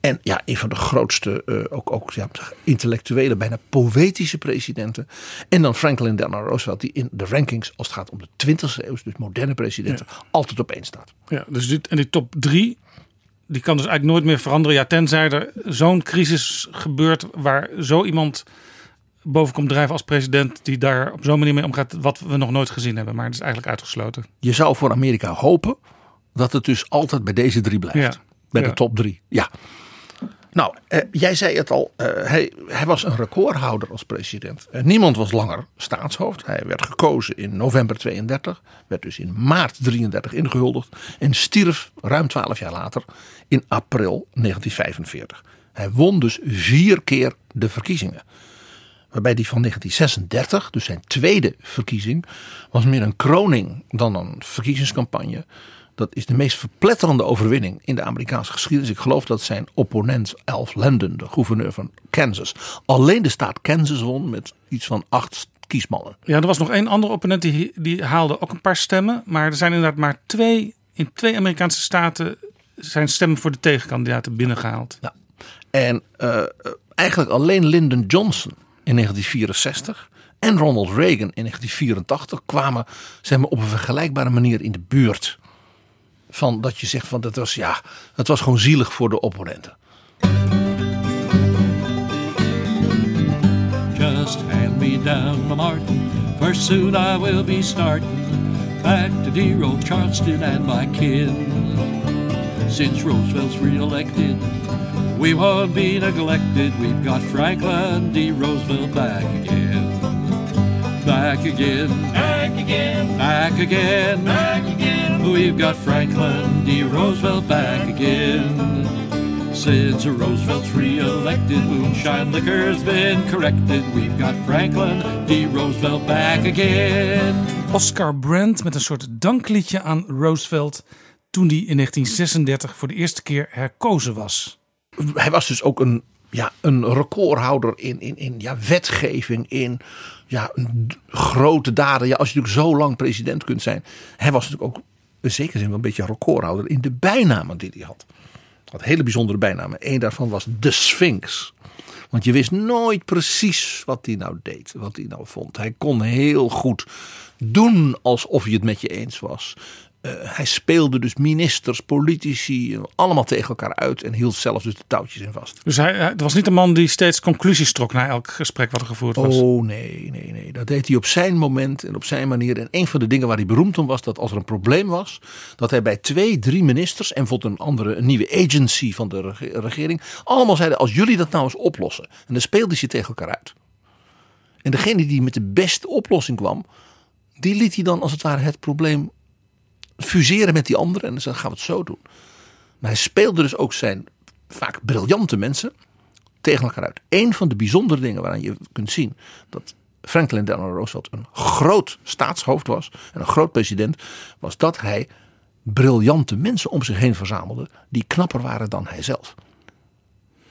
En ja, een van de grootste, uh, ook, ook ja, intellectuele, bijna poëtische presidenten. En dan Franklin Delano Roosevelt, die in de rankings, als het gaat om de 20e eeuw, dus moderne presidenten, ja. altijd op één staat. Ja, dus dit, en die top drie, die kan dus eigenlijk nooit meer veranderen. Ja, tenzij er zo'n crisis gebeurt waar zo iemand boven komt drijven als president die daar op zo'n manier mee omgaat, wat we nog nooit gezien hebben. Maar het is eigenlijk uitgesloten. Je zou voor Amerika hopen dat het dus altijd bij deze drie blijft. Ja. Bij Ja. de top drie. Ja. Nou, eh, jij zei het al, eh, hij, hij was een recordhouder als president. Eh, niemand was langer staatshoofd. Hij werd gekozen in november 32, werd dus in maart 33 ingehuldigd en stierf ruim 12 jaar later in april 1945. Hij won dus vier keer de verkiezingen. Waarbij die van 1936, dus zijn tweede verkiezing, was meer een kroning dan een verkiezingscampagne. Dat is de meest verpletterende overwinning in de Amerikaanse geschiedenis. Ik geloof dat zijn opponent Alf Landon, de gouverneur van Kansas, alleen de staat Kansas won met iets van acht kiesmannen. Ja, er was nog één andere opponent die, die haalde ook een paar stemmen. Maar er zijn inderdaad maar twee, in twee Amerikaanse staten zijn stemmen voor de tegenkandidaten binnengehaald. En uh, eigenlijk alleen Lyndon Johnson in 1964 en Ronald Reagan in 1984 kwamen zeg maar, op een vergelijkbare manier in de buurt. Van dat je zegt van dat was ja, het was gewoon zielig voor de opponenten. Just hand me down my Martin, for soon I will be starting back to dear old Charleston and my kin. Since Roosevelt's reelected, we won't be neglected. We've got Franklin D. Roosevelt back again. Back again. Back again. Back again. Back again. We've got Franklin D. Roosevelt back again. Since Roosevelt's re-elected, moonshine liquor's been corrected. We've got Franklin D. Roosevelt back again. Oscar Brandt met een soort dankliedje aan Roosevelt toen hij in 1936 voor de eerste keer herkozen was. Hij was dus ook een, ja, een recordhouder in, in, in ja, wetgeving, in ja, grote daden. Ja, als je natuurlijk zo lang president kunt zijn. Hij was natuurlijk ook in zekere zin wel een beetje een recordhouder in de bijnamen die hij had. Had hele bijzondere bijnamen. Eén daarvan was de Sphinx. Want je wist nooit precies wat hij nou deed, wat hij nou vond. Hij kon heel goed doen alsof hij het met je eens was. Eh, hij speelde dus ministers, politici, allemaal tegen elkaar uit en hield zelf dus de touwtjes in vast. Dus hij, was niet een man die steeds conclusies trok na elk gesprek wat er gevoerd was. Oh nee, nee, nee. Dat deed hij op zijn moment en op zijn manier. En een van de dingen waar hij beroemd om was, dat als er een probleem was, dat hij bij twee, drie ministers en bijvoorbeeld een andere, een nieuwe agency van de rege- regering, allemaal zeiden: als jullie dat nou eens oplossen. En dan speelden ze tegen elkaar uit. En degene die met de beste oplossing kwam, die liet hij dan als het ware het probleem fuseren met die andere. En dan gaan we het zo doen. Maar hij speelde dus ook zijn vaak briljante mensen tegen elkaar uit. Een van de bijzondere dingen waaraan je kunt zien dat Franklin Delano Roosevelt een groot staatshoofd was en een groot president, was dat hij briljante mensen om zich heen verzamelde die knapper waren dan hij zelf.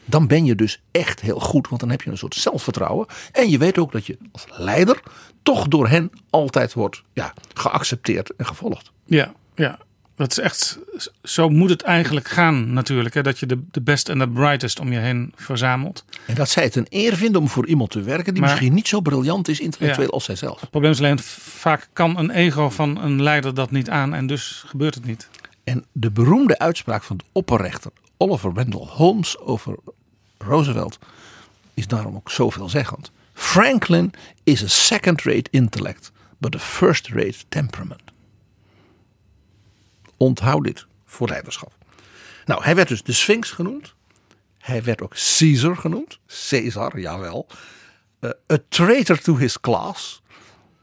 Dan ben je dus echt heel goed, want dan heb je een soort zelfvertrouwen. En je weet ook dat je als leider toch door hen altijd wordt ja, geaccepteerd en gevolgd. Ja, ja. Dat is echt, zo moet het eigenlijk gaan natuurlijk. Hè? Dat je de, de best en de brightest om je heen verzamelt. En dat zij het een eer vinden om voor iemand te werken die Maar- misschien niet zo briljant is intellectueel Ja. als zijzelf. Het probleem is alleen, vaak kan een ego van een leider dat niet aan en dus gebeurt het niet. En de beroemde uitspraak van de opperrechter Oliver Wendell Holmes over Roosevelt is daarom ook zo veelzeggend. Franklin is a second-rate intellect, but a first-rate temperament. Onthoud dit voor leiderschap. Nou, hij werd dus de Sphinx genoemd. Hij werd ook Caesar genoemd. Caesar, jawel. Eh, a traitor to his class.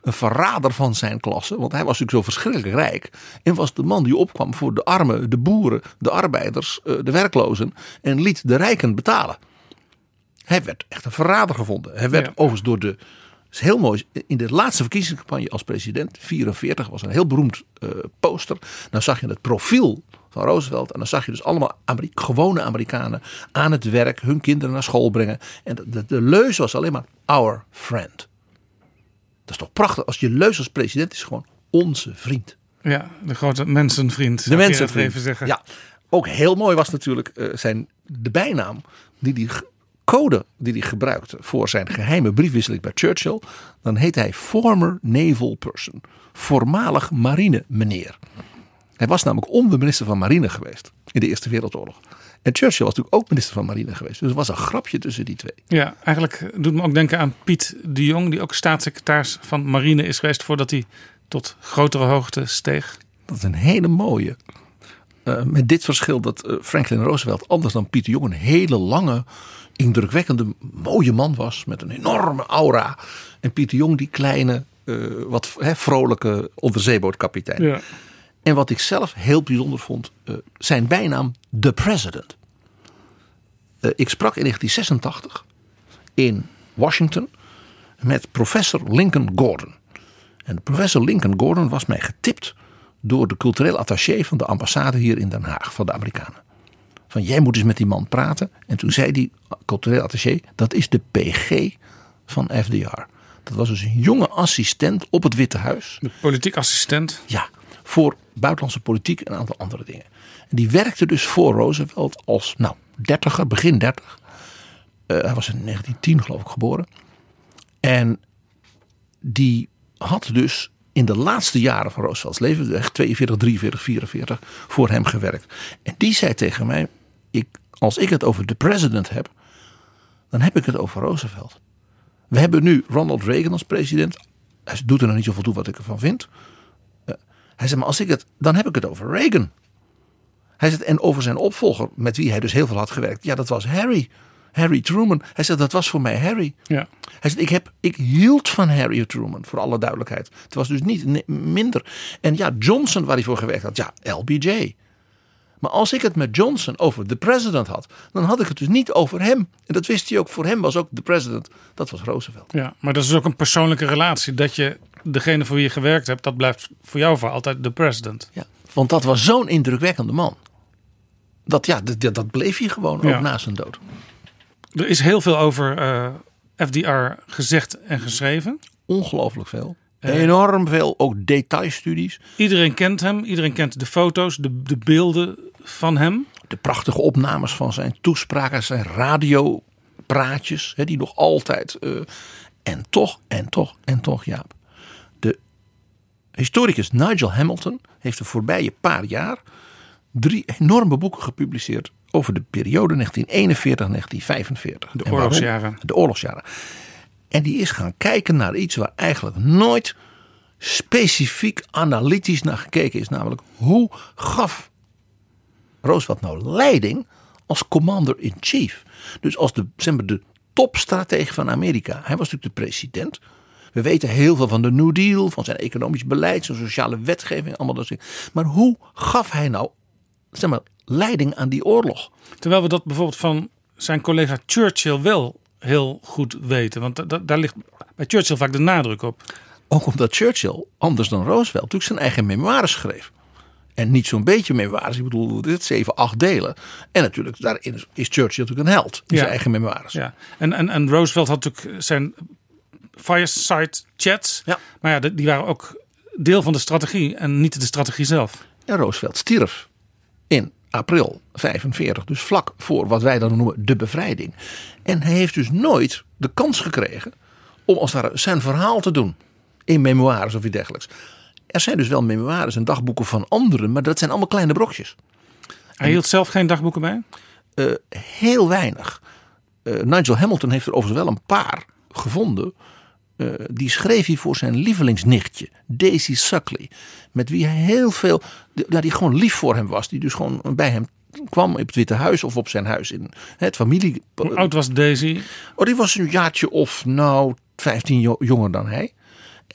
Een verrader van zijn klasse. Want hij was natuurlijk zo verschrikkelijk rijk. En was de man die opkwam voor de armen, de boeren, de arbeiders, eh, de werklozen. En liet de rijken betalen. Hij werd echt een verrader gevonden. Hij werd Ja. overigens door de. Is heel mooi. In de laatste verkiezingscampagne als president, 44, was een heel beroemd eh, poster. Dan zag je het profiel van Roosevelt. En dan zag je dus allemaal Ameri- gewone Amerikanen aan het werk, hun kinderen naar school brengen. En de, de, de leus was alleen maar our friend. Dat is toch prachtig. Als je leus als president is gewoon onze vriend. Ja, de grote mensenvriend. De mensenvriend. Even zeggen. Ja, ook heel mooi was natuurlijk eh, zijn, de bijnaam die die code die hij gebruikte voor zijn geheime briefwisseling bij Churchill. Dan heet hij former naval person. Voormalig marine meneer. Hij was namelijk onderminister van marine geweest in de Eerste Wereldoorlog. En Churchill was natuurlijk ook minister van marine geweest. Dus er was een grapje tussen die twee. Ja, eigenlijk doet me ook denken aan Piet de Jong, die ook staatssecretaris van Marine is geweest voordat hij tot grotere hoogte steeg. Dat is een hele mooie. Eh, met dit verschil dat eh, Franklin Roosevelt anders dan Pieter Jong een hele lange, indrukwekkende, mooie man was. Met een enorme aura. En Pieter Jong die kleine, eh, wat hè, vrolijke onderzeebootkapitein. Ja. En wat ik zelf heel bijzonder vond, zijn bijnaam The President. Ik sprak in 1986 in Washington met professor Lincoln Gordon. En professor Lincoln Gordon was mij getipt door de cultureel attaché van de ambassade hier in Den Haag van de Amerikanen. Van jij moet eens met die man praten. En toen zei die cultureel attaché, dat is de PG van FDR. Dat was dus een jonge assistent op het Witte Huis. De politiek assistent. Ja, voor buitenlandse politiek en een aantal andere dingen. En die werkte dus voor Roosevelt als, nou, dertiger, begin dertig. Eh, hij was in 1910 geloof ik geboren. En die had dus in de laatste jaren van Roosevelts leven, echt 42, 43, 44, voor hem gewerkt. En die zei tegen mij: ik, als ik het over de president heb, dan heb ik het over Roosevelt. We hebben nu Ronald Reagan als president. Hij doet er nog niet zoveel toe wat ik ervan vind. Uh, hij zei, maar als ik het, dan heb ik het over Reagan. Hij zegt, en over zijn opvolger, met wie hij dus heel veel had gewerkt. Ja, dat was Harry. Harry Truman. Hij zegt, dat was voor mij Harry. Ja. Hij zegt, ik, heb, ik hield van Harry Truman, voor alle duidelijkheid. Het was dus niet minder. En ja, Johnson, waar hij voor gewerkt had, ja, LBJ. Maar als ik het met Johnson over de president had, dan had ik het dus niet over hem. En dat wist hij ook. Voor hem was ook de president, dat was Roosevelt. Ja, maar dat is ook een persoonlijke relatie. Dat je degene voor wie je gewerkt hebt, dat blijft voor jou voor altijd de president. Ja, want dat was zo'n indrukwekkende man. Dat, ja, dat, dat bleef hij gewoon ook na zijn dood. Er is heel veel over uh, FDR gezegd en geschreven. Ongelooflijk veel. Enorm veel, ook detailstudies. Iedereen kent hem, iedereen kent de foto's, de, de beelden van hem. De prachtige opnames van zijn toespraken, zijn radiopraatjes, hè, die nog altijd. Uh, en toch, en toch, en toch, Jaap. De historicus Nigel Hamilton heeft de voorbije paar jaar drie enorme boeken gepubliceerd over de periode 1941-1945. De oorlogsjaren. De oorlogsjaren. En die is gaan kijken naar iets waar eigenlijk nooit specifiek analytisch naar gekeken is. Namelijk hoe gaf Roosevelt nou leiding als commander-in-chief? Dus als de, zeg maar, de topstratege van Amerika. Hij was natuurlijk de president. We weten heel veel van de New Deal, van zijn economisch beleid, zijn sociale wetgeving, allemaal dat soort Maar hoe gaf hij nou zeg maar, leiding aan die oorlog? Terwijl we dat bijvoorbeeld van zijn collega Churchill wel heel goed weten. Want daar ligt bij Churchill vaak de nadruk op. Ook omdat Churchill, anders dan Roosevelt, natuurlijk zijn eigen memoires schreef. En niet zo'n beetje memoires. Ik bedoel, dit zeven, acht delen. En natuurlijk, daarin is Churchill natuurlijk een held. In zijn eigen memoires. Ja. En, en, en Roosevelt had natuurlijk zijn fireside chats. Ja. Maar ja, die waren ook deel van de strategie en niet de strategie zelf. En Roosevelt stierf in april 45. Dus vlak voor wat wij dan noemen de bevrijding. En hij heeft dus nooit de kans gekregen om als ware zijn verhaal te doen. In memoires of iets dergelijks. Er zijn dus wel memoires en dagboeken van anderen, maar dat zijn allemaal kleine brokjes. Hij hield zelf geen dagboeken bij? Uh, heel weinig. Uh, Nigel Hamilton heeft er overigens wel een paar gevonden. Uh, die schreef hij voor zijn lievelingsnichtje, Daisy Suckley. Met wie hij heel veel, ja, die gewoon lief voor hem was. Die dus gewoon bij hem kwam op het Witte Huis of op zijn huis in het familie. Hoe oud was Daisy? Oh, die was een jaartje of nou 15 jonger dan hij.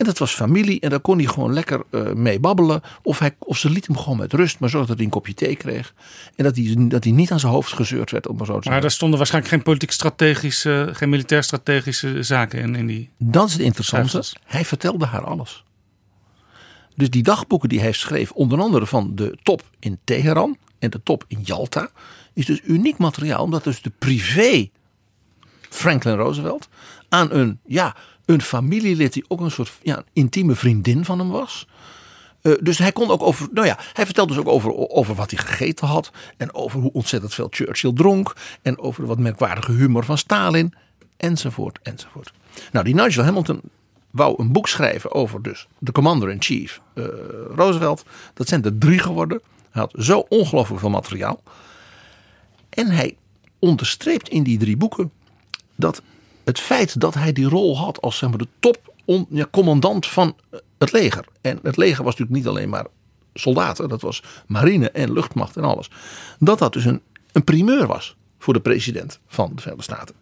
En dat was familie en daar kon hij gewoon lekker uh, mee babbelen. Of, hij, of ze liet hem gewoon met rust, maar zorgde dat hij een kopje thee kreeg. En dat hij, dat hij niet aan zijn hoofd gezeurd werd, om maar zo te zeggen. Maar daar stonden waarschijnlijk geen politiek strategische, geen militair strategische zaken in, in die. Dat is het interessante. Hij vertelde haar alles. Dus die dagboeken die hij schreef, onder andere van de top in Teheran en de top in Yalta, is dus uniek materiaal, omdat dus de privé Franklin Roosevelt aan een, ja, een familielid die ook een soort ja, intieme vriendin van hem was. Uh, dus hij kon ook over, nou ja, hij vertelde dus ook over, over wat hij gegeten had. En over hoe ontzettend veel Churchill dronk. En over wat merkwaardige humor van Stalin. Enzovoort, enzovoort. Nou, die Nigel Hamilton wou een boek schrijven over dus de commander-in-chief uh, Roosevelt. Dat zijn er drie geworden. Hij had zo ongelooflijk veel materiaal. En hij onderstreept in die drie boeken dat het feit dat hij die rol had als zeg maar, de top commandant van het leger. En het leger was natuurlijk niet alleen maar soldaten, dat was marine en luchtmacht en alles. Dat dat dus een, een primeur was voor de president van de Verenigde Staten.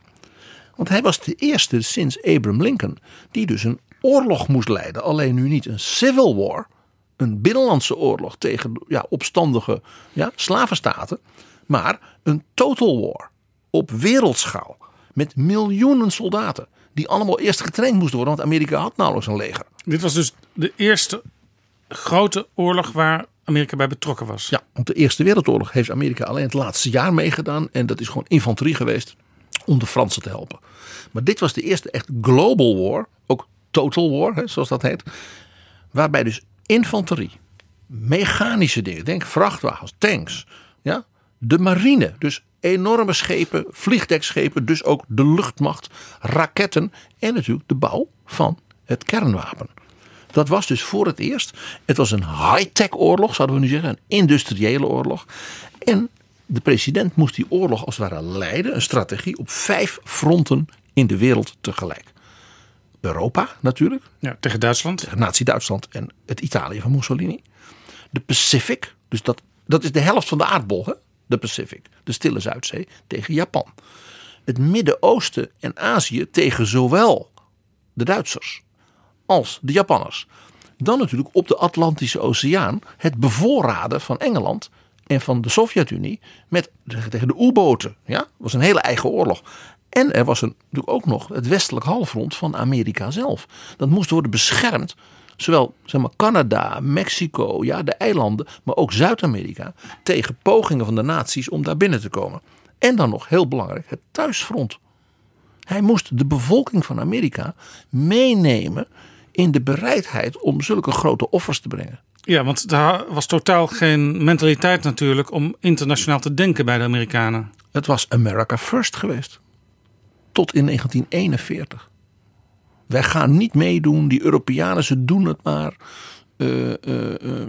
Want hij was de eerste sinds Abraham Lincoln die dus een oorlog moest leiden. Alleen nu niet een civil war, een binnenlandse oorlog tegen ja, opstandige ja, slavenstaten. Maar een total war op wereldschaal met miljoenen soldaten. Die allemaal eerst getraind moesten worden, want Amerika had nauwelijks een leger. Dit was dus de eerste grote oorlog waar Amerika bij betrokken was. Ja, want de Eerste Wereldoorlog heeft Amerika alleen het laatste jaar meegedaan. En dat is gewoon infanterie geweest om de Fransen te helpen. Maar dit was de eerste echt global war, ook total war, hè, zoals dat heet. Waarbij dus infanterie, mechanische dingen, denk vrachtwagens, tanks, ja, de marine, dus enorme schepen, vliegdekschepen, dus ook de luchtmacht, raketten en natuurlijk de bouw van het kernwapen. Dat was dus voor het eerst. Het was een high-tech oorlog, zouden we nu zeggen. Een industriële oorlog. En de president moest die oorlog als het ware leiden. Een strategie op vijf fronten in de wereld tegelijk. Europa natuurlijk. Ja, tegen Duitsland. Tegen Nazi-Duitsland en het Italië van Mussolini. De Pacific, dus dat, dat is de helft van de aardbol, hè? De Pacific. De Stille Zuidzee tegen Japan. Het Midden-Oosten en Azië tegen zowel de Duitsers als de Japanners. Dan natuurlijk op de Atlantische Oceaan het bevoorraden van Engeland en van de Sovjet-Unie met tegen de U-boten. Ja, was een hele eigen oorlog. En er was een, natuurlijk ook nog het westelijk halfrond van Amerika zelf. Dat moest worden beschermd. Zowel zeg maar, Canada, Mexico, ja, de eilanden, maar ook Zuid-Amerika. Tegen pogingen van de naties om daar binnen te komen. En dan nog heel belangrijk, het thuisfront. Hij moest de bevolking van Amerika meenemen in de bereidheid om zulke grote offers te brengen. Ja, want daar was totaal geen mentaliteit natuurlijk om internationaal te denken bij de Amerikanen. Het was America First geweest. Tot in 1941. Wij gaan niet meedoen, die Europeanen ze doen het maar. Uh, uh, uh,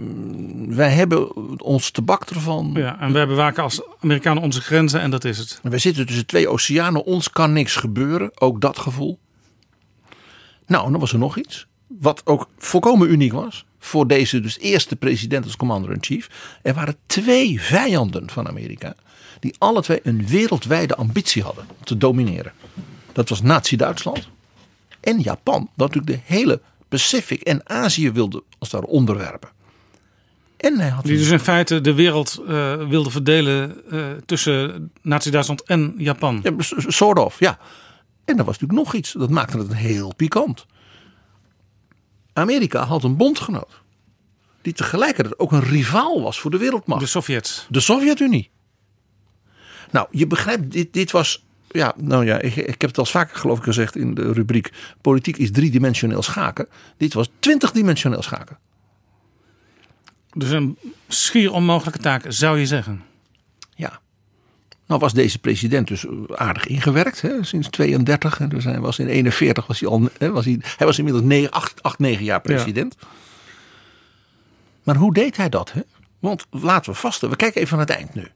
wij hebben ons tabak ervan. Ja, en wij bewaken als Amerikanen onze grenzen en dat is het. Wij zitten tussen twee oceanen, ons kan niks gebeuren. Ook dat gevoel. Nou, en dan was er nog iets. Wat ook volkomen uniek was. Voor deze dus eerste president als commander-in-chief. Er waren twee vijanden van Amerika. Die alle twee een wereldwijde ambitie hadden om te domineren. Dat was Nazi-Duitsland en Japan. Dat natuurlijk de hele Pacific en Azië wilde als daar onderwerpen. En hij had Die dus in feite de wereld uh, wilde verdelen uh, tussen Nazi-Duitsland en Japan. Ja, soort of, ja. En er was natuurlijk nog iets, dat maakte het heel pikant. Amerika had een bondgenoot. Die tegelijkertijd ook een rivaal was voor de wereldmacht. De Sovjets. De Sovjet-Unie. Nou, je begrijpt, dit, dit was ja, nou ja, ik, ik heb het al vaker geloof ik gezegd in de rubriek politiek is driedimensioneel schaken. Dit was twintigdimensioneel schaken. Dus een schier onmogelijke taak, zou je zeggen. Ja. Nou was deze president dus aardig ingewerkt hè, sinds 32. En dus hij was in 41 was hij al, hè, was hij, hij was inmiddels 9, 8, 8 9 jaar president. Ja. Maar hoe deed hij dat? Hè? Want laten we vaststellen, we kijken even aan het eind nu.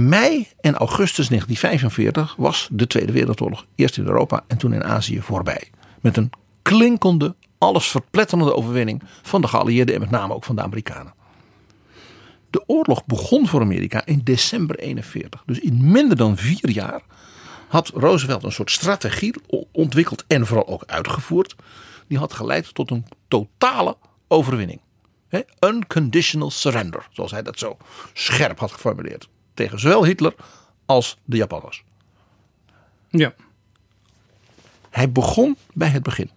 Mei en augustus 1945 was de Tweede Wereldoorlog eerst in Europa en toen in Azië voorbij. Met een klinkende, alles verpletterende overwinning van de geallieerden en met name ook van de Amerikanen. De oorlog begon voor Amerika in december 41. Dus in minder dan vier jaar had Roosevelt een soort strategie ontwikkeld en vooral ook uitgevoerd. Die had geleid tot een totale overwinning. Unconditional surrender, zoals hij dat zo scherp had geformuleerd tegen zowel Hitler als de Japanners. Ja. Hij begon bij het begin.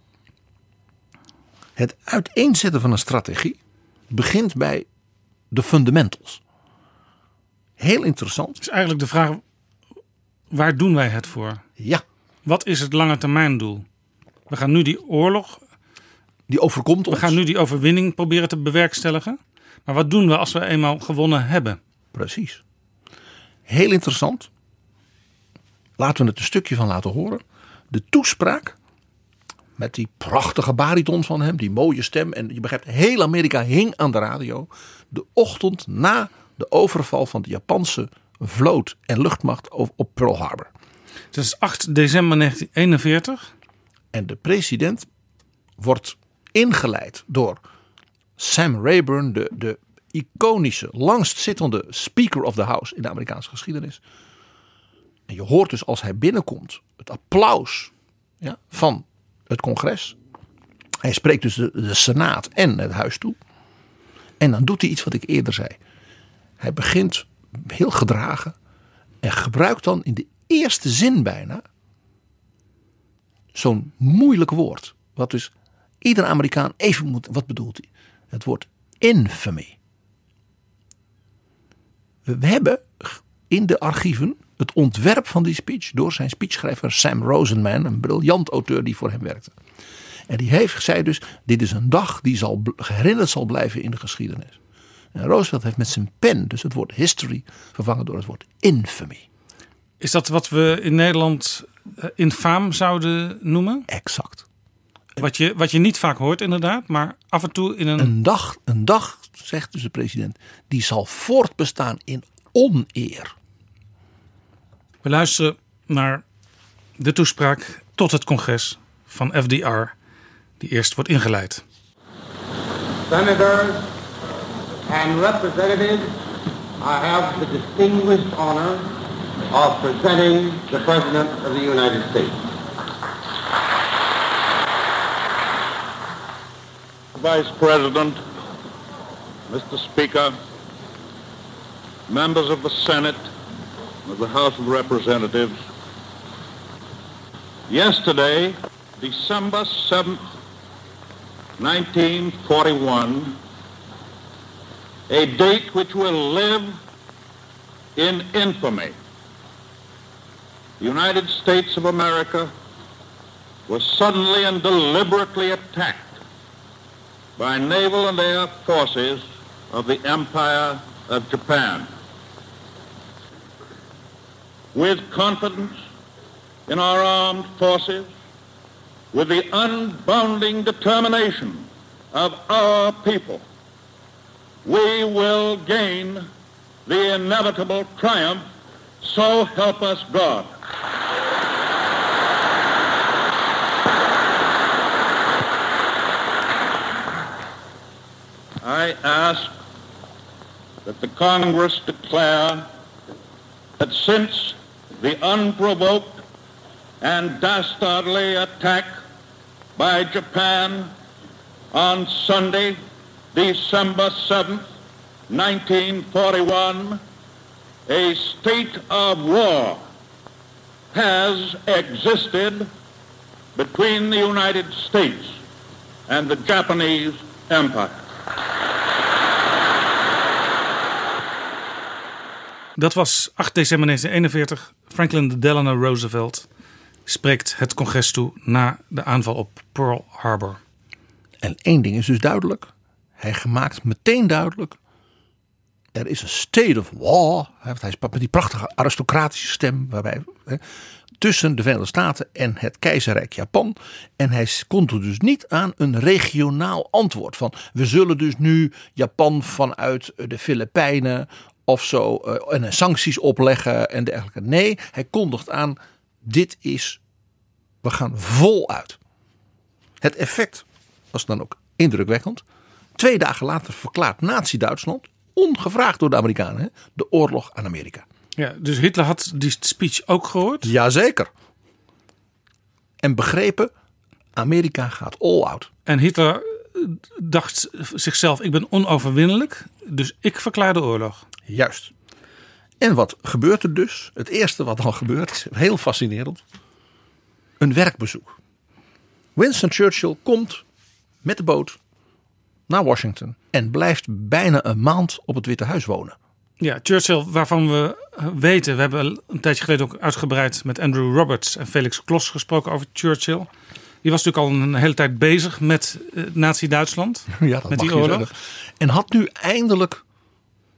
Het uiteenzetten van een strategie begint bij de fundamentals. Heel interessant. Is eigenlijk de vraag: waar doen wij het voor? Ja. Wat is het lange termijn doel? We gaan nu die oorlog. Die overkomt ons. We gaan nu die overwinning proberen te bewerkstelligen. Maar wat doen we als we eenmaal gewonnen hebben? Precies. Heel interessant. Laten we het een stukje van laten horen. De toespraak met die prachtige bariton van hem, die mooie stem. En je begrijpt, heel Amerika hing aan de radio. De ochtend na de overval van de Japanse vloot en luchtmacht op Pearl Harbor. Het is 8 december 1941. En de president wordt ingeleid door Sam Rayburn, de, de iconische, langstzittende Speaker of the House in de Amerikaanse geschiedenis. En je hoort dus als hij binnenkomt het applaus ja, van het congres. Hij spreekt dus de, de Senaat en het huis toe. En dan doet hij iets wat ik eerder zei. Hij begint heel gedragen en gebruikt dan in de eerste zin bijna zo'n moeilijk woord. Wat dus ieder Amerikaan even moet. Wat bedoelt hij? Het woord infamy. We hebben in de archieven het ontwerp van die speech door zijn speechschrijver Sam Rosenman, een briljant auteur die voor hem werkte. En die heeft gezegd dus, dit is een dag die zal herinnerd zal blijven in de geschiedenis. En Roosevelt heeft met zijn pen dus het woord history vervangen door het woord infamy. Is dat wat we in Nederland uh, infaam zouden noemen? Exact. Wat je, wat je niet vaak hoort inderdaad, maar af en toe in een... Een dag, een dag, zegt dus de president, die zal voortbestaan in oneer. We luisteren naar de toespraak tot het congres van FDR, die eerst wordt ingeleid. Senators and representatives, I have the distinguished honor of presenting the President of the United States. Vice President, Mr. Speaker, members of the Senate, of the House of Representatives, yesterday, December 7th, 1941, a date which will live in infamy. The United States of America was suddenly and deliberately attacked by naval and air forces of the Empire of Japan. With confidence in our armed forces, with the unbounding determination of our people, we will gain the inevitable triumph, so help us God. I ask that the Congress declare that since the unprovoked and dastardly attack by Japan on Sunday, December 7th, 1941, a state of war has existed between the United States and the Japanese Empire. Dat was 8 december 1941. Franklin Delano Roosevelt spreekt het congres toe na de aanval op Pearl Harbor. En één ding is dus duidelijk. Hij maakt meteen duidelijk. Er is een state of war. Hij sprak met die prachtige aristocratische stem. Waarbij, hè, tussen de Verenigde Staten en het keizerrijk Japan. En hij kon er dus niet aan een regionaal antwoord. Van we zullen dus nu Japan vanuit de Filipijnen of zo. eh, en sancties opleggen en dergelijke. Nee, hij kondigt aan. Dit is. We gaan voluit. Het effect was dan ook indrukwekkend. Twee dagen later verklaart Nazi-Duitsland, ongevraagd door de Amerikanen, de oorlog aan Amerika. Ja, dus Hitler had die speech ook gehoord? Jazeker. En begrepen, Amerika gaat all out. En Hitler dacht zichzelf, ik ben onoverwinnelijk, dus ik verklaar de oorlog. Juist. En wat gebeurt er dus? Het eerste wat dan gebeurt is heel fascinerend. Een werkbezoek. Winston Churchill komt met de boot naar Washington en blijft bijna een maand op het Witte Huis wonen. Ja, Churchill, waarvan we weten, we hebben een tijdje geleden ook uitgebreid met Andrew Roberts en Felix Klos gesproken over Churchill. Die was natuurlijk al een hele tijd bezig met eh, Nazi-Duitsland. Ja, dat met die mag oorlog. zeggen. En had nu eindelijk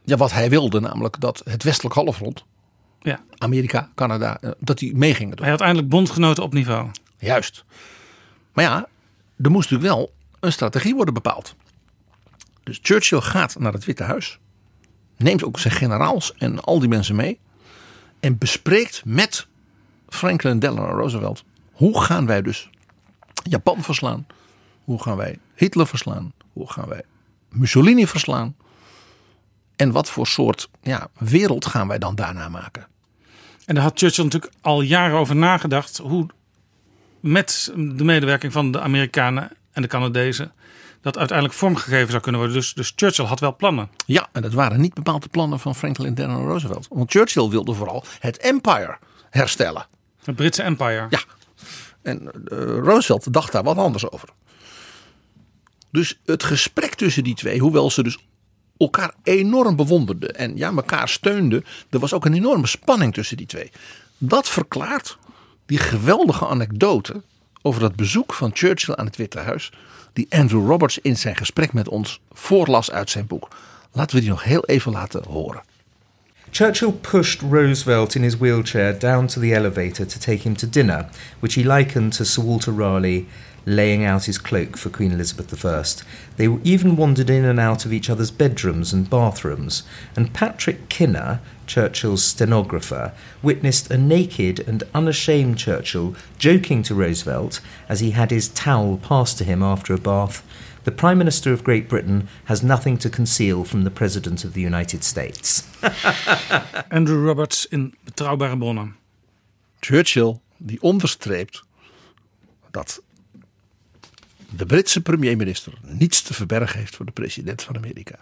ja, wat hij wilde, namelijk dat het westelijk halfrond, Ja. Amerika, Canada, eh, dat die meegingen. Hij had eindelijk bondgenoten op niveau. Juist. Maar ja, er moest natuurlijk wel een strategie worden bepaald. Dus Churchill gaat naar het Witte Huis. Neemt ook zijn generaals en al die mensen mee. En bespreekt met Franklin Delano Roosevelt. Hoe gaan wij dus Japan verslaan? Hoe gaan wij Hitler verslaan? Hoe gaan wij Mussolini verslaan? En wat voor soort ja, wereld gaan wij dan daarna maken? En daar had Churchill natuurlijk al jaren over nagedacht hoe met de medewerking van de Amerikanen en de Canadezen dat uiteindelijk vormgegeven zou kunnen worden. Dus, dus Churchill had wel plannen. Ja, en dat waren niet bepaald de plannen van Franklin Delano Roosevelt. Want Churchill wilde vooral het empire herstellen. Het Britse empire. Ja. En eh, Roosevelt dacht daar wat anders over. Dus het gesprek tussen die twee, hoewel ze dus elkaar enorm bewonderden en ja, elkaar steunden, er was ook een enorme spanning tussen die twee. Dat verklaart die geweldige anekdote over dat bezoek van Churchill aan het Witte Huis, die Andrew Roberts in zijn gesprek met ons voorlas uit zijn boek. Laten we die nog heel even laten horen. Churchill pushed Roosevelt in his wheelchair down to the elevator to take him to dinner, which he likened to Sir Walter Raleigh laying out his cloak for Queen Elizabeth I. They even wandered in and out of each other's bedrooms and bathrooms, and Patrick Kinner, Churchill's stenographer, witnessed a naked and unashamed Churchill joking to Roosevelt as he had his towel passed to him after a bath. The Prime Minister of Great Britain has nothing to conceal from the President of the United States. Andrew Roberts in Betrouwbare Bronnen. Churchill die onderstreept dat de Britse premierminister niets te verbergen heeft voor de president van Amerika.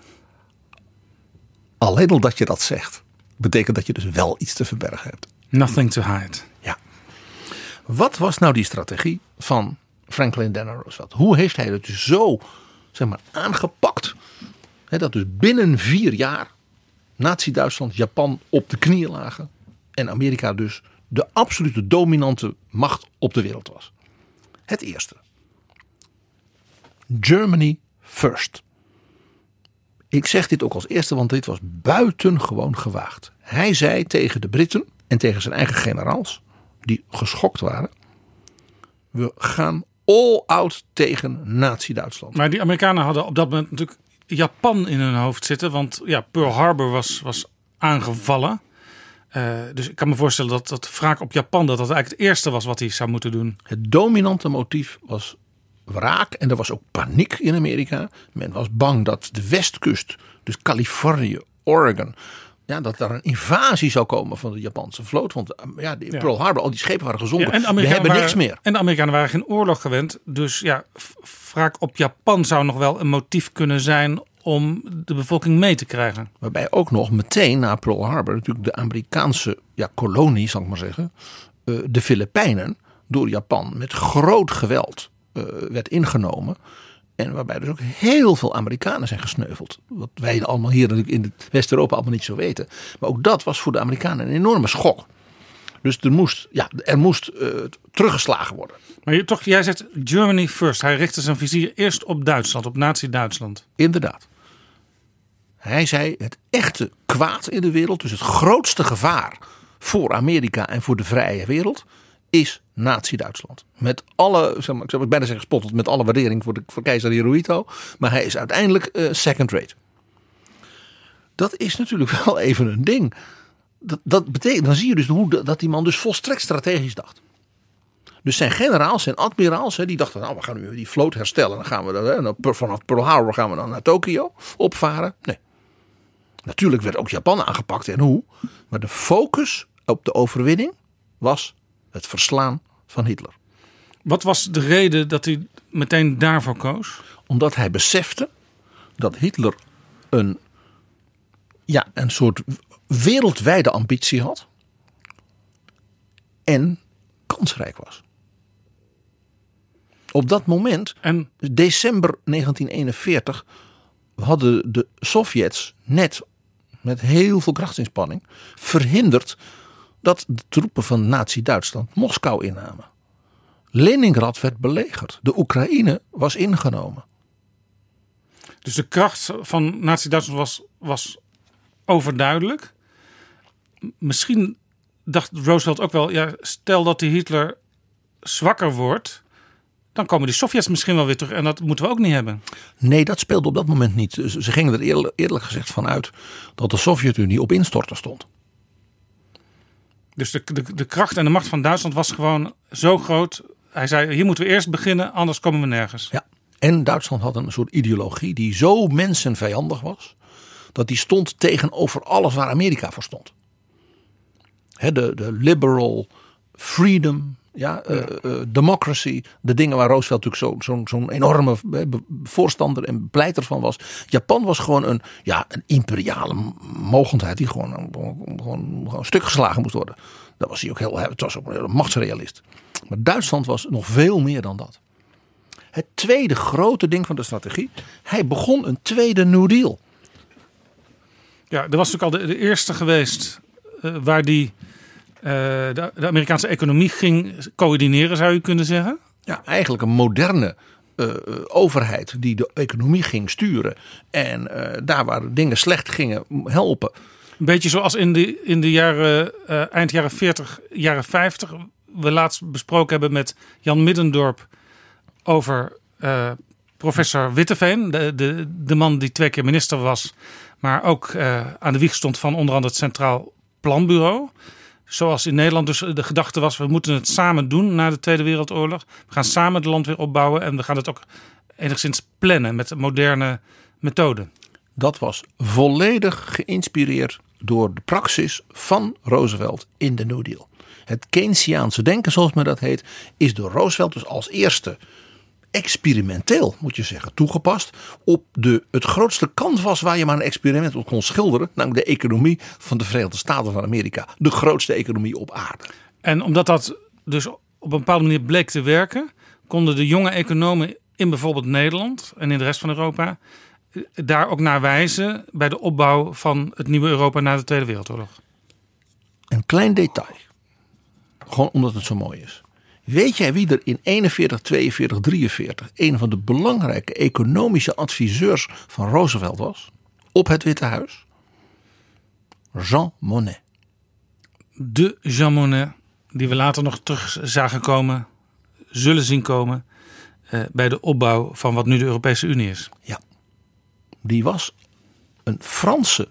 Alleen al dat je dat zegt, betekent dat je dus wel iets te verbergen hebt. Nothing to hide. Ja. Wat was nou die strategie van Franklin Delano Roosevelt? Hoe heeft hij het zo zeg maar, aangepakt? Dat dus binnen vier jaar Nazi-Duitsland, Japan op de knieën lagen. En Amerika dus de absolute dominante macht op de wereld was. Het eerste. Germany first. Ik zeg dit ook als eerste, want dit was buitengewoon gewaagd. Hij zei tegen de Britten en tegen zijn eigen generaals, die geschokt waren: We gaan all out tegen Nazi-Duitsland. Maar die Amerikanen hadden op dat moment natuurlijk Japan in hun hoofd zitten. Want ja, Pearl Harbor was, was aangevallen. Uh, dus ik kan me voorstellen dat dat wraak op Japan dat dat eigenlijk het eerste was wat hij zou moeten doen. Het dominante motief was wraak en er was ook paniek in Amerika. Men was bang dat de westkust, dus Californië, Oregon, ja, dat er een invasie zou komen van de Japanse vloot. Want ja, Pearl Harbor, al die schepen waren gezonken. Ja, We hebben waren, niks meer. En de Amerikanen waren geen oorlog gewend. Dus ja, wraak op Japan zou nog wel een motief kunnen zijn om de bevolking mee te krijgen. Waarbij ook nog meteen na Pearl Harbor natuurlijk de Amerikaanse ja, kolonie, zal ik maar zeggen, de Filipijnen door Japan met groot geweld werd ingenomen. En waarbij dus ook heel veel Amerikanen zijn gesneuveld. Wat wij allemaal hier in West-Europa allemaal niet zo weten. Maar ook dat was voor de Amerikanen een enorme schok. Dus er moest, ja, er moest uh, teruggeslagen worden. Maar je, toch, jij zegt Germany first. Hij richtte zijn vizier eerst op Duitsland, op Nazi-Duitsland. Inderdaad. Hij zei het echte kwaad in de wereld, dus het grootste gevaar voor Amerika en voor de vrije wereld, is Nazi-Duitsland. Met alle, zeg maar, ik zou bijna zeggen spottend, met alle waardering voor, de, voor keizer Hirohito. Maar hij is uiteindelijk uh, second rate. Dat is natuurlijk wel even een ding. Dat, dat betekent, dan zie je dus hoe dat die man dus volstrekt strategisch dacht. Dus zijn generaals, zijn admiraals, die dachten, nou we gaan nu die vloot herstellen. Dan gaan we dan, vanaf Pearl Harbor gaan we dan naar Tokio opvaren. Nee. Natuurlijk werd ook Japan aangepakt en hoe. Maar de focus op de overwinning was het verslaan van Hitler. Wat was de reden dat hij meteen daarvoor koos? Omdat hij besefte dat Hitler een, ja, een soort wereldwijde ambitie had. En kansrijk was. Op dat moment, en? december 1941, hadden de Sovjets net met heel veel krachtsinspanning verhinderd dat de troepen van Nazi-Duitsland Moskou innamen. Leningrad werd belegerd. De Oekraïne was ingenomen. Dus de kracht van Nazi-Duitsland was, was overduidelijk. Misschien dacht Roosevelt ook wel, ja, stel dat die Hitler zwakker wordt, dan komen die Sovjets misschien wel weer terug. En dat moeten we ook niet hebben. Nee, dat speelde op dat moment niet. Ze gingen er eerlijk gezegd van uit dat de Sovjet-Unie op instorten stond. Dus de, de, de kracht en de macht van Duitsland was gewoon zo groot. Hij zei, hier moeten we eerst beginnen, anders komen we nergens. Ja, en Duitsland had een soort ideologie die zo mensenvijandig was... dat die stond tegenover alles waar Amerika voor stond. De, de liberal freedom, ja, uh, uh, democracy. De dingen waar Roosevelt natuurlijk zo'n zo, zo enorme voorstander en pleiter van was. Japan was gewoon een, ja, een imperiale mogendheid die gewoon, gewoon, gewoon, stuk geslagen moest worden. Dat was hij ook heel, het was ook een machtsrealist. Maar Duitsland was nog veel meer dan dat. Het tweede grote ding van de strategie. Hij begon een tweede New Deal. Ja, er was natuurlijk al de, de eerste geweest uh, waar die de, de, Amerikaanse economie ging coördineren, zou je kunnen zeggen. Ja, eigenlijk een moderne uh, overheid die de economie ging sturen. En uh, daar waar dingen slecht gingen, helpen. Een beetje zoals in de, in de jaren, eind jaren 40, jaren 50. We laatst besproken hebben met Jan Middendorp over eh, professor Witteveen, de, de, de man die twee keer minister was, maar ook eh, aan de wieg stond van onder andere het Centraal Planbureau. Zoals in Nederland dus de gedachte was, we moeten het samen doen na de Tweede Wereldoorlog. We gaan samen het land weer opbouwen en we gaan het ook enigszins plannen met moderne methoden. Dat was volledig geïnspireerd door de praxis van Roosevelt in de New Deal. Het Keynesiaanse denken, zoals men dat heet, is door Roosevelt dus als eerste experimenteel, moet je zeggen, toegepast op de, het grootste canvas waar je maar een experiment op kon schilderen, namelijk de economie van de Verenigde Staten van Amerika. De grootste economie op aarde. En omdat dat dus op een bepaalde manier bleek te werken, konden de jonge economen in bijvoorbeeld Nederland en in de rest van Europa eh, daar ook naar wijzen bij de opbouw van het nieuwe Europa na de Tweede Wereldoorlog. Een klein detail. Gewoon omdat het zo mooi is. Weet jij wie er in 41, 42, 43 een van de belangrijke economische adviseurs van Roosevelt was? Op het Witte Huis? Jean Monnet. De Jean Monnet, die we later nog terug zagen komen, zullen zien komen eh, bij de opbouw van wat nu de Europese Unie is. Ja, die was een Franse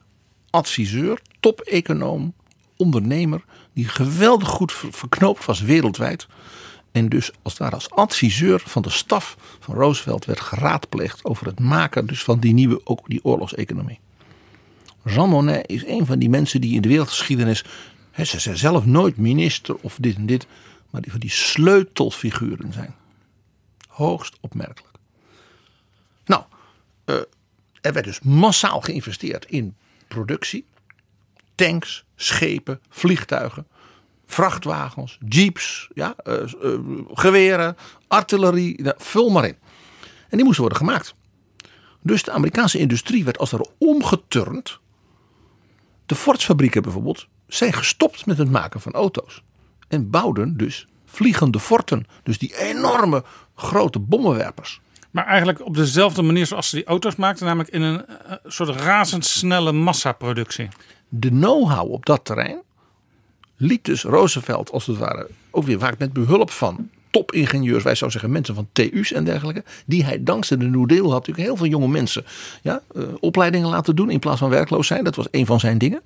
adviseur, top-econoom, ondernemer, die geweldig goed ver- verknoopt was wereldwijd. En dus als ware als adviseur van de staf van Roosevelt werd geraadpleegd over het maken dus van die nieuwe, ook die oorlogseconomie. Jean Monnet is een van die mensen die in de wereldgeschiedenis, hè, ze zijn zelf nooit minister of dit en dit, maar die van die sleutelfiguren zijn. Hoogst opmerkelijk. Nou, eh, er werd dus massaal geïnvesteerd in productie. Tanks, schepen, vliegtuigen, vrachtwagens, jeeps, ja, eh, eh, geweren, artillerie, nou, vul maar in. En die moesten worden gemaakt. Dus de Amerikaanse industrie werd als ware omgeturnd. De Ford-fabrieken bijvoorbeeld zijn gestopt met het maken van auto's. En bouwden dus vliegende forten. Dus die enorme grote bommenwerpers. Maar eigenlijk op dezelfde manier zoals ze die auto's maakten, namelijk in een eh, soort razendsnelle massaproductie. De know-how op dat terrein liet dus Roosevelt als het ware ook weer vaak met behulp van topingenieurs, wij zouden zeggen mensen van TU's en dergelijke, die hij dankzij de New Deal had natuurlijk heel veel jonge mensen ja, eh, opleidingen laten doen in plaats van werkloos zijn. Dat was een van zijn dingen.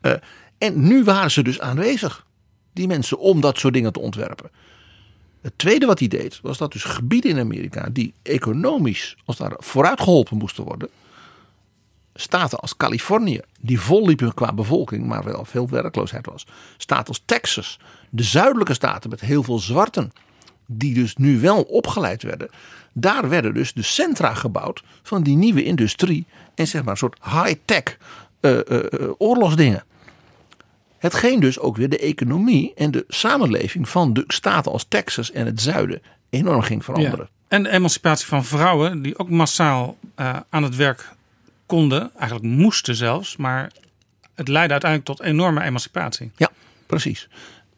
Eh, en nu waren ze dus aanwezig, die mensen, om dat soort dingen te ontwerpen. Het tweede wat hij deed, was dat dus gebieden in Amerika die economisch als het ware vooruitgeholpen moesten worden. Staten als Californië, die vol liepen qua bevolking, maar wel veel werkloosheid was. Staten als Texas, de zuidelijke staten met heel veel zwarten, die dus nu wel opgeleid werden. Daar werden dus de centra gebouwd van die nieuwe industrie en zeg maar een soort high-tech eh, eh, eh, oorlogsdingen. Hetgeen dus ook weer de economie en de samenleving van de staten als Texas en het zuiden enorm ging veranderen. En de emancipatie van vrouwen, die ook massaal aan het werk konden, eigenlijk moesten zelfs, maar het leidde uiteindelijk tot enorme emancipatie. Ja, precies.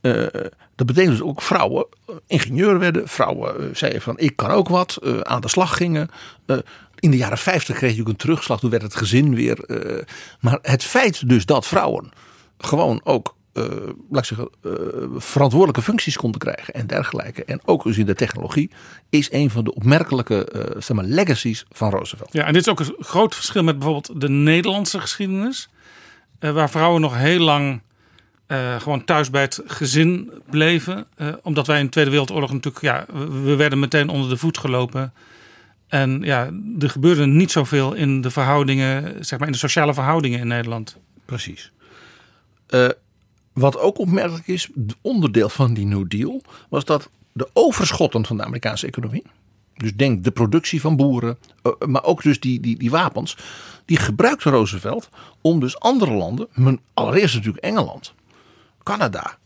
Eh, dat betekent dus ook vrouwen eh, ingenieur werden. Vrouwen eh, zeiden van ik kan ook wat. aan de slag gingen. In de jaren 50 kreeg je ook een terugslag. Toen werd het gezin weer. maar het feit dus dat vrouwen gewoon ook. Eh, laat ik zeggen, eh, verantwoordelijke functies konden krijgen en dergelijke. En ook dus in de technologie. Is een van de opmerkelijke eh, zeg maar, legacies van Roosevelt. Ja, en dit is ook een groot verschil met bijvoorbeeld de Nederlandse geschiedenis. waar vrouwen nog heel lang gewoon thuis bij het gezin bleven. omdat wij in de Tweede Wereldoorlog natuurlijk, ja, we- we werden meteen onder de voet gelopen. En ja, er gebeurde niet zoveel in de verhoudingen, zeg maar in de sociale verhoudingen in Nederland. Precies. Eh, wat ook opmerkelijk is, onderdeel van die New Deal, was dat de overschotten van de Amerikaanse economie, dus denk de productie van boeren, eh, maar ook dus die, die, die wapens, die gebruikte Roosevelt om dus andere landen, allereerst natuurlijk Engeland, Canada,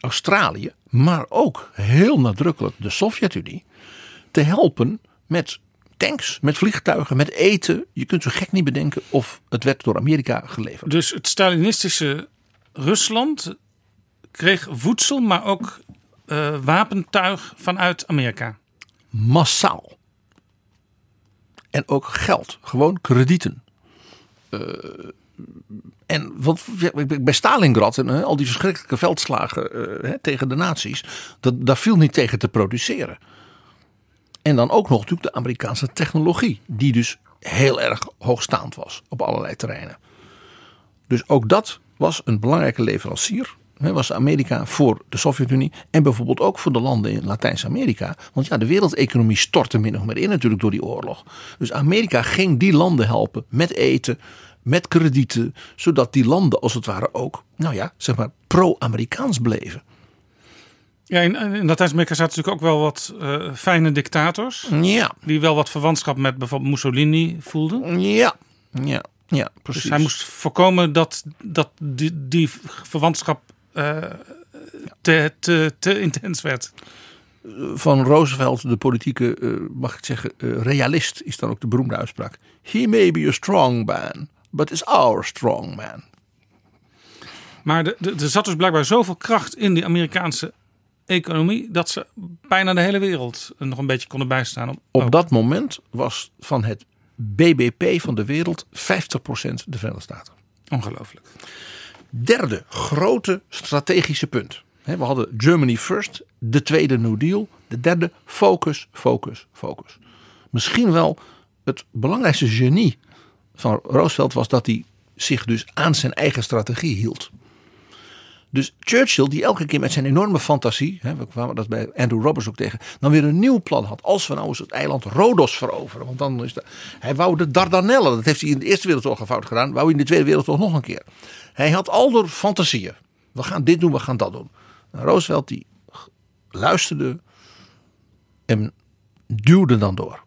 Australië, maar ook heel nadrukkelijk de Sovjet-Unie, te helpen met tanks, met vliegtuigen, met eten. Je kunt zo gek niet bedenken of het werd door Amerika geleverd. Dus het Stalinistische Rusland kreeg voedsel, maar ook eh, wapentuig vanuit Amerika. massaal. En ook geld, gewoon kredieten. Eh, en wat, bij Stalingrad en hè, al die verschrikkelijke veldslagen eh, tegen de nazi's, dat, daar viel niet tegen te produceren. En dan ook nog natuurlijk de Amerikaanse technologie, die dus heel erg hoogstaand was op allerlei terreinen. Dus ook dat was een belangrijke leverancier. Was Amerika voor de Sovjet-Unie en bijvoorbeeld ook voor de landen in Latijns-Amerika. Want ja, de wereldeconomie stortte min of meer in natuurlijk door die oorlog. Dus Amerika ging die landen helpen met eten, met kredieten, zodat die landen als het ware ook, nou ja, zeg maar pro-Amerikaans bleven. Ja, in, in Latijns-Amerika zaten natuurlijk ook wel wat eh, fijne dictators. Ja. Die wel wat verwantschap met bijvoorbeeld Mussolini voelden. Ja, ja, ja, precies. Dus hij moest voorkomen dat, dat die, die verwantschap eh, te, te, te intens werd. Van Roosevelt, de politieke, eh, mag ik zeggen, eh, realist, is dan ook de beroemde uitspraak. He may be a strong man, but is our strong man. Maar de- de- er zat dus blijkbaar zoveel kracht in die Amerikaanse economie dat ze bijna de hele wereld nog een beetje konden bijstaan. Op, Op dat moment was van het BBP van de wereld 50% de Verenigde Staten. Ongelooflijk. Derde grote strategische punt. We hadden Germany first, de tweede New Deal. De derde focus, focus, focus. Misschien wel het belangrijkste genie van Roosevelt was dat hij zich dus aan zijn eigen strategie hield. Dus Churchill, die elke keer met zijn enorme fantasie, hè, we kwamen dat bij Andrew Roberts ook tegen, dan weer een nieuw plan had. Als we nou eens het eiland Rodos veroveren. Want dan is dat, hij wou de Dardanellen, dat heeft hij in de Eerste Wereldoorlog fout gedaan, wou hij in de Tweede Wereldoorlog nog een keer. Hij had al door fantasieën. We gaan dit doen, we gaan dat doen. En Roosevelt die luisterde en duwde dan door.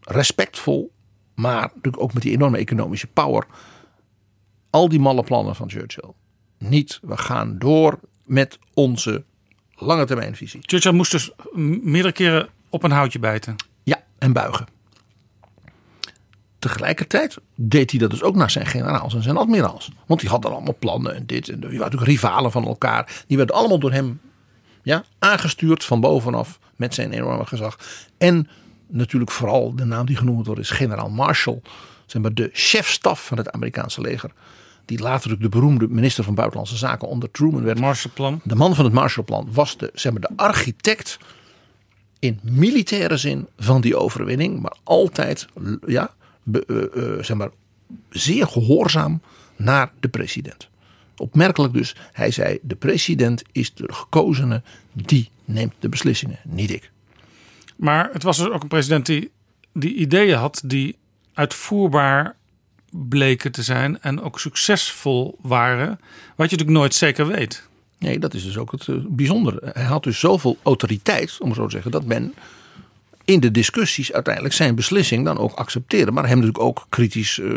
Respectvol, maar natuurlijk ook met die enorme economische power. Al die malle plannen van Churchill. Niet, we gaan door met onze lange termijnvisie. Churchill moest dus meerdere keren op een houtje bijten. Ja, en buigen. Tegelijkertijd deed hij dat dus ook naar zijn generaals en zijn admiraals. Want die hadden allemaal plannen en dit. En die waren natuurlijk rivalen van elkaar. Die werden allemaal door hem ja, aangestuurd van bovenaf met zijn enorme gezag. En natuurlijk vooral de naam die genoemd wordt is generaal Marshall. Zeg maar de chefstaf van het Amerikaanse leger. Die later ook de beroemde minister van Buitenlandse Zaken onder Truman werd. Marshallplan. De man van het Marshallplan was de, zeg maar, de architect in militaire zin van die overwinning. Maar altijd ja, be- eh, eh, zeg maar, zeer gehoorzaam naar de president. Opmerkelijk dus, hij zei de president is de gekozene, die neemt de beslissingen, niet ik. Maar het was dus ook een president die, die ideeën had die uitvoerbaar bleken te zijn en ook succesvol waren. Wat je natuurlijk nooit zeker weet. Nee, dat is dus ook het eh, bijzondere. Hij had dus zoveel autoriteit, om zo te zeggen, dat men in de discussies uiteindelijk zijn beslissing dan ook accepteerde. Maar hem natuurlijk ook kritisch eh,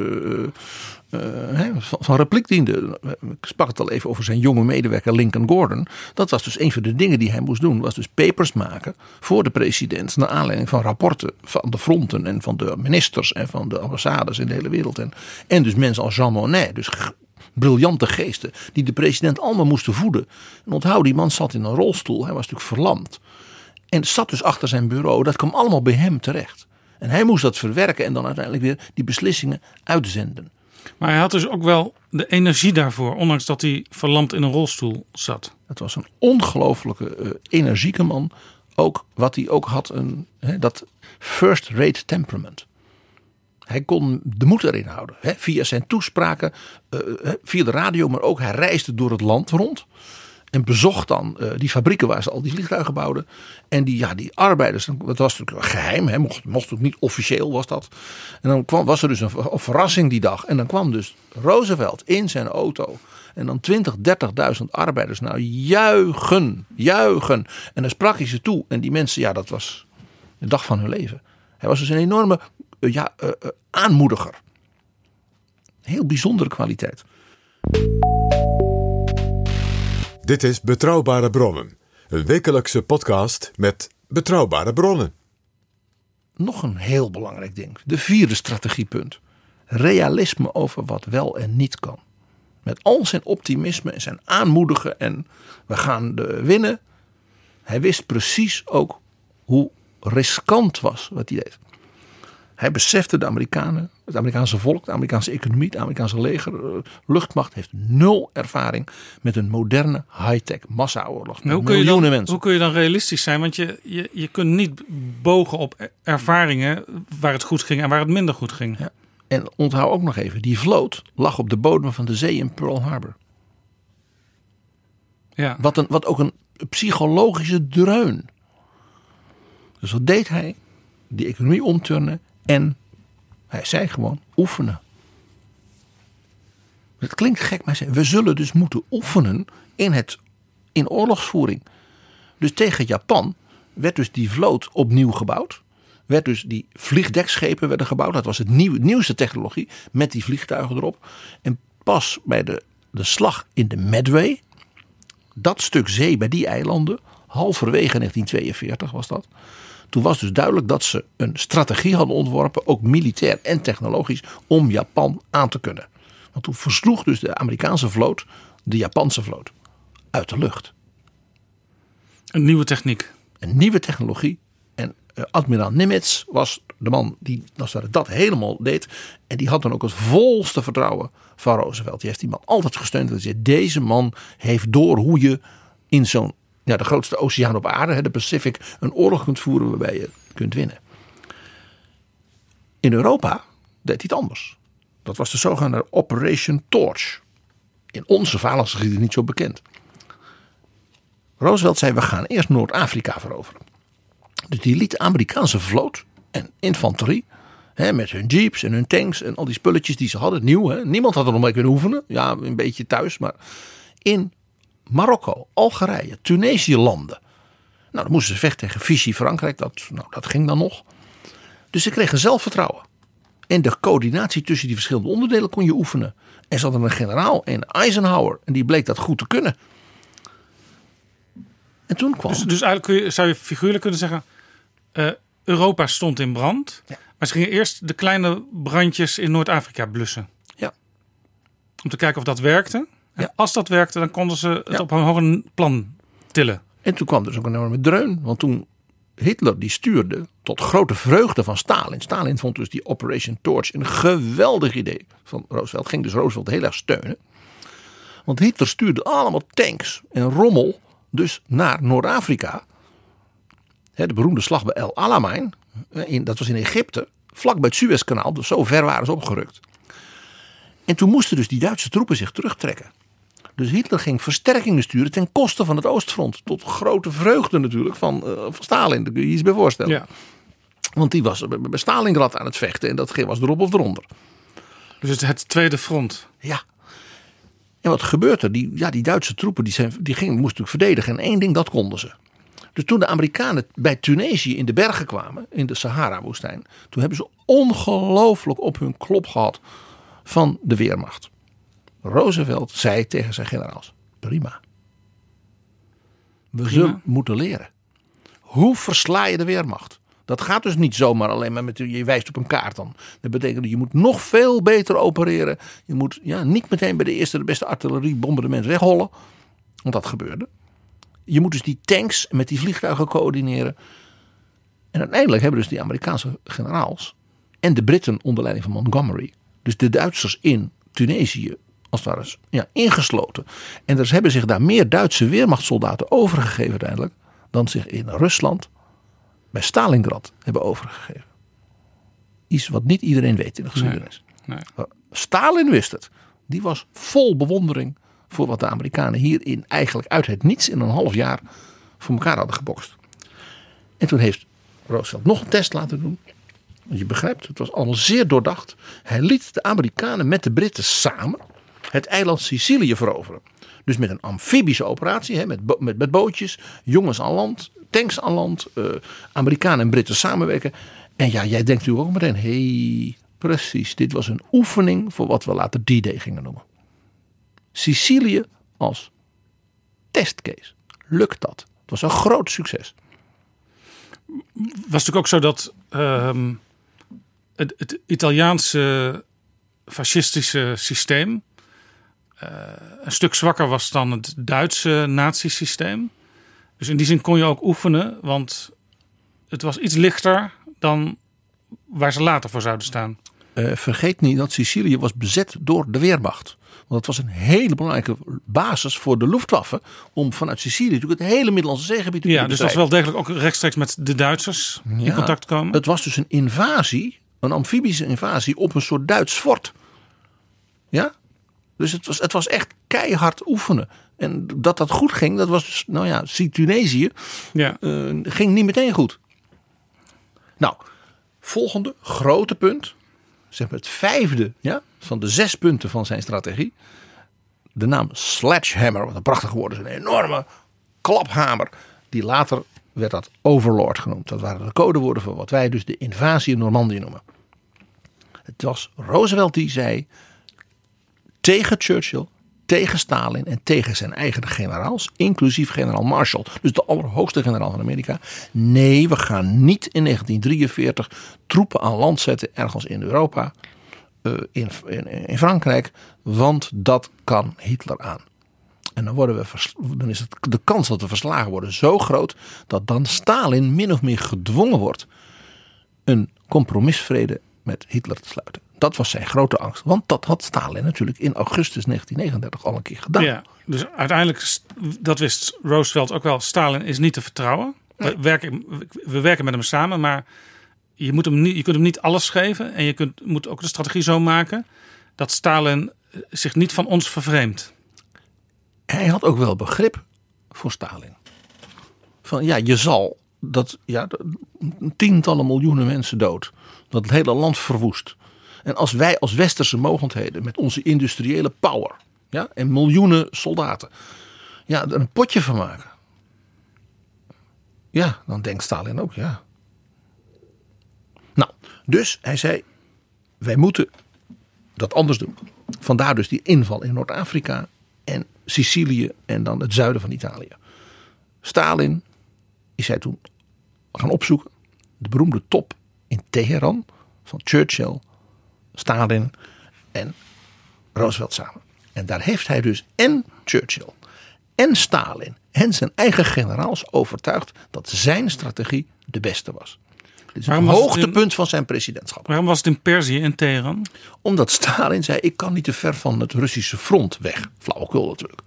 eh, van, van repliek diende. Ik sprak het al even over zijn jonge medewerker Lincoln Gordon. Dat was dus een van de dingen die hij moest doen. Was dus papers maken voor de president. Naar aanleiding van rapporten van de fronten en van de ministers en van de ambassades in de hele wereld. En, en dus mensen als Jean Monnet. Dus briljante geesten die de president allemaal moesten voeden. En onthoud, die man zat in een rolstoel. Hij was natuurlijk verlamd. En zat dus achter zijn bureau. Dat kwam allemaal bij hem terecht. En hij moest dat verwerken en dan uiteindelijk weer die beslissingen uitzenden. Maar hij had dus ook wel de energie daarvoor, ondanks dat hij verlamd in een rolstoel zat. Het was een ongelooflijke eh, energieke man. Ook wat hij ook had, een, dat first rate temperament. Hij kon de moed erin houden. Via zijn toespraken, eh, hè, via de radio, maar ook hij reisde door het land rond. En bezocht dan eh, die fabrieken waar ze al die vliegtuigen bouwden. En die, ja, die arbeiders, dat was natuurlijk geheim. Hè, mocht, mocht ook niet officieel was dat. En dan kwam, was er dus een, ver- een verrassing die dag. En dan kwam dus Roosevelt in zijn auto. En dan 20, 30.000 arbeiders. Nou, juichen, juichen. En dan sprak hij ze toe. En die mensen, ja, dat was de dag van hun leven. Hij was dus een enorme eh, ja, eh, aanmoediger. Heel bijzondere kwaliteit. Dit is Betrouwbare Bronnen, een wekelijkse podcast met betrouwbare bronnen. nog een heel belangrijk ding. De vierde strategiepunt. Realisme over wat wel en niet kan. Met al zijn optimisme en zijn aanmoedigen en we gaan de winnen. Hij wist precies ook hoe riskant was wat hij deed. Hij besefte de Amerikanen Het Amerikaanse volk, de Amerikaanse economie, het Amerikaanse leger, eh, luchtmacht heeft nul ervaring met een moderne high-tech massaoorlog. Hoe, Met kun je miljoenen dan, mensen. hoe kun je dan realistisch zijn? Want je, je, je kunt niet bogen op er- ervaringen waar het goed ging en waar het minder goed ging. En onthoud ook nog even, die vloot lag op de bodem van de zee in Pearl Harbor. Ja. Wat, een, wat ook een psychologische dreun. Dus wat deed hij? Die economie omturnen en hij zei gewoon oefenen. Het klinkt gek, maar zei, we zullen dus moeten oefenen in, het, in oorlogsvoering. Dus tegen Japan werd dus die vloot opnieuw gebouwd. Werd dus die vliegdekschepen werden gebouwd. Dat was het nieuw, nieuwste technologie met die vliegtuigen erop. En pas bij de, de slag in de Medway, dat stuk zee bij die eilanden, halverwege 1942 was dat. Toen was dus duidelijk dat ze een strategie hadden ontworpen, ook militair en technologisch, om Japan aan te kunnen. Want toen versloeg dus de Amerikaanse vloot de Japanse vloot uit de lucht. Een nieuwe techniek. Een nieuwe technologie. En eh, admiraal Nimitz was de man die als dat helemaal deed. En die had dan ook het volste vertrouwen van Roosevelt. Die heeft die man altijd gesteund. Hij zei, deze man heeft door hoe je in zo'n ja, de grootste oceaan op aarde, de Pacific, een oorlog kunt voeren waarbij je kunt winnen. In Europa deed hij het anders. Dat was de zogenaamde Operation Torch. In onze valandsgeschiedenis niet zo bekend. Roosevelt zei: We gaan eerst Noord-Afrika veroveren. Dus die liet de Amerikaanse vloot en infanterie. Hè, met hun jeeps en hun tanks en al die spulletjes die ze hadden. Nieuw, hè? niemand had er nog mee kunnen oefenen. Ja, een beetje thuis, maar in Marokko, Algerije, Tunesië landen. Nou, dan moesten ze vechten tegen Vichy, Frankrijk. Dat, nou, dat ging dan nog. Dus ze kregen zelfvertrouwen. En de coördinatie tussen die verschillende onderdelen kon je oefenen. En ze hadden een generaal, een Eisenhower. En die bleek dat goed te kunnen. En toen kwam... Dus, dus eigenlijk kun je, zou je figuurlijk kunnen zeggen: eh, Europa stond in brand. Maar ze gingen eerst de kleine brandjes in Noord-Afrika blussen. Ja. Om te kijken of dat werkte. En als dat werkte, dan konden ze het op een hoger plan tillen. En toen kwam dus ook een enorme dreun. Want toen Hitler die stuurde tot grote vreugde van Stalin. Stalin vond dus die Operation Torch een geweldig idee van Roosevelt. Ging dus Roosevelt heel erg steunen. Want Hitler stuurde allemaal tanks en rommel dus naar Noord-Afrika. De beroemde slag bij El Alamein. in- Dat was in Egypte. Vlak bij het Suezkanaal. Dus zo ver waren ze opgerukt. En toen moesten dus die Duitse troepen zich terugtrekken. Dus Hitler ging versterkingen sturen ten koste van het Oostfront. Tot grote vreugde natuurlijk van, eh, van Stalin. Daar kun je je iets bij voorstellen. Ja. Want die was bij Stalingrad aan het vechten. En dat was erop of eronder. Dus het, het tweede front. Ja. En wat gebeurt er? Die, ja, die Duitse troepen die zijn, die gingen, moesten natuurlijk verdedigen. En één ding, dat konden ze. Dus toen de Amerikanen bij Tunesië in de bergen kwamen, in de Sahara-woestijn, toen hebben ze ongelooflijk op hun klop gehad van de weermacht. Roosevelt zei tegen zijn generaals: prima. We zullen moeten leren. Hoe versla je de weermacht? Dat gaat dus niet zomaar alleen maar met je wijst op een kaart dan. Dat betekent dat je moet nog veel beter opereren. Je moet ja, niet meteen bij de eerste de beste artilleriebombardement weghollen. Want dat gebeurde. Je moet dus die tanks met die vliegtuigen coördineren. En uiteindelijk hebben dus die Amerikaanse generaals en de Britten onder leiding van Montgomery, dus de Duitsers in Tunesië, als het ware ja, ingesloten. En er hebben zich daar meer Duitse weermachtssoldaten overgegeven uiteindelijk dan zich in Rusland bij Stalingrad hebben overgegeven. Iets wat niet iedereen weet in de geschiedenis. Nee. Stalin wist het. Die was vol bewondering voor wat de Amerikanen hierin eigenlijk uit het niets in een half jaar voor elkaar hadden gebokst. En toen heeft Roosevelt nog een test laten doen. Want je begrijpt, het was allemaal zeer doordacht. Hij liet de Amerikanen met de Britten samen het eiland Sicilië veroveren. Dus met een amfibische operatie, hè, met, met, met bootjes, jongens aan land, tanks aan land, eh, Amerikanen en Britten samenwerken. En ja, jij denkt natuurlijk ook meteen, hey, precies, dit was een oefening voor wat we later D-Day gingen noemen. Sicilië als testcase. Lukt dat? Het was een groot succes. was natuurlijk ook zo dat ehm, het, Italiaanse fascistische systeem een stuk zwakker was dan het Duitse nazisysteem. Dus in die zin kon je ook oefenen, want het was iets lichter dan waar ze later voor zouden staan. eh, vergeet niet dat Sicilië was bezet door de Weermacht. Want het was een hele belangrijke basis voor de Luftwaffe om vanuit Sicilië natuurlijk het hele Middellandse zeegebied te Ja, dus dat is bestrijden. wel degelijk ook rechtstreeks met de Duitsers in contact komen. Het was dus een invasie, een amfibische invasie op een soort Duits fort. Ja? Dus het was, het was echt keihard oefenen. En dat dat goed ging, dat was nou ja, zie Tunesië, Ja. eh, ging niet meteen goed. Nou, volgende grote punt, zeg maar het vijfde ja, van de zes punten van zijn strategie. De naam Sledgehammer, wat een prachtig woord is, een enorme klaphamer. Die later werd dat Overlord genoemd. Dat waren de codewoorden voor wat wij dus de invasie in Normandië noemen. Het was Roosevelt die zei tegen Churchill, tegen Stalin en tegen zijn eigen generaals, inclusief generaal Marshall, dus de allerhoogste generaal van Amerika. Nee, we gaan niet in 1943 troepen aan land zetten ergens in Europa, eh, in, in, in Frankrijk, want dat kan Hitler aan. En dan, worden we dan is het, de kans dat we verslagen worden zo groot dat dan Stalin min of meer gedwongen wordt een compromisvrede met Hitler te sluiten. Dat was zijn grote angst. Want dat had Stalin natuurlijk in augustus 1939 al een keer gedaan. Ja, dus uiteindelijk, dat wist Roosevelt ook wel, Stalin is niet te vertrouwen. We, werken, we werken met hem samen, maar je, moet hem niet, je kunt hem niet alles geven. En je kunt, moet ook de strategie zo maken dat Stalin eh, zich niet van ons vervreemdt. Hij had ook wel begrip voor Stalin. Van ja, je zal dat ja, tientallen miljoenen mensen dood. Dat het hele land verwoest. En als wij als westerse mogendheden met onze industriële power ja, en miljoenen soldaten ja, er een potje van maken. Ja, dan denkt Stalin ook ja. Nou, dus hij zei wij moeten dat anders doen. Vandaar dus die inval in Noord-Afrika en Sicilië en dan het zuiden van Italië. Stalin is hij toen gaan opzoeken. De beroemde top in Teheran van Churchill, Stalin en Roosevelt samen. En daar heeft hij dus en Churchill en Stalin en zijn eigen generaals overtuigd dat zijn strategie de beste was. Dit is Waarom het was het in- hoogtepunt van zijn presidentschap. Waarom was het in Perzië in Teheran? Omdat Stalin zei: Ik kan niet te ver van het Russische front weg. Flauwekul natuurlijk.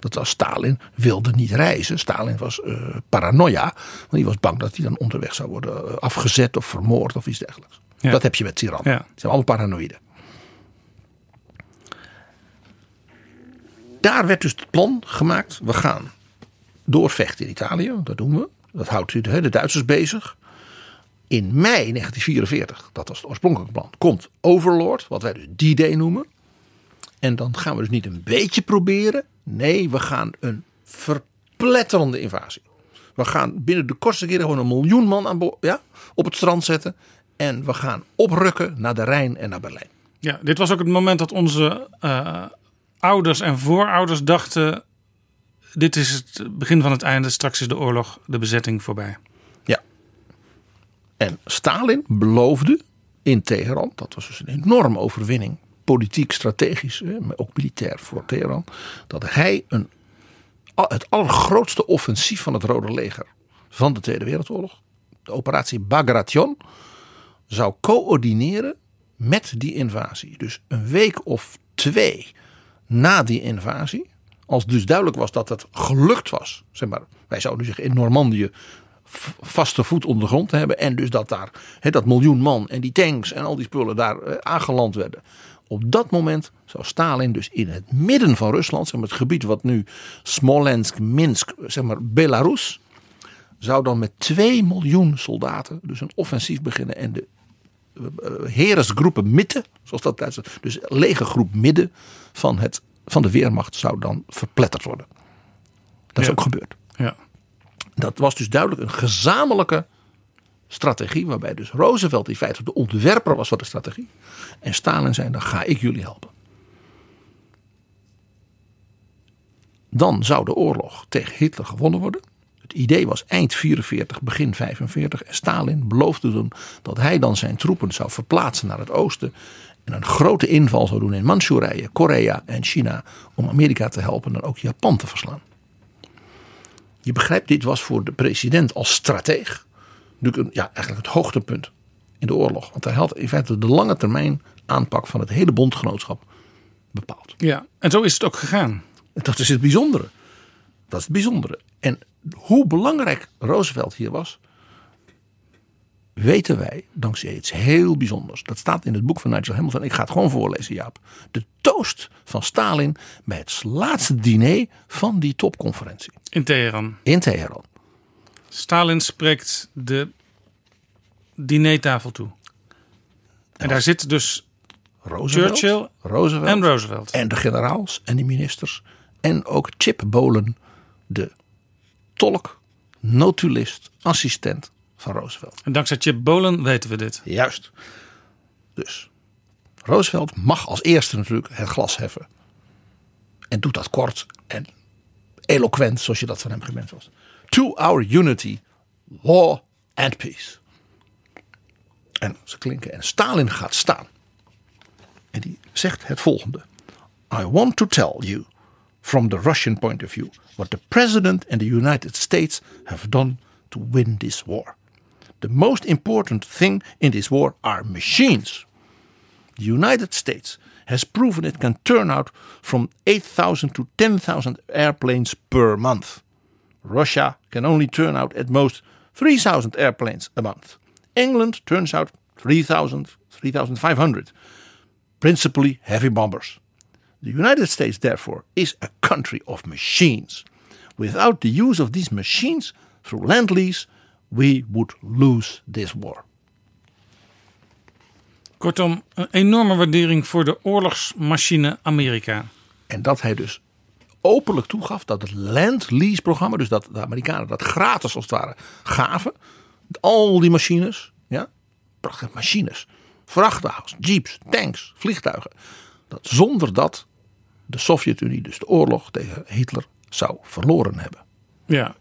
Dat was Stalin wilde niet reizen. Stalin was eh, paranoia. Want die was bang dat hij dan onderweg zou worden eh, afgezet of vermoord of iets dergelijks. Ja. Dat heb je met tirannen. Ja. Die zijn allemaal paranoïden. Daar werd dus het plan gemaakt. We gaan doorvechten in Italië. Dat doen we. Dat houdt de, de Duitsers bezig. In mei 1944, dat was het oorspronkelijke plan, komt Overlord, wat wij dus D-Day noemen. En dan gaan we dus niet een beetje proberen. Nee, we gaan een verpletterende invasie. We gaan binnen de kortste keren gewoon een miljoen man aan ja, op het strand zetten. En we gaan oprukken naar de Rijn en naar Berlijn. Ja, dit was ook het moment dat onze eh, ouders en voorouders dachten: dit is het begin van het einde, straks is de oorlog, de bezetting voorbij. Ja. En Stalin beloofde in Teheran, dat was dus een enorme overwinning, politiek, strategisch, maar ook militair voor Teheran, dat hij een, het allergrootste offensief van het Rode Leger van de Tweede Wereldoorlog, de operatie Bagration, zou coördineren met die invasie. Dus een week of twee na die invasie, als dus duidelijk was dat het gelukt was, zeg maar, wij zouden zeggen in Normandië vaste voet onder de grond hebben en dus dat daar dat miljoen man en die tanks en al die spullen daar eh, aangeland werden. Op dat moment zou Stalin dus in het midden van Rusland, zeg maar het gebied wat nu Smolensk, Minsk, zeg maar Belarus, zou dan met 2 miljoen soldaten dus een offensief beginnen en de heresgroepen midden, zoals dat Duits dus legergroep midden van, het, van de Weermacht zou dan verpletterd worden. Dat is Ja. ook gebeurd. Ja. Dat was dus duidelijk een gezamenlijke strategie, waarbij dus Roosevelt in feite de ontwerper was van de strategie. En Stalin zei, dan ga ik jullie helpen. Dan zou de oorlog tegen Hitler gewonnen worden. Het idee was eind 44, begin 45. En Stalin beloofde toen dat hij dan zijn troepen zou verplaatsen naar het oosten. En een grote inval zou doen in Manchurije, Korea en China. Om Amerika te helpen en ook Japan te verslaan. Je begrijpt, dit was voor de president als strateeg. natuurlijk Ja, eigenlijk het hoogtepunt in de oorlog. Want hij had in feite de lange termijn aanpak van het hele bondgenootschap bepaald. Ja, en zo is het ook gegaan. Dat is het bijzondere. Dat is het bijzondere. En hoe belangrijk Roosevelt hier was, weten wij dankzij iets heel bijzonders. Dat staat in het boek van Nigel Hamilton. Ik ga het gewoon voorlezen, Jaap. De toast van Stalin bij het laatste diner van die topconferentie. In Teheran. In Teheran. Stalin spreekt de dinertafel toe. En daar zit dus Roosevelt, Churchill Roosevelt en Roosevelt. En de generaals en de ministers. En ook Chip Bolen, de tolk, notulist, assistent van Roosevelt. En dankzij Chip Bolen weten we dit. Juist. Dus Roosevelt mag als eerste natuurlijk het glas heffen. En doet dat kort en eloquent, zoals je dat van hem gewend was. To our unity, war and peace. En ze klinken en Stalin gaat staan. En die zegt het volgende. I want to tell you, from the Russian point of view, what the President and the United States have done to win this war. The most important thing in this war are machines. The United States has proven it can turn out from 8,000 to 10,000 airplanes per month. Russia can only turn out at most 3,000 airplanes a month. England turns out 3,000, 3,500, principally heavy bombers. The United States, therefore, is a country of machines. Without the use of these machines through land lease, we would lose this war. Kortom, een enorme waardering voor de oorlogsmachine Amerika. En dat hij dus openlijk toegaf dat het Land Lease programma, dus dat de Amerikanen dat gratis als het ware gaven, al die machines, ja, prachtige machines, vrachtwagens, jeeps, tanks, vliegtuigen, dat zonder dat de Sovjet-Unie dus de oorlog tegen Hitler zou verloren hebben. Ja,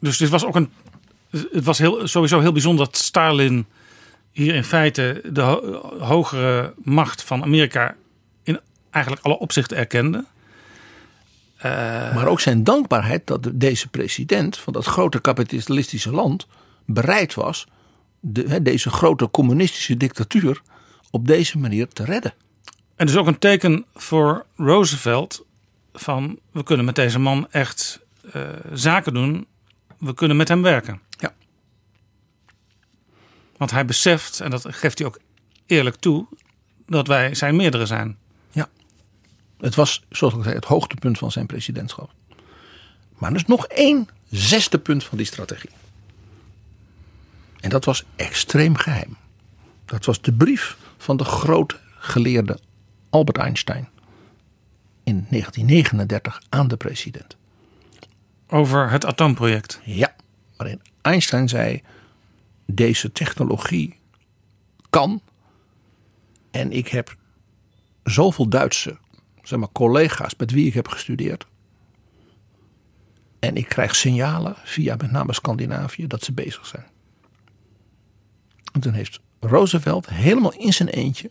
dus dit was ook een. Het was heel, sowieso heel bijzonder dat Stalin hier in feite de ho- hogere macht van Amerika in eigenlijk alle opzichten erkende. Eh, Maar ook zijn dankbaarheid dat de- deze president van dat grote kapitalistische land bereid was de, deze grote communistische dictatuur op deze manier te redden. En dus ook een teken voor Roosevelt van we kunnen met deze man echt eh, zaken doen. We kunnen met hem werken. Ja. Want hij beseft, en dat geeft hij ook eerlijk toe, dat wij zijn meerdere zijn. Het was, zoals ik zei, het hoogtepunt van zijn presidentschap. Maar er is nog één zesde punt van die strategie. En dat was extreem geheim. Dat was de brief van de grote geleerde Albert Einstein. In 1939 aan de president. Over het atoomproject. Ja, waarin Einstein zei: deze technologie kan. En ik heb zoveel Duitse zeg maar, collega's met wie ik heb gestudeerd. En ik krijg signalen via met name Scandinavië dat ze bezig zijn. En toen heeft Roosevelt helemaal in zijn eentje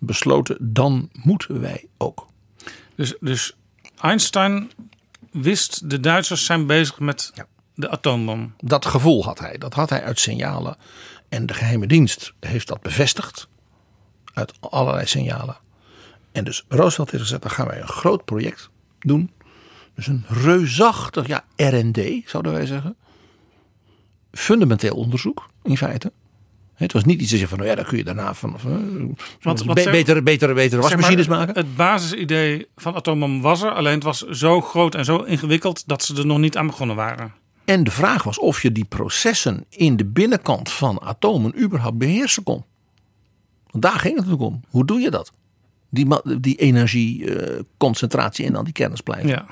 besloten: dan moeten wij ook. Dus, dus Einstein wist, de Duitsers zijn bezig met de atoombom. Dat gevoel had hij. Dat had hij uit signalen. En de geheime dienst heeft dat bevestigd. Uit allerlei signalen. En dus Roosevelt heeft gezegd, dan gaan wij een groot project doen. Dus een reusachtig, ja, R&D zouden wij zeggen. Fundamenteel onderzoek, in feite. Het was niet iets te zeggen van, nou ja, dan kun je daarna van, van Wat- wat be- zeg- betere, betere, betere maar, wasmachines maken. Het basisidee van atoombom was er, alleen het was zo groot en zo ingewikkeld dat ze er nog niet aan begonnen waren. En de vraag was of je die processen in de binnenkant van atomen überhaupt beheersen kon. Want daar ging het natuurlijk om. Hoe doe je dat? Die, die energieconcentratie en dan die kennis blijven. Ja.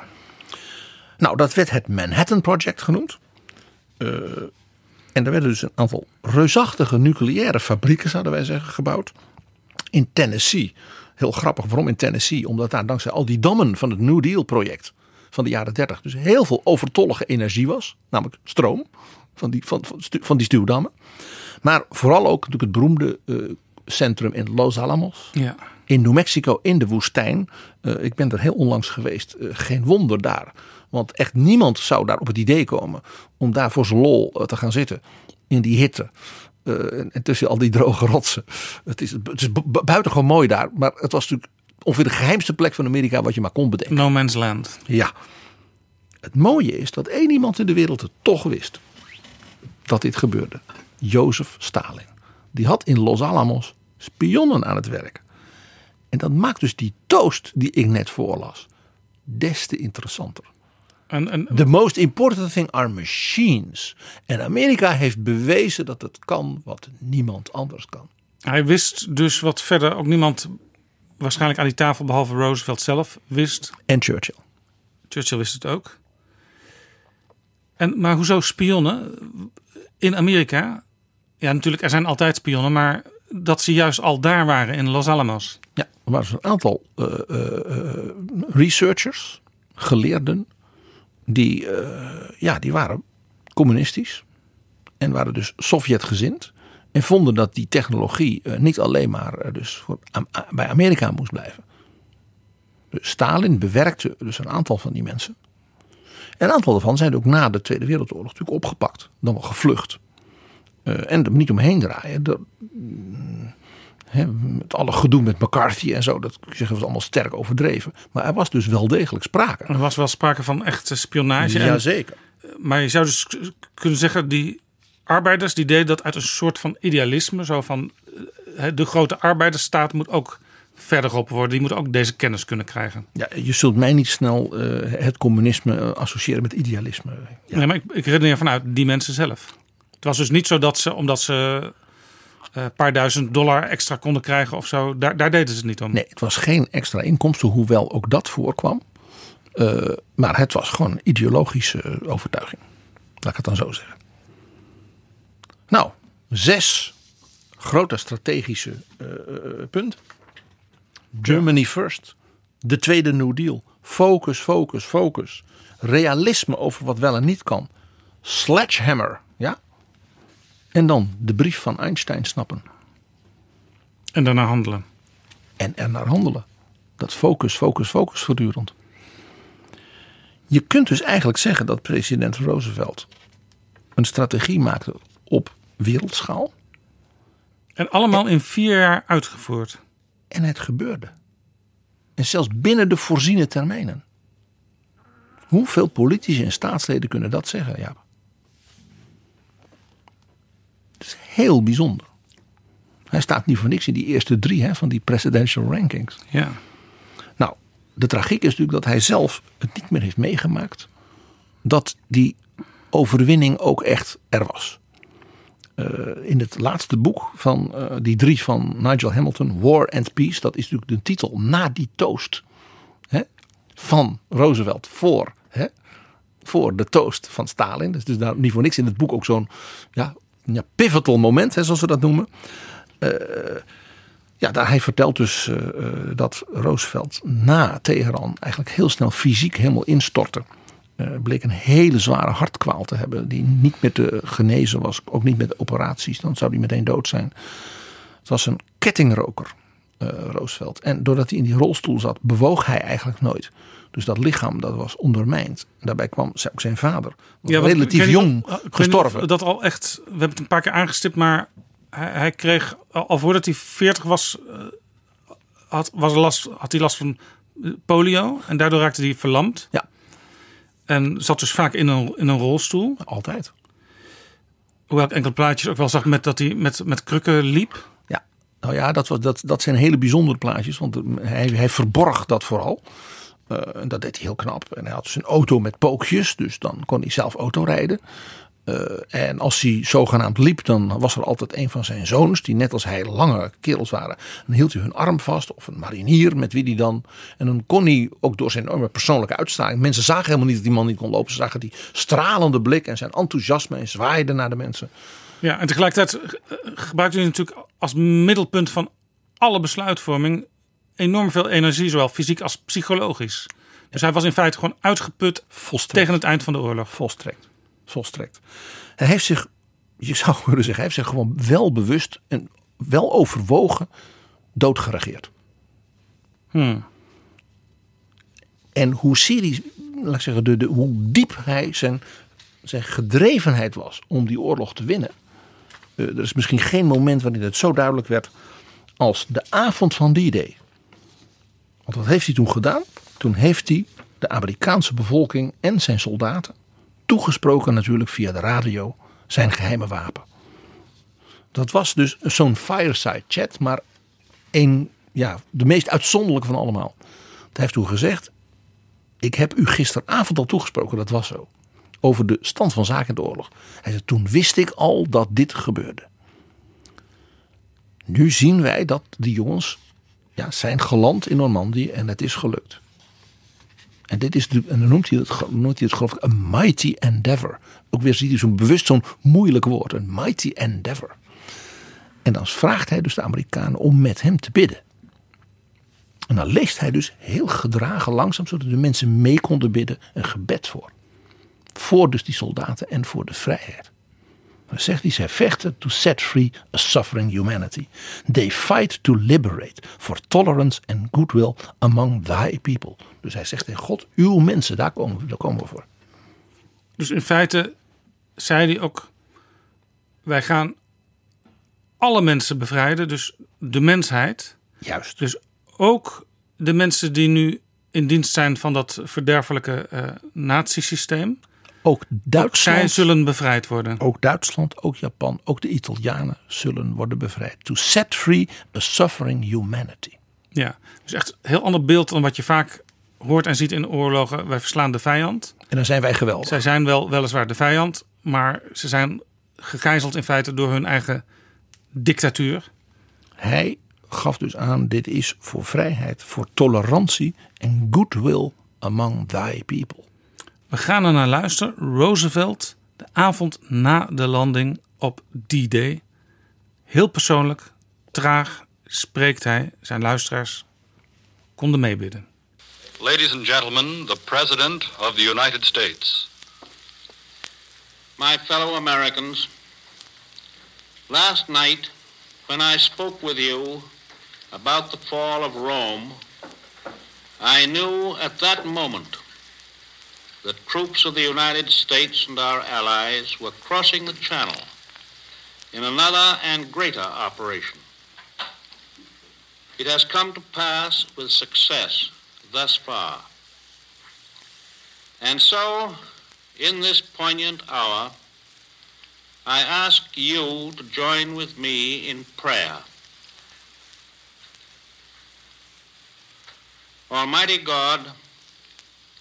Nou, dat werd het Manhattan Project genoemd. Eh, en er werden dus een aantal reusachtige nucleaire fabrieken, zouden wij zeggen, gebouwd. In Tennessee. Heel grappig, waarom in Tennessee? Omdat daar dankzij al die dammen van het New Deal project van de jaren 30 dus heel veel overtollige energie was. Namelijk stroom van die, van, van, van die stuwdammen. Maar vooral ook natuurlijk het beroemde eh, centrum in Los Alamos. Ja. In New Mexico, in de woestijn. Eh, ik ben er heel onlangs geweest. Eh, geen wonder daar. Want echt niemand zou daar op het idee komen om daar voor zijn lol eh, te gaan zitten. In die hitte. eh, en, en tussen al die droge rotsen. Het is, het is bu- buitengewoon mooi daar. Maar het was natuurlijk ongeveer de geheimste plek van Amerika wat je maar kon bedenken. No Man's Land. Ja. Het mooie is dat één iemand in de wereld het toch wist. Dat dit gebeurde. Jozef Stalin. Die had in Los Alamos spionnen aan het werk. En dat maakt dus die toast die ik net voorlas des te interessanter. En, en, The most important thing are machines. En Amerika heeft bewezen dat het kan wat niemand anders kan. Hij wist dus wat verder ook niemand waarschijnlijk aan die tafel behalve Roosevelt zelf wist. En Churchill. Churchill wist het ook. En, maar hoezo spionnen in Amerika? Ja, natuurlijk, er zijn altijd spionnen, maar dat ze juist al daar waren in Los Alamos. Ja, er waren een aantal eh, eh, eh, researchers, geleerden, die, eh, ja, die waren communistisch en waren dus Sovjetgezind. En vonden dat die technologie eh, niet alleen maar eh, dus voor, bij Amerika moest blijven. Dus Stalin bewerkte dus een aantal van die mensen. En een aantal daarvan zijn ook na de Tweede Wereldoorlog natuurlijk opgepakt. Dan wel gevlucht. En er niet omheen draaien. Met alle gedoe met McCarthy en zo. Dat zeggen we allemaal sterk overdreven. Maar er was dus wel degelijk sprake. Er was wel sprake van echte spionage. En- Jazeker. Maar je zou dus kunnen zeggen, die arbeiders die deden dat uit een soort van idealisme. Zo van, eh, de grote arbeidersstaat moet ook verder geholpen worden. Die moet ook deze kennis kunnen krijgen. Ja, je zult mij niet snel eh, het communisme associëren met idealisme. Nee, maar ik, ik redeneer vanuit die mensen zelf. Het was dus niet zo dat ze, omdat ze een paar duizend dollar extra konden krijgen of zo, daar, daar deden ze het niet om. Nee, het was geen extra inkomsten, hoewel ook dat voorkwam. Eh, maar het was gewoon een ideologische eh, overtuiging. Laat ik het dan zo zeggen. Nou, zes grote strategische eh, eh, punten. Germany first. De tweede New Deal. Focus, focus, focus. Realisme over wat wel en niet kan. Sledgehammer. Ja? En dan de brief van Einstein snappen. En daarna handelen. En er naar handelen. Dat focus, focus, focus voortdurend. Je kunt dus eigenlijk zeggen dat president Roosevelt een strategie maakte op wereldschaal. En allemaal in vier jaar uitgevoerd. En het gebeurde. En zelfs binnen de voorziene termijnen. Hoeveel politici en staatsleden kunnen dat zeggen? Ja. Het is heel bijzonder. Hij staat niet voor niks in die eerste drie hè, van die presidential rankings. Ja. Nou, de tragiek is natuurlijk dat hij zelf het niet meer heeft meegemaakt. Dat die overwinning ook echt er was. Eh, in het laatste boek van eh, die drie van Nigel Hamilton, War and Peace, dat is natuurlijk de titel na die toast hè, van Roosevelt voor, hè, voor de toast van Stalin. Dus, dus daar niet voor niks in het boek ook zo'n ja, ja, pivotal moment, hè, zoals we dat noemen. Eh, ja, daar hij vertelt dus eh, eh, dat Roosevelt na Teheran eigenlijk heel snel fysiek helemaal instortte. Eh, bleek een hele zware hartkwaal te hebben die niet meer te genezen was. Ook niet met operaties, dan zou hij meteen dood zijn. Het was een kettingroker, Roosevelt. En doordat hij in die rolstoel zat, bewoog hij eigenlijk nooit. Dus dat lichaam dat was ondermijnd. Daarbij kwam ook zijn vader, ik relatief jong niet gestorven. Dat al echt, we hebben het een paar keer aangestipt, maar hij, hij kreeg al, voordat hij 40 was, eh, had, was last, had hij last van eh, polio en daardoor raakte hij verlamd. Ja. En zat dus vaak in een, in een rolstoel. Altijd. Hoewel ik enkele plaatjes ook wel zag met dat hij met, met krukken liep. Ja, nou ja, dat, was, dat, dat zijn hele bijzondere plaatjes. Want hij, hij verborg dat vooral. Eh, en dat deed hij heel knap. En hij had dus een auto met pookjes. Dus dan kon hij zelf auto rijden. Eh, en als hij zogenaamd liep, dan was er altijd een van zijn zoons, die net als hij lange kerels waren. Dan hield hij hun arm vast, of een marinier met wie hij dan. En dan kon hij ook door zijn enorme persoonlijke uitstraling. Mensen zagen helemaal niet dat die man niet kon lopen. Ze zagen die stralende blik en zijn enthousiasme en zwaaide naar de mensen. Ja, en tegelijkertijd eh, gebruikte hij natuurlijk als middelpunt van alle besluitvorming enorm veel energie, zowel fysiek als psychologisch. Dus hij was in feite gewoon uitgeput tegen het eind van de oorlog. Volstrekt. Volstrekt. Hij heeft zich, je zou kunnen zeggen, hij heeft zich gewoon wel bewust en wel overwogen doodgeregeerd. Hmm. En hoe serieus, laat ik zeggen, de, de, hoe diep hij zijn, zijn gedrevenheid was om die oorlog te winnen. eh, er is misschien geen moment waarin het zo duidelijk werd als de avond van die day. Want wat heeft hij toen gedaan? Toen heeft hij de Amerikaanse bevolking en zijn soldaten toegesproken natuurlijk via de radio zijn geheime wapen. Dat was dus zo'n fireside chat, maar een, ja, de meest uitzonderlijke van allemaal. Hij heeft toen gezegd, ik heb u gisteravond al toegesproken, dat was zo. Over de stand van zaken in de oorlog. Hij zei, toen wist ik al dat dit gebeurde. Nu zien wij dat die jongens ja, zijn geland in Normandië en het is gelukt. En, dit is en dan noemt hij het, noemt hij het geloof ik een mighty endeavor. Ook weer ziet hij zo'n bewust zo'n moeilijk woord. Een mighty endeavor. En dan vraagt hij dus de Amerikanen om met hem te bidden. En dan leest hij dus heel gedragen langzaam, zodat de mensen mee konden bidden, een gebed voor. Voor dus die soldaten en voor de vrijheid. Dan zegt hij, zij vechten to set free a suffering humanity. They fight to liberate for tolerance and goodwill among thy people. Dus hij zegt tegen God, uw mensen, daar komen, daar komen we voor. Dus in feite zei hij ook: wij gaan alle mensen bevrijden, dus de mensheid. Juist. Dus ook de mensen die nu in dienst zijn van dat verderfelijke uh, natiesysteem. Ook Duitsland. zij zullen bevrijd worden. Ook Duitsland, ook Japan, ook de Italianen zullen worden bevrijd. To set free a suffering humanity. Ja, dus echt een heel ander beeld dan wat je vaak hoort en ziet in oorlogen. Wij verslaan de vijand. En dan zijn wij geweldig. Zij zijn wel weliswaar de vijand, maar ze zijn gegijzeld in feite door hun eigen dictatuur. Hij gaf dus aan: dit is voor vrijheid, voor tolerantie en goodwill among thy people. We gaan er naar luisteren. Roosevelt, de avond na de landing op D-Day. Heel persoonlijk, traag spreekt hij zijn luisteraars. Konden meebidden. Ladies and gentlemen, the President of the United States. My fellow Americans, last night when I spoke with you about the fall of Rome, I knew at that moment that troops of the United States and our allies were crossing the channel in another and greater operation. It has come to pass with success thus far. And so, in this poignant hour, I ask you to join with me in prayer. Almighty God,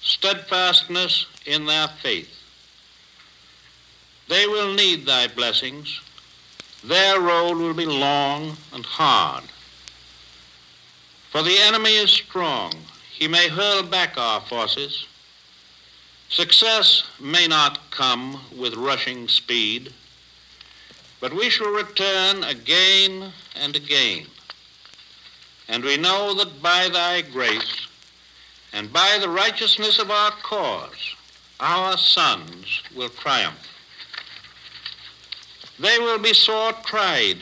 steadfastness in their faith. They will need thy blessings. Their road will be long and hard. For the enemy is strong. He may hurl back our forces. Success may not come with rushing speed, but we shall return again and again. And we know that by thy grace and by the righteousness of our cause, our sons will triumph. They will be sore tried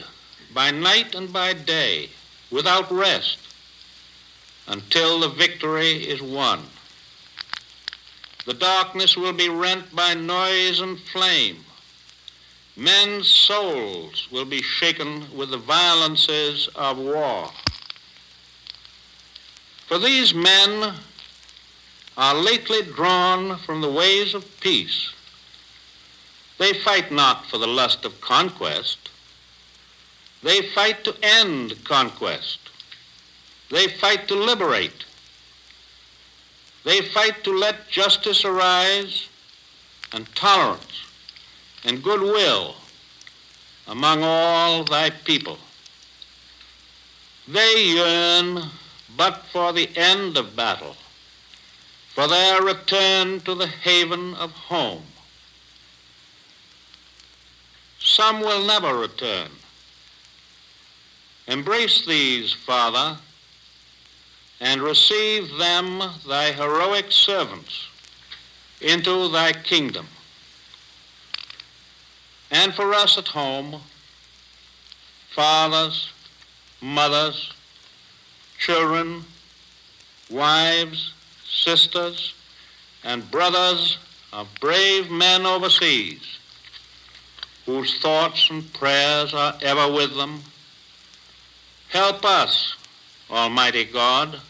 by night and by day, without rest, until the victory is won. The darkness will be rent by noise and flame. Men's souls will be shaken with the violences of war. For these men are lately drawn from the ways of peace. They fight not for the lust of conquest. They fight to end conquest. They fight to liberate. They fight to let justice arise and tolerance and goodwill among all thy people. They yearn but for the end of battle, for their return to the haven of home. Some will never return, Embrace these, Father, and receive them, thy heroic servants, into thy kingdom. And for us at home, fathers, mothers, children, wives, sisters, and brothers of brave men overseas, whose thoughts and prayers are ever with them, help us, Almighty God,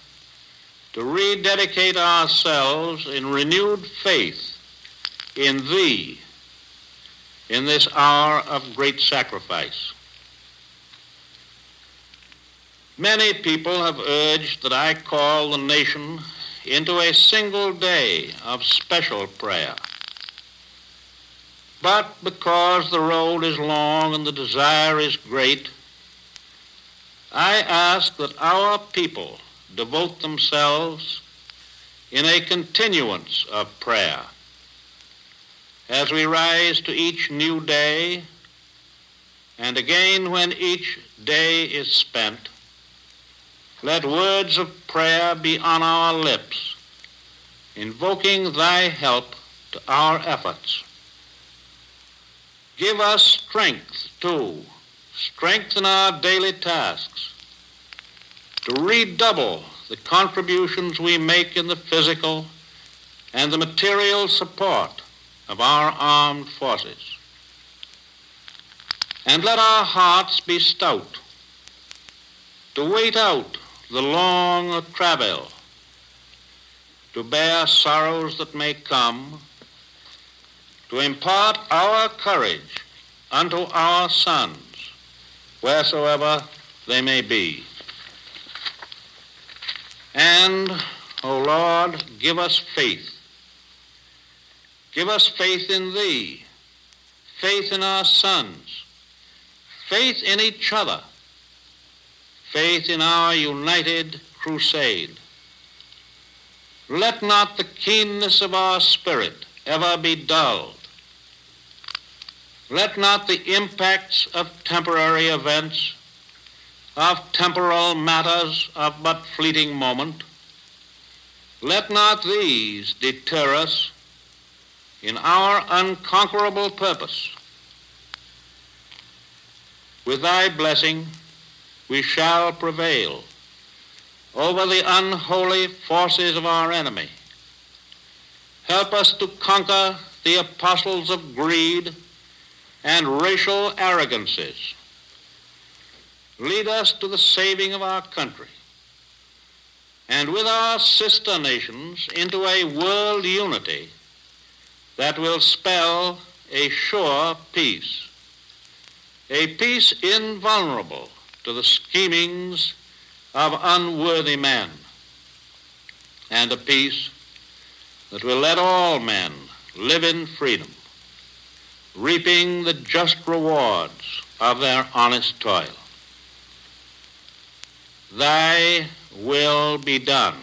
to rededicate ourselves in renewed faith in Thee in this hour of great sacrifice. Many people have urged that I call the nation into a single day of special prayer. But because the road is long and the desire is great, I ask that our people devote themselves in a continuance of prayer as we rise to each new day, and again when each day is spent, let words of prayer be on our lips, invoking thy help to our efforts. Give us strength, too, Strengthen our daily tasks, to redouble the contributions we make in the physical and the material support of our armed forces. And let our hearts be stout to wait out the long travel, to bear sorrows that may come, to impart our courage unto our sons, wheresoever they may be. And, O Lord, give us faith. Give us faith in Thee, faith in our sons, faith in each other, faith in our united crusade. Let not the keenness of our spirit ever be dulled. Let not the impacts of temporary events, of temporal matters of but fleeting moment, let not these deter us in our unconquerable purpose. With thy blessing, we shall prevail over the unholy forces of our enemy. Help us to conquer the apostles of greed and racial arrogances. Lead us to the saving of our country and with our sister nations into a world unity that will spell a sure peace, a peace invulnerable to the schemings of unworthy men, and a peace that will let all men live in freedom, reaping the just rewards of their honest toil. Thy will be done,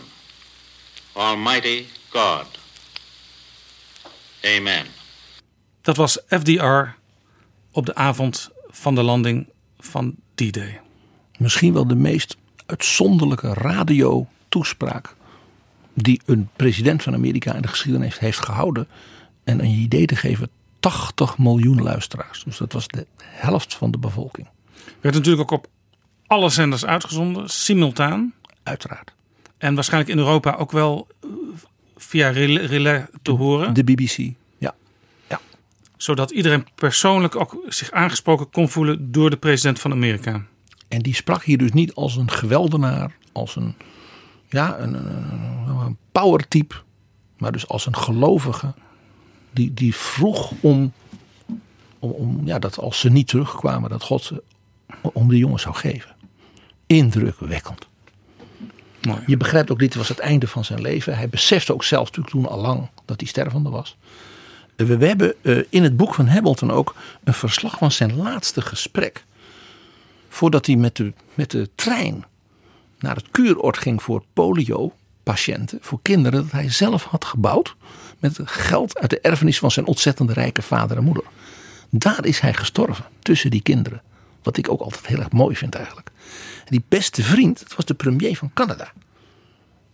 Almighty God. Amen. Dat was FDR op de avond van de landing van D-Day. Misschien wel de meest uitzonderlijke radiotoespraak die een president van Amerika in de geschiedenis heeft gehouden. En een idee te geven, 80 miljoen luisteraars. Dus dat was de helft van de bevolking. Werd natuurlijk ook op alle zenders uitgezonden, simultaan. Uiteraard. En waarschijnlijk in Europa ook wel eh, via relais, relais te horen. De BBC, ja. ja. Zodat iedereen persoonlijk ook zich aangesproken kon voelen door de president van Amerika. En die sprak hier dus niet als een geweldenaar, als een, ja, een, een, een powertype, maar dus als een gelovige. Die, die vroeg om, om, om, ja, dat als ze niet terugkwamen, dat God ze om de jongen zou geven. Indrukwekkend. Mooi. Je begrijpt ook, dit was het einde van zijn leven. Hij besefte ook zelf natuurlijk toen al lang dat hij stervende was. We, we hebben uh, in het boek van Hamilton ook een verslag van zijn laatste gesprek. Voordat hij met de, met de trein naar het kuuroord ging voor polio-patiënten, voor kinderen, dat hij zelf had gebouwd. Met geld uit de erfenis van zijn ontzettend rijke vader en moeder. Daar is hij gestorven, tussen die kinderen. wat ik ook altijd heel erg mooi vind eigenlijk. En die beste vriend, dat was de premier van Canada.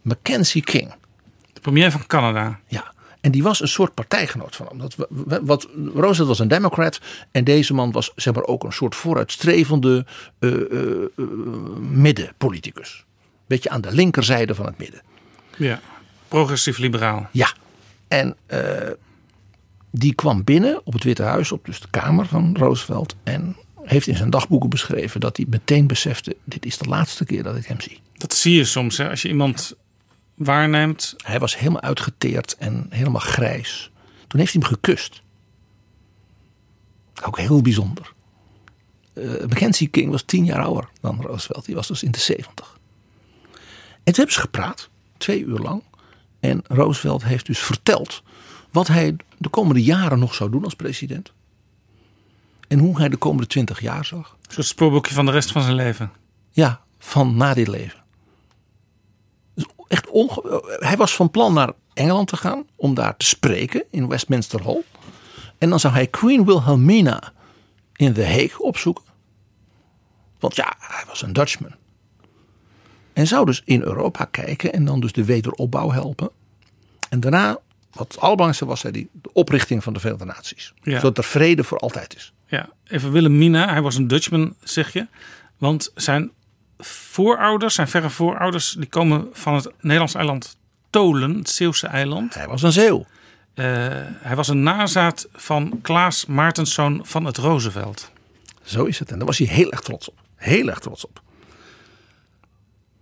Mackenzie King. De premier van Canada. Ja. En die was een soort partijgenoot van hem. Dat, wat, Roosevelt was een democrat. En deze man was zeg maar, ook een soort vooruitstrevende uh, uh, uh, middenpoliticus. Beetje aan de linkerzijde van het midden. Ja, progressief liberaal. Ja. En die kwam binnen op het Witte Huis, op dus de kamer van Roosevelt. En heeft in zijn dagboeken beschreven dat hij meteen besefte: dit is de laatste keer dat ik hem zie. Dat zie je soms hè? als je iemand waarneemt. Hij was helemaal uitgeteerd en helemaal grijs. Toen heeft hij hem gekust. Ook heel bijzonder. Uh, Mackenzie King was tien jaar ouder dan Roosevelt. Die was dus in de zeventig. En toen hebben ze gepraat, twee uur lang. En Roosevelt heeft dus verteld wat hij de komende jaren nog zou doen als president. En hoe hij de komende twintig jaar zag. Een soort spoorboekje van de rest van zijn leven. Ja, van na dit leven. Echt hij was van plan naar Engeland te gaan om daar te spreken in Westminster Hall. En dan zou hij Queen Wilhelmina in The Hague opzoeken. Want ja, hij was een Dutchman. En zou dus in Europa kijken en dan dus de wederopbouw helpen. En daarna, wat het allerbelangrijkste was, hij, de oprichting van de Verenigde Naties. Ja. Zodat er vrede voor altijd is. Ja, even Wilhelmina, hij was een Dutchman, zeg je. Want zijn voorouders, zijn verre voorouders, die komen van het Nederlands eiland Tolen, het Zeeuwse eiland. Hij was een Zeeuw. Uh, hij was een nazaat van Klaas Maartenszoon van het Roosevelt. Zo is het. En daar was hij heel erg trots op. Heel erg trots op.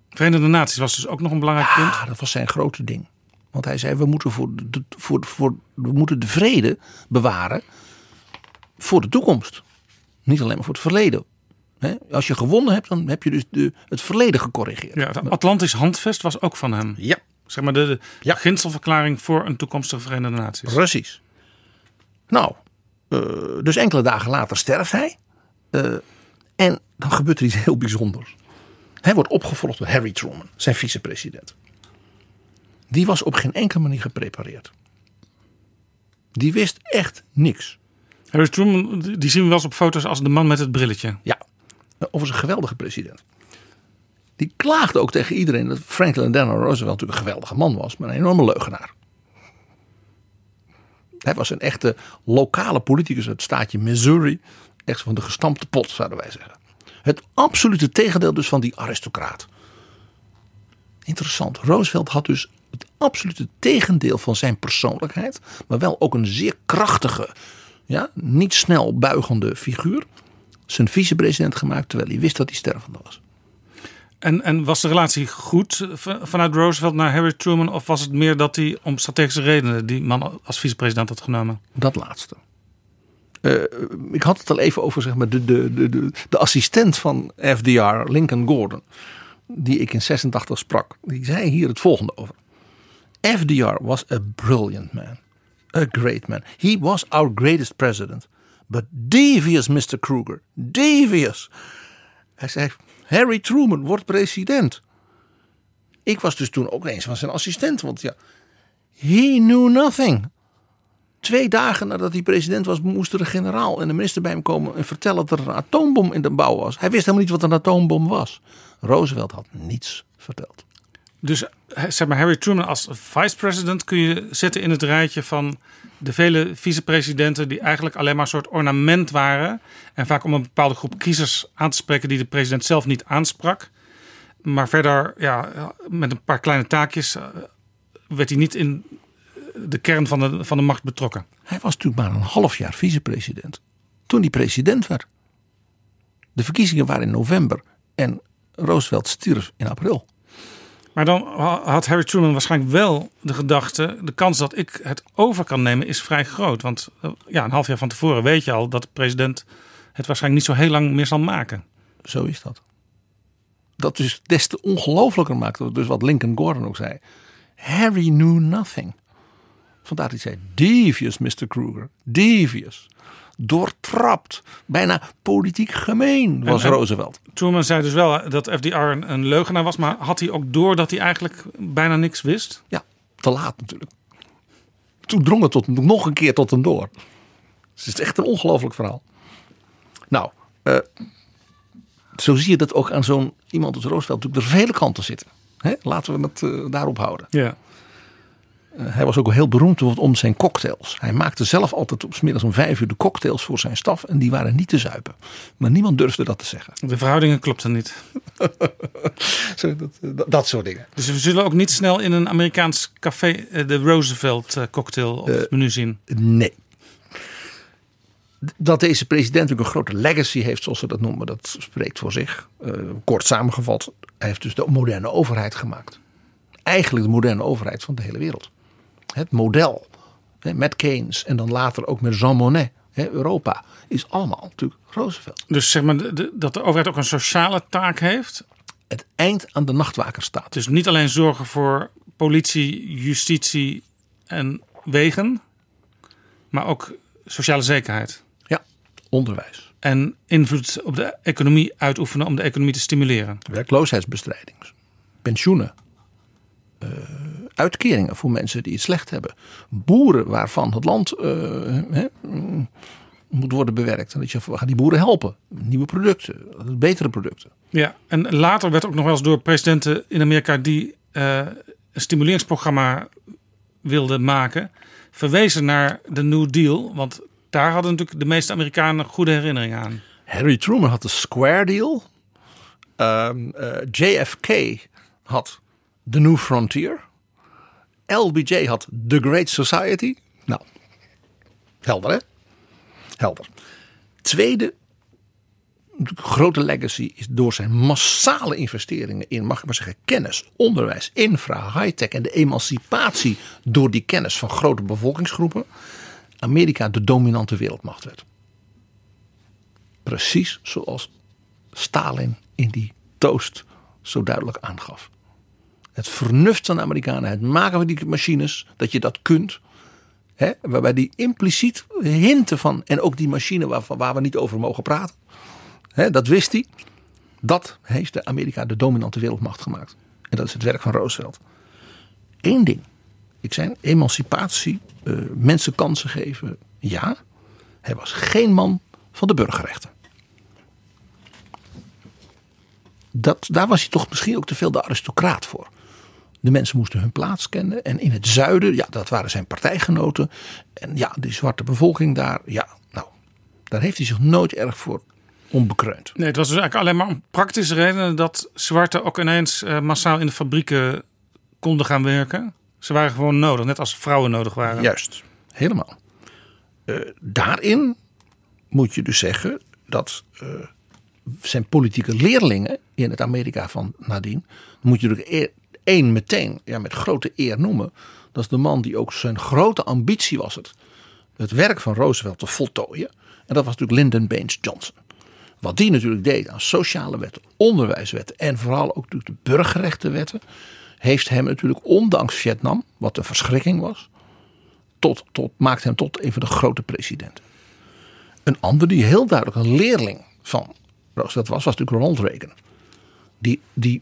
Verenigde Naties was dus ook nog een belangrijk punt. Ja, dat was zijn grote ding. Want hij zei, we moeten, voor de, voor, voor, we moeten de vrede bewaren voor de toekomst. Niet alleen maar voor het verleden. Als je gewonnen hebt, dan heb je dus de, het verleden gecorrigeerd. Ja, het Atlantisch Handvest was ook van hem. Ja. Zeg maar de, de ja. voor een toekomstige Verenigde Naties. Precies. Nou, uh, dus enkele dagen later sterft hij. Uh, en dan gebeurt er iets heel bijzonders. Hij wordt opgevolgd door Harry Truman, zijn vicepresident. Die was op geen enkele manier geprepareerd. Die wist echt niks. Harry Truman, die zien we wel eens op foto's als de man met het brilletje. Ja, overigens een geweldige president. Die klaagde ook tegen iedereen dat Franklin Delano Roosevelt natuurlijk een geweldige man was, maar een enorme leugenaar. Hij was een echte lokale politicus uit het staatje Missouri. Echt van de gestampte pot, zouden wij zeggen. Het absolute tegendeel dus van die aristocraat. Interessant. Roosevelt had dus het absolute tegendeel van zijn persoonlijkheid. Maar wel ook een zeer krachtige, ja, niet snel buigende figuur. Zijn vicepresident gemaakt terwijl hij wist dat hij stervende was. En, en was de relatie goed vanuit Roosevelt naar Harry Truman? Of was het meer dat hij om strategische redenen die man als vicepresident had genomen? Dat laatste. Uh, ik had het al even over zeg maar, de, de, de, de, de assistent van FDR, Lincoln Gordon. Die ik in 86 sprak. Die zei hier het volgende over. FDR was a brilliant man. A great man. He was our greatest president. But devious, Mr. Kruger. Devious. Hij zei, Harry Truman wordt president. Ik was dus toen ook eens van zijn assistent. Want ja, he knew nothing. Twee dagen nadat hij president was, moest er een generaal en de minister bij hem komen en vertellen dat er een atoombom in de bouw was. Hij wist helemaal niet wat een atoombom was. Roosevelt had niets verteld. Dus zeg maar, Harry Truman als vice-president kun je zetten in het rijtje van de vele vicepresidenten die eigenlijk alleen maar een soort ornament waren. En vaak om een bepaalde groep kiezers aan te spreken die de president zelf niet aansprak. Maar verder, ja, met een paar kleine taakjes werd hij niet in de kern van de, van de macht betrokken. Hij was natuurlijk maar een half jaar vicepresident toen hij president werd. De verkiezingen waren in november en Roosevelt stierf in april. Maar dan had Harry Truman waarschijnlijk wel de gedachte: de kans dat ik het over kan nemen is vrij groot. Want ja, een half jaar van tevoren weet je al dat de president het waarschijnlijk niet zo heel lang meer zal maken. Zo is dat. Dat dus des te ongelooflijker maakt. Dus wat Lincoln Gordon ook zei. Harry knew nothing. Vandaar dat hij zei: Devious, Mr. Kruger. Devious. Doortrapt. Bijna politiek gemeen was en, Roosevelt. Truman zei dus wel dat FDR een, een leugenaar was. Maar had hij ook door dat hij eigenlijk bijna niks wist? Ja, te laat natuurlijk. Toen drong het tot, nog een keer tot hem door. Dus het is echt een ongelooflijk verhaal. Nou, uh, zo zie je dat ook aan zo'n iemand als Roosevelt natuurlijk er vele kanten zitten. Hè? Laten we het eh, daarop houden. Ja. Eh, hij was ook heel beroemd om zijn cocktails. Hij maakte zelf altijd op middags om vijf uur de cocktails voor zijn staf. En die waren niet te zuipen. Maar niemand durfde dat te zeggen. De verhoudingen klopten niet. Zo, dat, dat, dat soort dingen. Dus we zullen ook niet snel in een Amerikaans café eh, de Roosevelt eh, cocktail op het menu zien. Nee. Dat deze president natuurlijk een grote legacy heeft, zoals ze dat noemen, dat spreekt voor zich. Eh, kort samengevat, hij heeft dus de moderne overheid gemaakt. Eigenlijk de moderne overheid van de hele wereld. Het model hè, met Keynes en dan later ook met Jean Monnet, hè, Europa, is allemaal natuurlijk Roosevelt. Dus zeg maar dat de overheid ook een sociale taak heeft. Het eind aan de nachtwaker staat. Dus niet alleen zorgen voor politie, justitie en wegen, maar ook sociale zekerheid. Ja, onderwijs. En invloed op de economie uitoefenen om de economie te stimuleren. Werkloosheidsbestrijding, pensioenen, eh, uitkeringen voor mensen die het slecht hebben, boeren waarvan het land eh, hè, moet worden bewerkt. En dat je we gaan die boeren helpen, nieuwe producten, betere producten. Ja, en later werd ook nog wel eens door presidenten in Amerika die eh, een stimuleringsprogramma wilden maken, verwezen naar de New Deal. Want daar hadden natuurlijk de meeste Amerikanen goede herinneringen aan. Harry Truman had de Square Deal. Ehm, eh, JFK had The New Frontier. LBJ had The Great Society. Nou, helder hè? Helder. Tweede grote legacy is door zijn massale investeringen in, mag ik maar zeggen, kennis, onderwijs, infra, high-tech en de emancipatie door die kennis van grote bevolkingsgroepen. Amerika de dominante wereldmacht werd. Precies zoals Stalin in die toast zo duidelijk aangaf. Het vernuft van de Amerikanen, het maken van die machines, dat je dat kunt. Hè, waarbij die impliciet hinten van, en ook die machine waarvan, waar we niet over mogen praten. Hè, dat wist hij. Dat heeft de Amerika de dominante wereldmacht gemaakt. En dat is het werk van Roosevelt. Eén ding. Ik zei emancipatie, eh, mensen kansen geven. Ja, hij was geen man van de burgerrechten. Dat, daar was hij toch misschien ook te veel de aristocraat voor. De mensen moesten hun plaats kennen. En in het zuiden, ja, dat waren zijn partijgenoten. En ja, die zwarte bevolking daar, ja, nou, daar heeft hij zich nooit erg voor onbekreund. Nee, het was dus eigenlijk alleen maar om praktische redenen dat zwarten ook ineens eh, massaal in de fabrieken konden gaan werken. Ze waren gewoon nodig, net als vrouwen nodig waren. Juist, helemaal. Eh, daarin moet je dus zeggen dat eh, zijn politieke leerlingen in het Amerika van nadien, moet je eer- één meteen ja, met grote eer noemen. Dat is de man die ook zijn grote ambitie was het, het werk van Roosevelt te voltooien. En dat was natuurlijk Lyndon Baines Johnson. Wat die natuurlijk deed aan sociale wetten, onderwijswetten en vooral ook de burgerrechtenwetten, heeft hem natuurlijk ondanks Vietnam, wat een verschrikking was, tot, tot, maakt hem tot een van de grote presidenten. Een ander die heel duidelijk een leerling van Roosevelt was, was natuurlijk Ronald Reagan. Die, die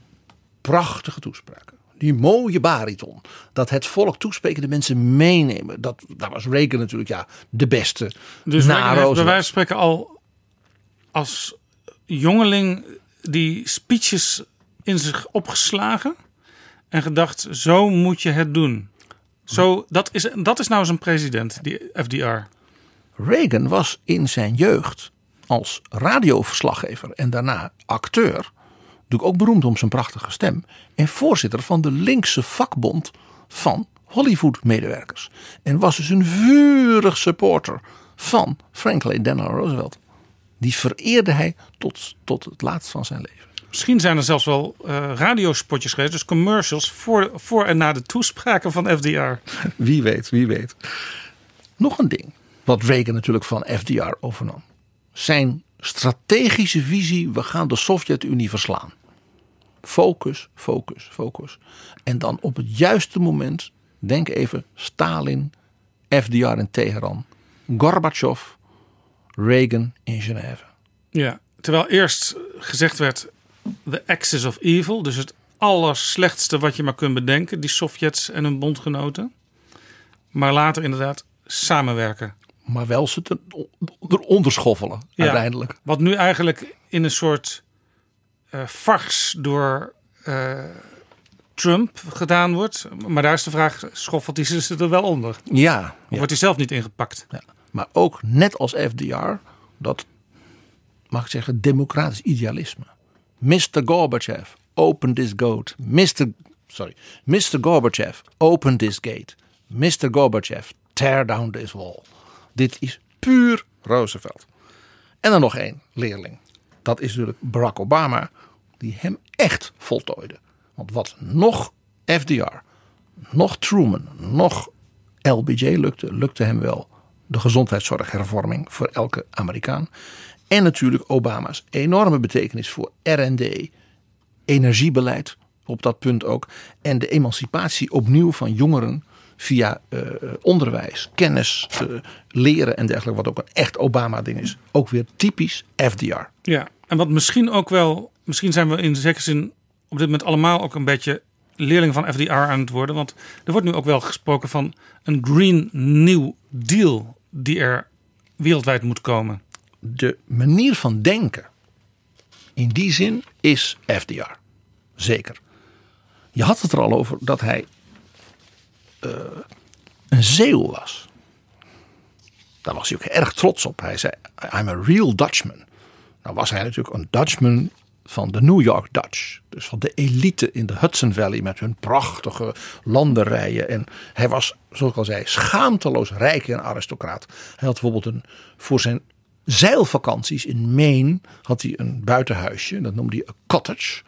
prachtige toespraken, die mooie bariton, dat het volk toesprekende mensen meenemen. Dat, daar was Reagan natuurlijk ja, de beste. Dus Reagan heeft bij wijze van spreken al als jongeling die speeches in zich opgeslagen en gedacht, zo moet je het doen. Zo, dat, is, dat is nou een president, die FDR. Reagan was in zijn jeugd als radioverslaggever en daarna acteur. Natuurlijk ook beroemd om zijn prachtige stem. En voorzitter van de linkse vakbond van Hollywood-medewerkers. En was dus een vurig supporter van Franklin Delano Roosevelt. Die vereerde hij tot, tot het laatst van zijn leven. Misschien zijn er zelfs wel eh, radiospotjes geweest, dus commercials voor, voor en na de toespraken van FDR. Wie weet, wie weet. Nog een ding wat Reagan natuurlijk van FDR overnam. Zijn strategische visie, we gaan de Sovjet-Unie verslaan. Focus, focus, focus. En dan op het juiste moment, denk even Stalin, FDR in Teheran, Gorbachev, Reagan in Genève. Ja, terwijl eerst gezegd werd the axis of evil, dus het allerslechtste wat je maar kunt bedenken, die Sovjets en hun bondgenoten. Maar later inderdaad samenwerken. Maar wel ze eronder schoffelen Ja, uiteindelijk. Wat nu eigenlijk in een soort eh fars door eh, Trump gedaan wordt. Maar daar is de vraag, schoffelt hij zich er wel onder? Ja. Of ja. wordt hij zelf niet ingepakt? Ja. Maar ook net als FDR, dat mag ik zeggen, democratisch idealisme. Mr. Gorbachev, open this gate. Mr. Sorry, Mr. Gorbachev, open this gate. Mr. Gorbachev, tear down this wall. Dit is puur Roosevelt. En dan nog één leerling. Dat is natuurlijk Barack Obama, die hem echt voltooide. Want wat nog FDR, nog Truman, nog LBJ lukte, lukte hem wel de gezondheidszorghervorming voor elke Amerikaan. En natuurlijk Obama's enorme betekenis voor RD, energiebeleid op dat punt ook. En de emancipatie opnieuw van jongeren via eh, onderwijs, kennis, eh, leren en dergelijke. Wat ook een echt Obama-ding is. Ook weer typisch FDR. Ja, en wat misschien ook wel, misschien zijn we in zekere zin op dit moment allemaal ook een beetje leerling van FDR aan het worden. Want er wordt nu ook wel gesproken van een Green New Deal die er wereldwijd moet komen. De manier van denken in die zin is FDR. Zeker. Je had het er al over dat hij eh, een zeeuw was. Daar was hij ook erg trots op. Hij zei: I'm a real Dutchman. Nou was hij natuurlijk een Dutchman van de New York Dutch. Dus van de elite in de Hudson Valley met hun prachtige landerijen. En hij was, zoals ik al zei, schaamteloos rijk en aristocraat. Hij had bijvoorbeeld een, voor zijn zeilvakanties in Maine had hij een buitenhuisje. Dat noemde hij een cottage.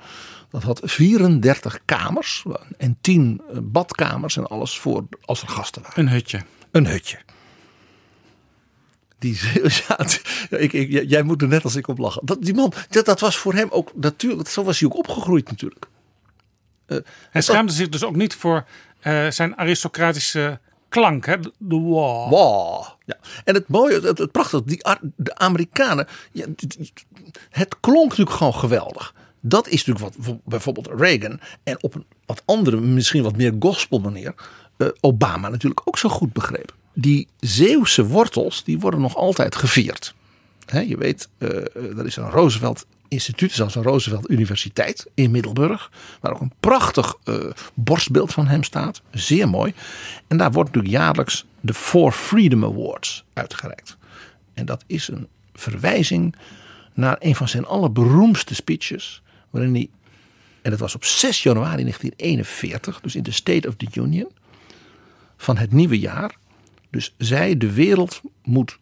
Dat had 34 kamers en 10 badkamers en alles voor als er gasten waren. Een hutje. Een hutje. Die, ja, ik, ik, jij moet er net als ik op lachen. Dat, die man, dat, dat was voor hem ook natuurlijk, zo was hij ook opgegroeid natuurlijk. Uh, hij schaamde zich dus ook niet voor uh, zijn aristocratische klank, hè? de wow. wow. Ja. En het mooie, het, het prachtige, die, de Amerikanen, ja, het klonk natuurlijk gewoon geweldig. Dat is natuurlijk wat bijvoorbeeld Reagan en op een wat andere, misschien wat meer gospel manier, uh, Obama natuurlijk ook zo goed begreep. Die Zeeuwse wortels, die worden nog altijd gevierd. Je weet, uh, er is een Roosevelt instituut, zelfs een Roosevelt Universiteit in Middelburg. Waar ook een prachtig uh, borstbeeld van hem staat. Zeer mooi. En daar wordt natuurlijk jaarlijks de Four Freedom Awards uitgereikt. En dat is een verwijzing naar een van zijn allerberoemdste speeches. Waarin hij, en dat was op 6 januari 1941, dus in de State of the Union van het nieuwe jaar. Dus zij, de wereld, moet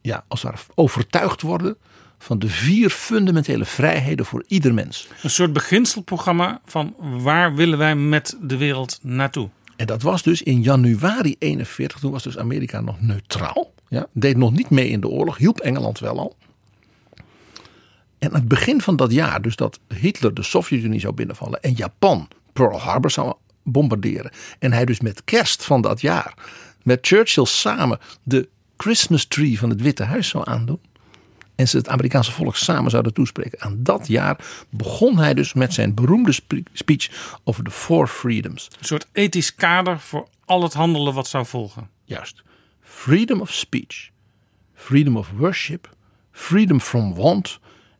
ja, als overtuigd worden van de vier fundamentele vrijheden voor ieder mens. Een soort beginselprogramma van waar willen wij met de wereld naartoe? En dat was dus in januari 41, toen was dus Amerika nog neutraal. Ja, deed nog niet mee in de oorlog, hielp Engeland wel al. En aan het begin van dat jaar, dus dat Hitler de Sovjet-Unie zou binnenvallen en Japan Pearl Harbor zou bombarderen. En hij dus met kerst van dat jaar met Churchill samen de Christmas tree van het Witte Huis zou aandoen. En ze het Amerikaanse volk samen zouden toespreken. Aan dat jaar begon hij dus met zijn beroemde speech over de Four Freedoms. Een soort ethisch kader voor al het handelen wat zou volgen. Juist. Freedom of speech, freedom of worship, freedom from want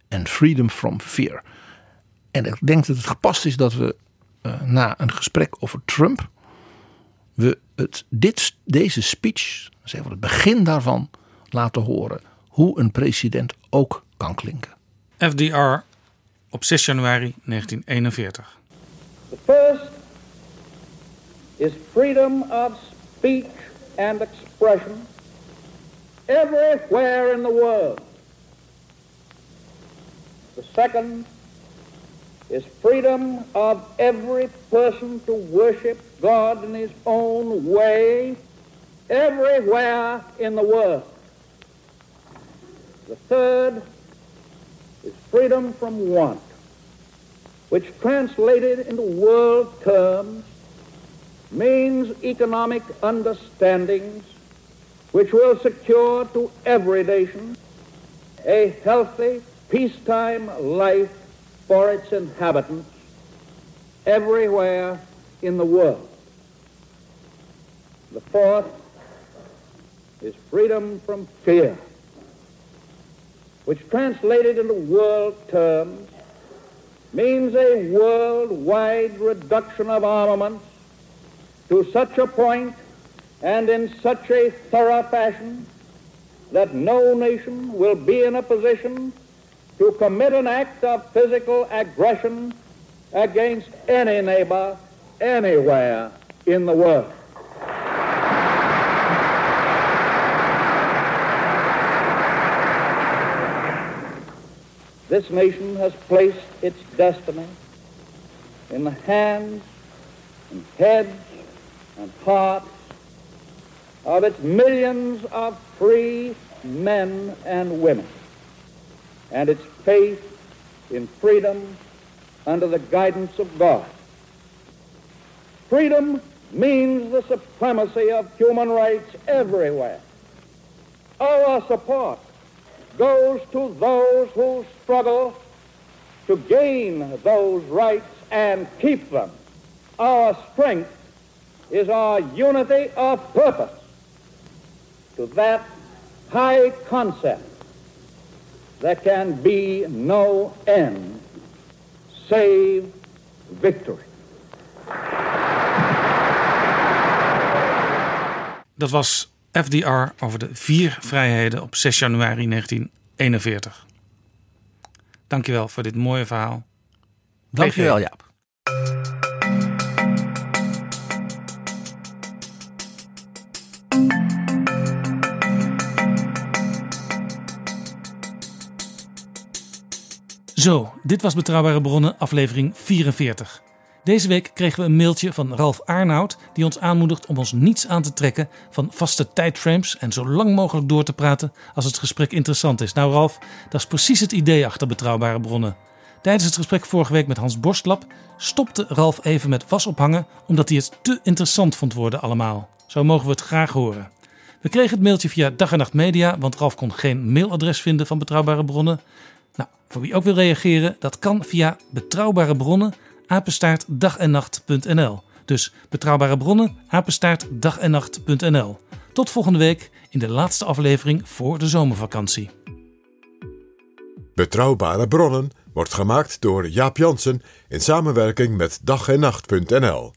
en freedom from fear. En ik denk dat het gepast is dat we uh, na een gesprek over Trump we het, dit, deze speech, zeg maar het begin daarvan, laten horen hoe een president ook kan klinken. FDR op 6 januari 1941. The first is freedom of speech and expression everywhere in the world. The second is freedom of every person to worship God in his own way everywhere in the world. The third is freedom from want, which translated into world terms means economic understandings which will secure to every nation a healthy, peacetime life for its inhabitants everywhere in the world. The fourth is freedom from fear, which translated into world terms means a worldwide reduction of armaments to such a point and in such a thorough fashion that no nation will be in a position to commit an act of physical aggression against any neighbor anywhere in the world. This nation has placed its destiny in the hands and heads and hearts of its millions of free men and women, and its faith in freedom under the guidance of God. Freedom means the supremacy of human rights everywhere. Our support goes to those who struggle to gain those rights and keep them. Our strength is our unity of purpose to that high concept there can be no end save victory. Dat was FDR over de vier vrijheden op 6 januari 1941. Dankjewel voor dit mooie verhaal. Dankjewel. Jaap. Zo, dit was Betrouwbare Bronnen, aflevering 44. Deze week kregen we een mailtje van Ralf Arnoud die ons aanmoedigt om ons niets aan te trekken van vaste tijdframes en zo lang mogelijk door te praten als het gesprek interessant is. Nou Ralf, dat is precies het idee achter Betrouwbare Bronnen. Tijdens het gesprek vorige week met Hans Borstlap stopte Ralf even met was ophangen omdat hij het te interessant vond worden allemaal. Zo mogen we het graag horen. We kregen het mailtje via Dag en Nacht Media, want Ralf kon geen mailadres vinden van Betrouwbare Bronnen. Nou, voor wie ook wil reageren, dat kan via Betrouwbare Bronnen, apenstaart dagennacht.nl. Dus Betrouwbare Bronnen, apenstaart dagennacht.nl. Tot volgende week in de laatste aflevering voor de zomervakantie. Betrouwbare bronnen wordt gemaakt door Jaap Jansen in samenwerking met dag en nacht.nl.